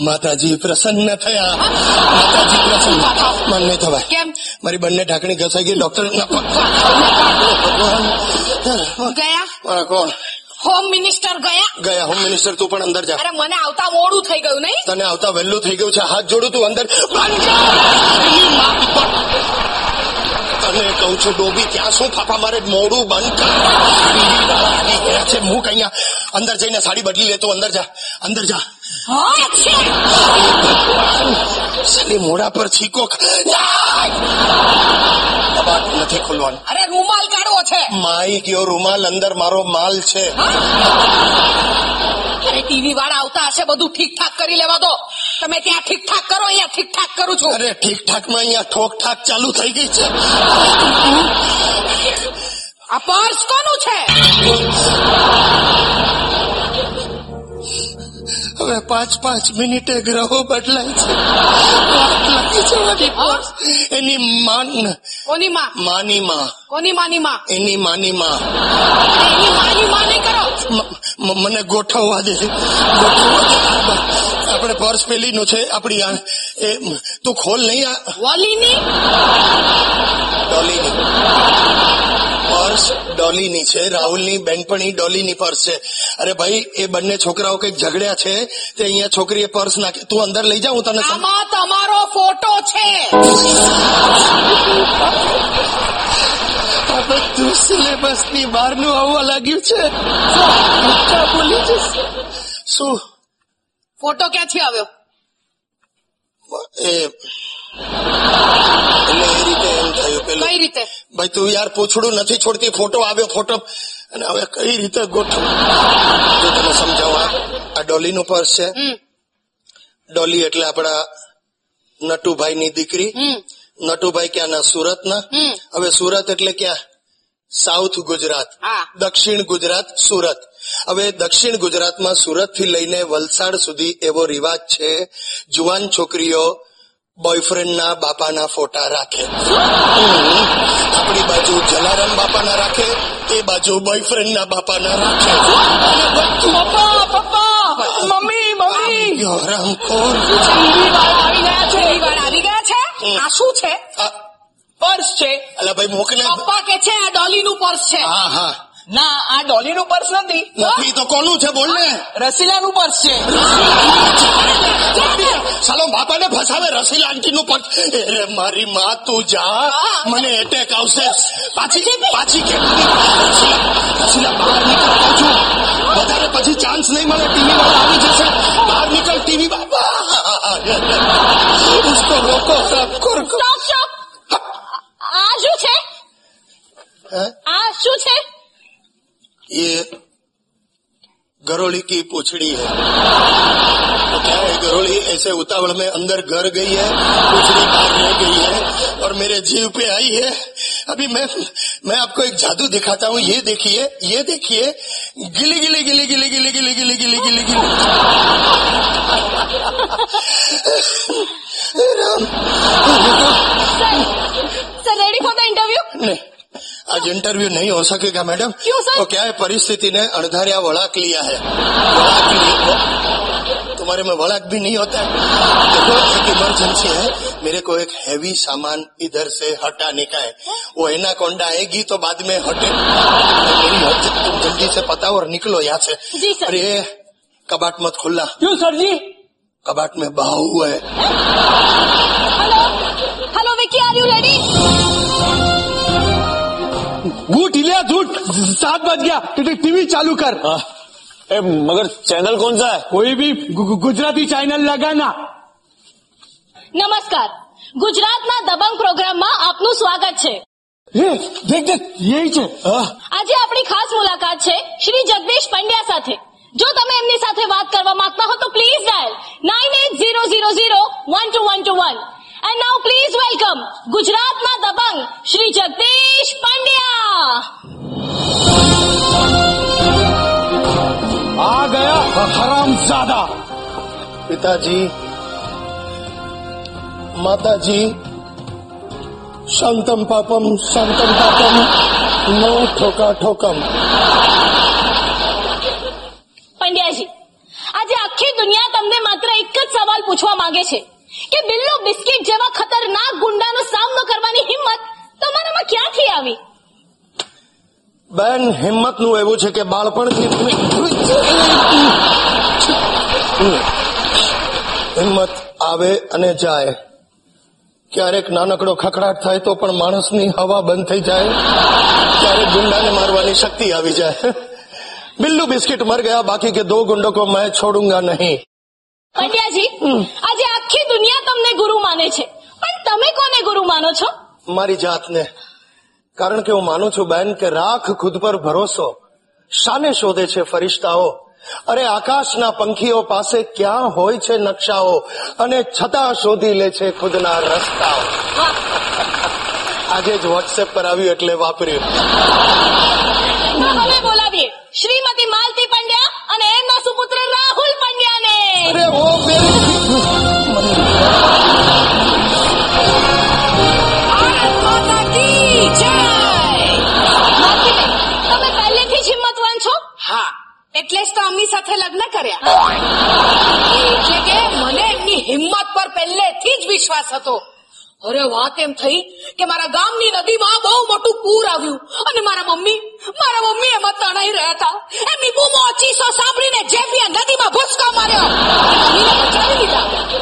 માતાજી પ્રસન્ન થયા. માતાજી પ્રસન્ન. મન નહીં થવાય. કેમ? મારી બંને ઢાંકણી ઘસાઈ ગઈ ડોક્ટર ગયા? કોણ? હોમ મિનિસ્ટર ગયા? ગયા હોમ મિનિસ્ટર તું પણ અંદર જા. અરે મને આવતા મોડું થઈ ગયું નહીં? તને આવતા વહેલું થઈ ગયું છે. હાથ જોડું તું અંદર. તને કહું છું ડોબી ત્યાં શું ફાફા મારે મોડું બંધ આવી ગયા છે મૂક અહીંયા અંદર જઈને સાડી બદલી લેતો અંદર જા અંદર જા. સાલી મોડા પર છીકો નથી ખોલવાનું. અરે રૂમાલ કાઢવો છે. માઈ ગયો રૂમાલ અંદર મારો માલ છે. ટીવી વાળા આવતા હશે બધું ઠીક ઠાક કરી લેવા દો. તમે ત્યાં ઠીક ઠાક કરો અહીંયા ઠીક ઠાક કરું છું. અરે ઠીક ઠાકમાં અહીંયા ઠોક ઠાક ચાલુ થઈ ગઈ છે. આ પર્સ કોનું છે? હવે પાંચ પાંચ મિનિટે ગ્રહો બદલાય છે. લાગી જવાની એની માન. કોની માં? માની માં. કોની માની માં? એની માની માં. એની માની માં નહીં કરો મને ગોઠવવા દે. આપણે પર્સ પેલીનું છે. આપણી આ એ તું ખોલ નહીં આ. વોલીની? ડોલીની. પર્સ ડોલીની છે રાહુલની બેનપણી ડોલીની પર્સ છે. અરે ભાઈ એ બંને છોકરાઓ કંઈક ઝઘડ્યા છે તે અહીંયા છોકરીએ પર્સ નાખી તું અંદર લઈ જા હું તને આમાં તમારો ફોટો છે. બધું સિલેબસની બહારનું આવવા લાગ્યું છે. બોલી જશે. શું? ફોટો ક્યાંથી આવ્યો? એ એટલે એ રીતે એમ થયું કઈ રીતે? ભાઈ તું યાર પૂછડું નથી છોડતી. ફોટો આવ્યો ફોટો. અને હવે કઈ રીતે ગોઠવું? જો તને સમજાવવા આ ડોલીનું પર્સ છે. ડોલી એટલે આપણા નટુભાઈ ની દીકરી નટુભાઈ ક્યાંના? સુરતના. હવે સુરત એટલે ક્યાં? સાઉથ ગુજરાત. દક્ષિણ ગુજરાત સુરત. હવે દક્ષિણ ગુજરાતમાં સુરતથી લઈને વલસાડ સુધી એવો રિવાજ છે. જુવાન છોકરીઓ બોયફ્રેન્ડના બાપાના ફોટા રાખે. આપણી બાજુ જલારામ બાપાના રાખે એ બાજુ બોયફ્રેન્ડના બાપાના રાખે. પપ્પા પપ્પા મમ્મી મમ્મી. આવી ગયા છે. આવી ગયા છે? આ શું છે? પર્સ છે. અલા ભાઈ મોકલે. પપ્પા કે છે આ ડોલીનું પર્સ છે? હા હા. ના આ ડોલી નું પર્સ નથી. ડોલી તો કોનું છે બોલ ને. રસીલા નું પર્સ છે. ચાલો. બાપા ને ફસાવે રસીલા આંટી નું પર્સ મારી મા તું જા મને એટેક આવશે. પાછી પાછી કે રસીલા બહાર નીકળતો છું વધારે પછી ચાન્સ નહીં મળે ટીવી વાળા આવી જશે. બહાર નીકળ ટીવી બાપા. ઉસકો રોકો સબ આ શું છે? આ શું છે? ये गरोली की पूछड़ी है। तो क्या है गरोली ऐसे उतावड़ में अंदर घर गई है पूछड़ी बाहर रह गई है और मेरे जीव पे आई है। अभी मैं मैं आपको एक जादू दिखाता हूँ ये देखिए ये देखिए गिली गिली गिली गिली गिली गिली गिली गिली गिली गिली। Ram sir ready for the interview नहीं। आज इंटरव्यू नहीं हो सकेगा मैडम क्यों सर? तो क्या है परिस्थिति ने अणधारिया वड़ाक लिया है? वड़ाक लिया तुम्हारे में वड़ाक भी नहीं होता है? देखो एक इमरजेंसी है। मेरे को एक हैवी सामान इधर से हटाने का है। वो एना एनाकोंडा आएगी तो बाद में हटे। तुम जल्दी से पताओ और निकलो यहाँ से। जी सर अरे कबाट मत खुलना। क्यों सर जी? कबाट में बहा हुआ है। Hello hello Vicky are you ready झूठ इलिया झूठ सात बज गया टी- टीवी चालू कर ए, मगर चैनल कौन सा है कोई भी गु- गु- गुजराती चैनल लगाना નમસ્કાર ગુજરાતના દબંગ પ્રોગ્રામમાં આપનું સ્વાગત છે ये देख देख यही છે આજે આપણી ખાસ મુલાકાત છે શ્રી જગદીશ પંડ્યા સાથે જો તમે એમની સાથે વાત કરવા માંગતા હો તો please dial nine eight zero zero zero one two one two one And now please welcome ગુજરાતના દબંગ શ્રી જગદીશ પાંડ્યા આ ગયા હરામઝાદા પિતાજી માતાજી શાંતમ પાપમ શાંતમ પાપમ નો ઠોકા ઠોકમ પંડ્યાજી આજે આખી દુનિયા તમને માત્ર એક જ સવાલ પૂછવા માંગે છે કે બિલ્લો બિસ્કિટ જેવા ખતરનાક ગુંડાનો સામનો કરવાની હિંમત તમારામાં ક્યાંથી આવી? બેન હિંમતનું એવું છે કે બાળપણથી હિંમત આવે અને જાય. ક્યારેક નાનકડો ખખડાટ થાય તો પણ માણસની હવા બંધ થઈ જાય. ક્યારેક ગુંડાને મારવાની શક્તિ આવી જાય. બિલ્લુ બિસ્કિટ મર ગયા, બાકી કે દો ગુંડકો મેં છોડુંગા નહીં. પંડ્યાજી આજે આખી દુનિયા તમને ગુરુ માને છે. પણ તમે કોને ગુરુ માનો છો? મારી જાતને. કારણ કે હું માનું છું બેન કે રાખ ખુદ પર ભરોસો. શાને શોધે છે ફરિશ્તાઓ? અરે આકાશના પંખીઓ પાસે ક્યાં હોય છે નકશાઓ? અને છતાં શોધી લે છે ખુદના રસ્તાઓ. આજે જ વોટ્સએપ પર આવ્યું એટલે વાપર્યું. હવે બોલાવીએ. શ્રીમતી માલતી પંડ્યા અને એમના સુપુત્ર રાહુલ અરે ઓ પહેલેથી જ હિંમતવાન છો હા. એટલે જ તો અમી સાથે લગ્ન કર્યા. એટલે કે મને એમની હિંમત પર પહેલેથી જ વિશ્વાસ હતો. અરે વાત એમ થઈ કે મારા ગામની નદીમાં બહુ મોટું પૂર આવ્યું અને મારા મમ્મી મારા મમ્મી એમાં તણાઈ રહ્યા હતા. એમની બૂમો ચીસો સાંભળીને જેફીએ નદીમાં ભૂસકો માર્યો.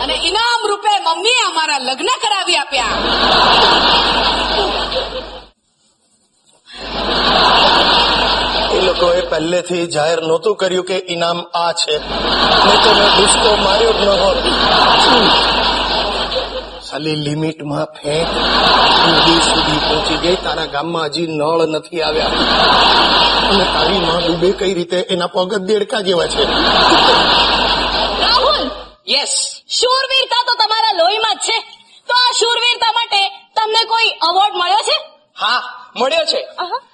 અને ઇનામ રૂપે મમ્મીએ અમારા લગ્ન કરાવી આપ્યા. એ લોકોએ પહેલેથી જાહેર નહોતું કર્યું કે ઇનામ આ છે. નહીં તો મેં ભૂસકો માર્યો જ ન હોત. સાલી લિમિટમાં ફેંક સુધી સુધી પહોંચી ગઈ. તારા ગામમાં હજી નળ નથી આવ્યા. અને તારી માં ડૂબે કઈ રીતે? એના પગ દેડકા જેવા છે. રાહુલ! યસ શૂરવીરતા તો તમારા લોહીમાં જ છે. તો આ શૂરવીરતા માટે તમને કોઈ અવોર્ડ મળ્યો છે? હા મળ્યો છે.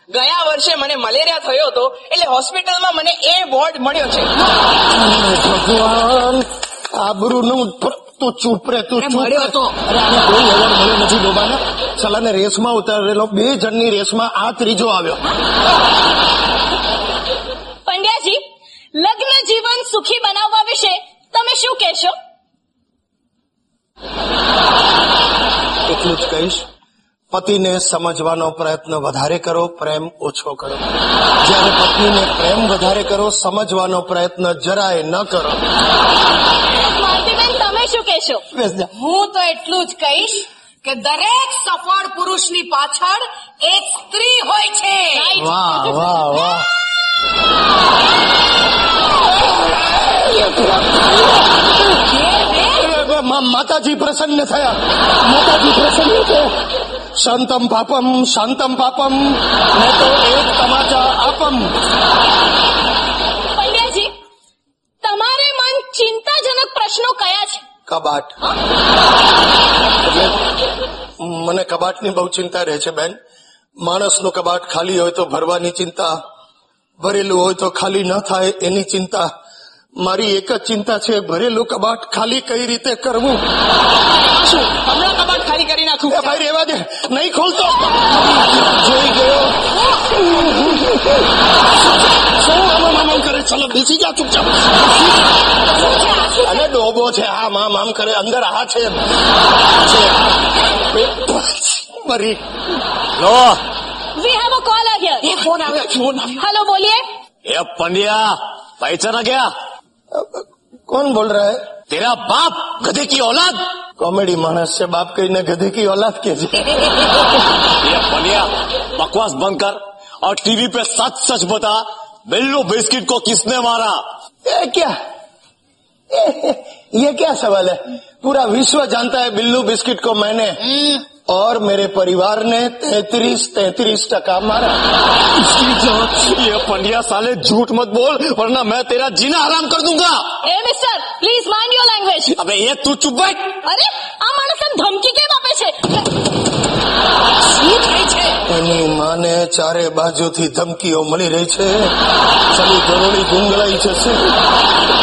ગયા વર્ષે મને મલેરિયા થયો હતો એટલે હોસ્પિટલમાં મને એ વોર્ડ મળ્યો છે. ભગવાન આબરૂનું પ્ર- તું ચૂપ રે તું ચૂપ રે. તો. અરે આને કોઈ એવોર્ડ મળ્યો નથી ડોબાના સલાને રેસમાં ઉતારેલો બે જણની રેસમાં આ ત્રીજો આવ્યો. પંડ્યાજી લગ્ન જીવન સુખી બનાવવા વિશે તમે શું કહેશો? એટલું જ કહીશ. પતિને સમજવાનો પ્રયત્ન વધારે કરો પ્રેમ ઓછો કરો. જ્યારે પત્નીને પ્રેમ વધારે કરો સમજવાનો પ્રયત્ન જરાય ન કરો. તમે હું તો એટલું જ કહીશ કે દરેક સફળ પુરુષની પાછળ એક સ્ત્રી હોય છે. વાહ વાહ વાહ. માતાજી પ્રસન્ન થયા. માતાજી પ્રસન્ન થયા. શાંતમ પાપમ શાંતમ પાપમ મેં તો એક તમાચા આપમ. પંડ્યાજી તમારે મન ચિંતાજનક પ્રશ્નો કયા છે? કબાટ. મને કબાટની બહુ ચિંતા રહે છે, બેન. માણસનું કબાટ ખાલી હોય તો ભરવાની ચિંતા, ભરેલું હોય તો ખાલી ન થાય એની ચિંતા. મારી એક જ ચિંતા છે ભરેલું કબાટ ખાલી કઈ રીતે કરવું? હમણાં કબાટ ખાલી કરી નાખું? ભાઈ રેવા દે નહીં ખોલતો. જોઈ ગયો. કરે? ચલો બેસી જા ચૂપચાપ. અને ડોબો છે. હા મામ આમ કરે. અંદર આ છે. મરી. લો. We have a caller here. A phone આવ્યો. ફોન આવ્યો હેલો બોલિયે એ પંડ્યા પૈસા ના ગયા? कौन बोल रहा है? तेरा बाप गधे की औलाद। कॉमेडी मानस से बाप कहीने गधे की औलाद के ये पंडिया बकवास बंद कर। और टीवी पे सच सच बता बिल्लू बिस्किट को किसने मारा? ये क्या? ये, ये क्या सवाल है? पूरा विश्व जानता है बिल्लू बिस्किट को मैंने। और मेरे परिवार ने तैतीस तैतीस टका मारा ये पंडिया साले झूठ मत बोल वरना मैं तेरा जीना हराम कर दूंगा એ mister please mind your language अबे ये तू चुप बैठ અરે આ માણસ આમ ધમકી કેમ આપે છે શું થાય છે એની માને ચારે બાજુથી ધમકીઓ મળી રહી છે ચલી ગરોળી ગુંગળાઈ જશે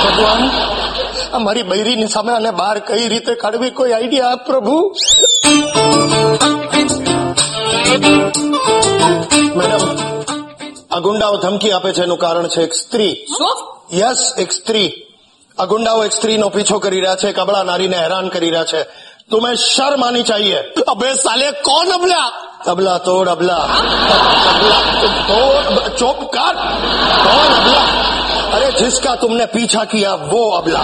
ભગવાન આ મારી બૈરીની સામે આને બહાર કઈ રીતે કાઢવી કોઈ આઈડિયા આપ પ્રભુ મેડમ આ ગુંડાઓ ધમકી આપે છે એનું કારણ છે એક સ્ત્રી યસ એક સ્ત્રી આ ગુંડાઓ એક સ્ત્રીનો પીછો કરી રહ્યા છે કબળા નારીને હેરાન કરી રહ્યા છે तुम्हें शर्म आनी चाहिए अबे साले कौन अबला अबला तोड़ अबला अबला तोड़ चुप कर कौन अबला अरे जिसका तुमने पीछा किया वो अबला